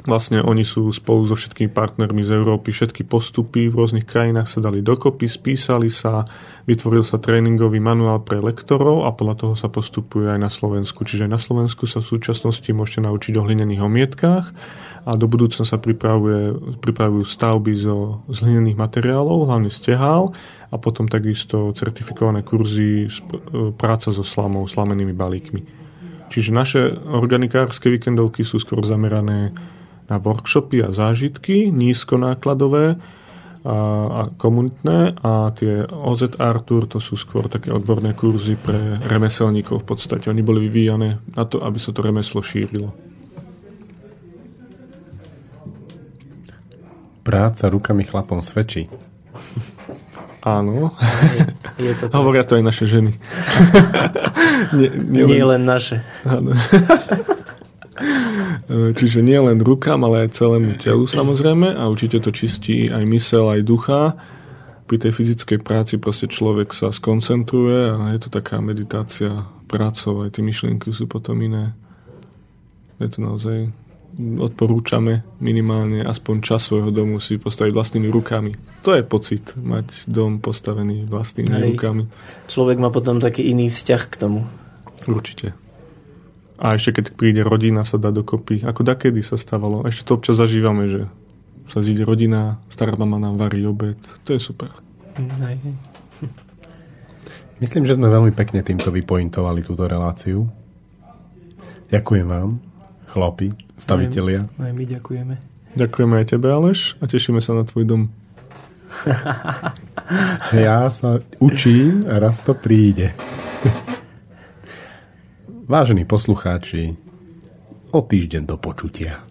Vlastne oni sú spolu so všetkými partnermi z Európy, všetky postupy v rôznych krajinách sa dali dokopy, spísali sa, vytvoril sa tréningový manuál pre lektorov a podľa toho sa postupuje aj na Slovensku. Čiže aj na Slovensku sa v súčasnosti môžete naučiť o hlinených omietkách a do budúcna sa pripravuje, pripravujú stavby zo, z hlinených materiálov, hlavne stehál a potom takisto certifikované kurzy sp- práca so slamou, slamenými balíkmi. Čiže naše organikárske víkendovky sú skôr zamerané na workshopy a zážitky, nízkonákladové a, a komunitné a tie OZ Artur to sú skôr také odborné kurzy pre remeselníkov v podstate. Oni boli vyvíjane na to, aby sa to remeslo šírilo. Práca rukami chlapom svedčí. Áno. Je, je to tak. Hovoria to aj naše ženy. nie, nie, Nie len, len naše. áno. Čiže nie len rukám, ale aj celému telu samozrejme a určite to čistí aj mysel, aj ducha. Pri tej fyzickej práci proste človek sa skoncentruje a je to taká meditácia prácou, aj tie myšlienky sú potom iné. Je to naozaj odporúčame minimálne aspoň čas svojho domu si postaviť vlastnými rukami. To je pocit, mať dom postavený vlastnými Hej. rukami. Človek má potom taký iný vzťah k tomu. Určite. A ešte keď príde rodina, sa dá dokopy. Ako dakedy sa stávalo. Ešte to občas zažívame, že sa zíde rodina, stará mama nám varí obed. To je super. Hej. Myslím, že sme veľmi pekne týmto vypointovali túto reláciu. Ďakujem vám, chlapi, stavitelia. Aj my ďakujeme. Ďakujeme aj tebe, Aleš, a tešíme sa na tvoj dom. Ja sa učím a raz to príde. Vážení poslucháči, o týždeň do počutia.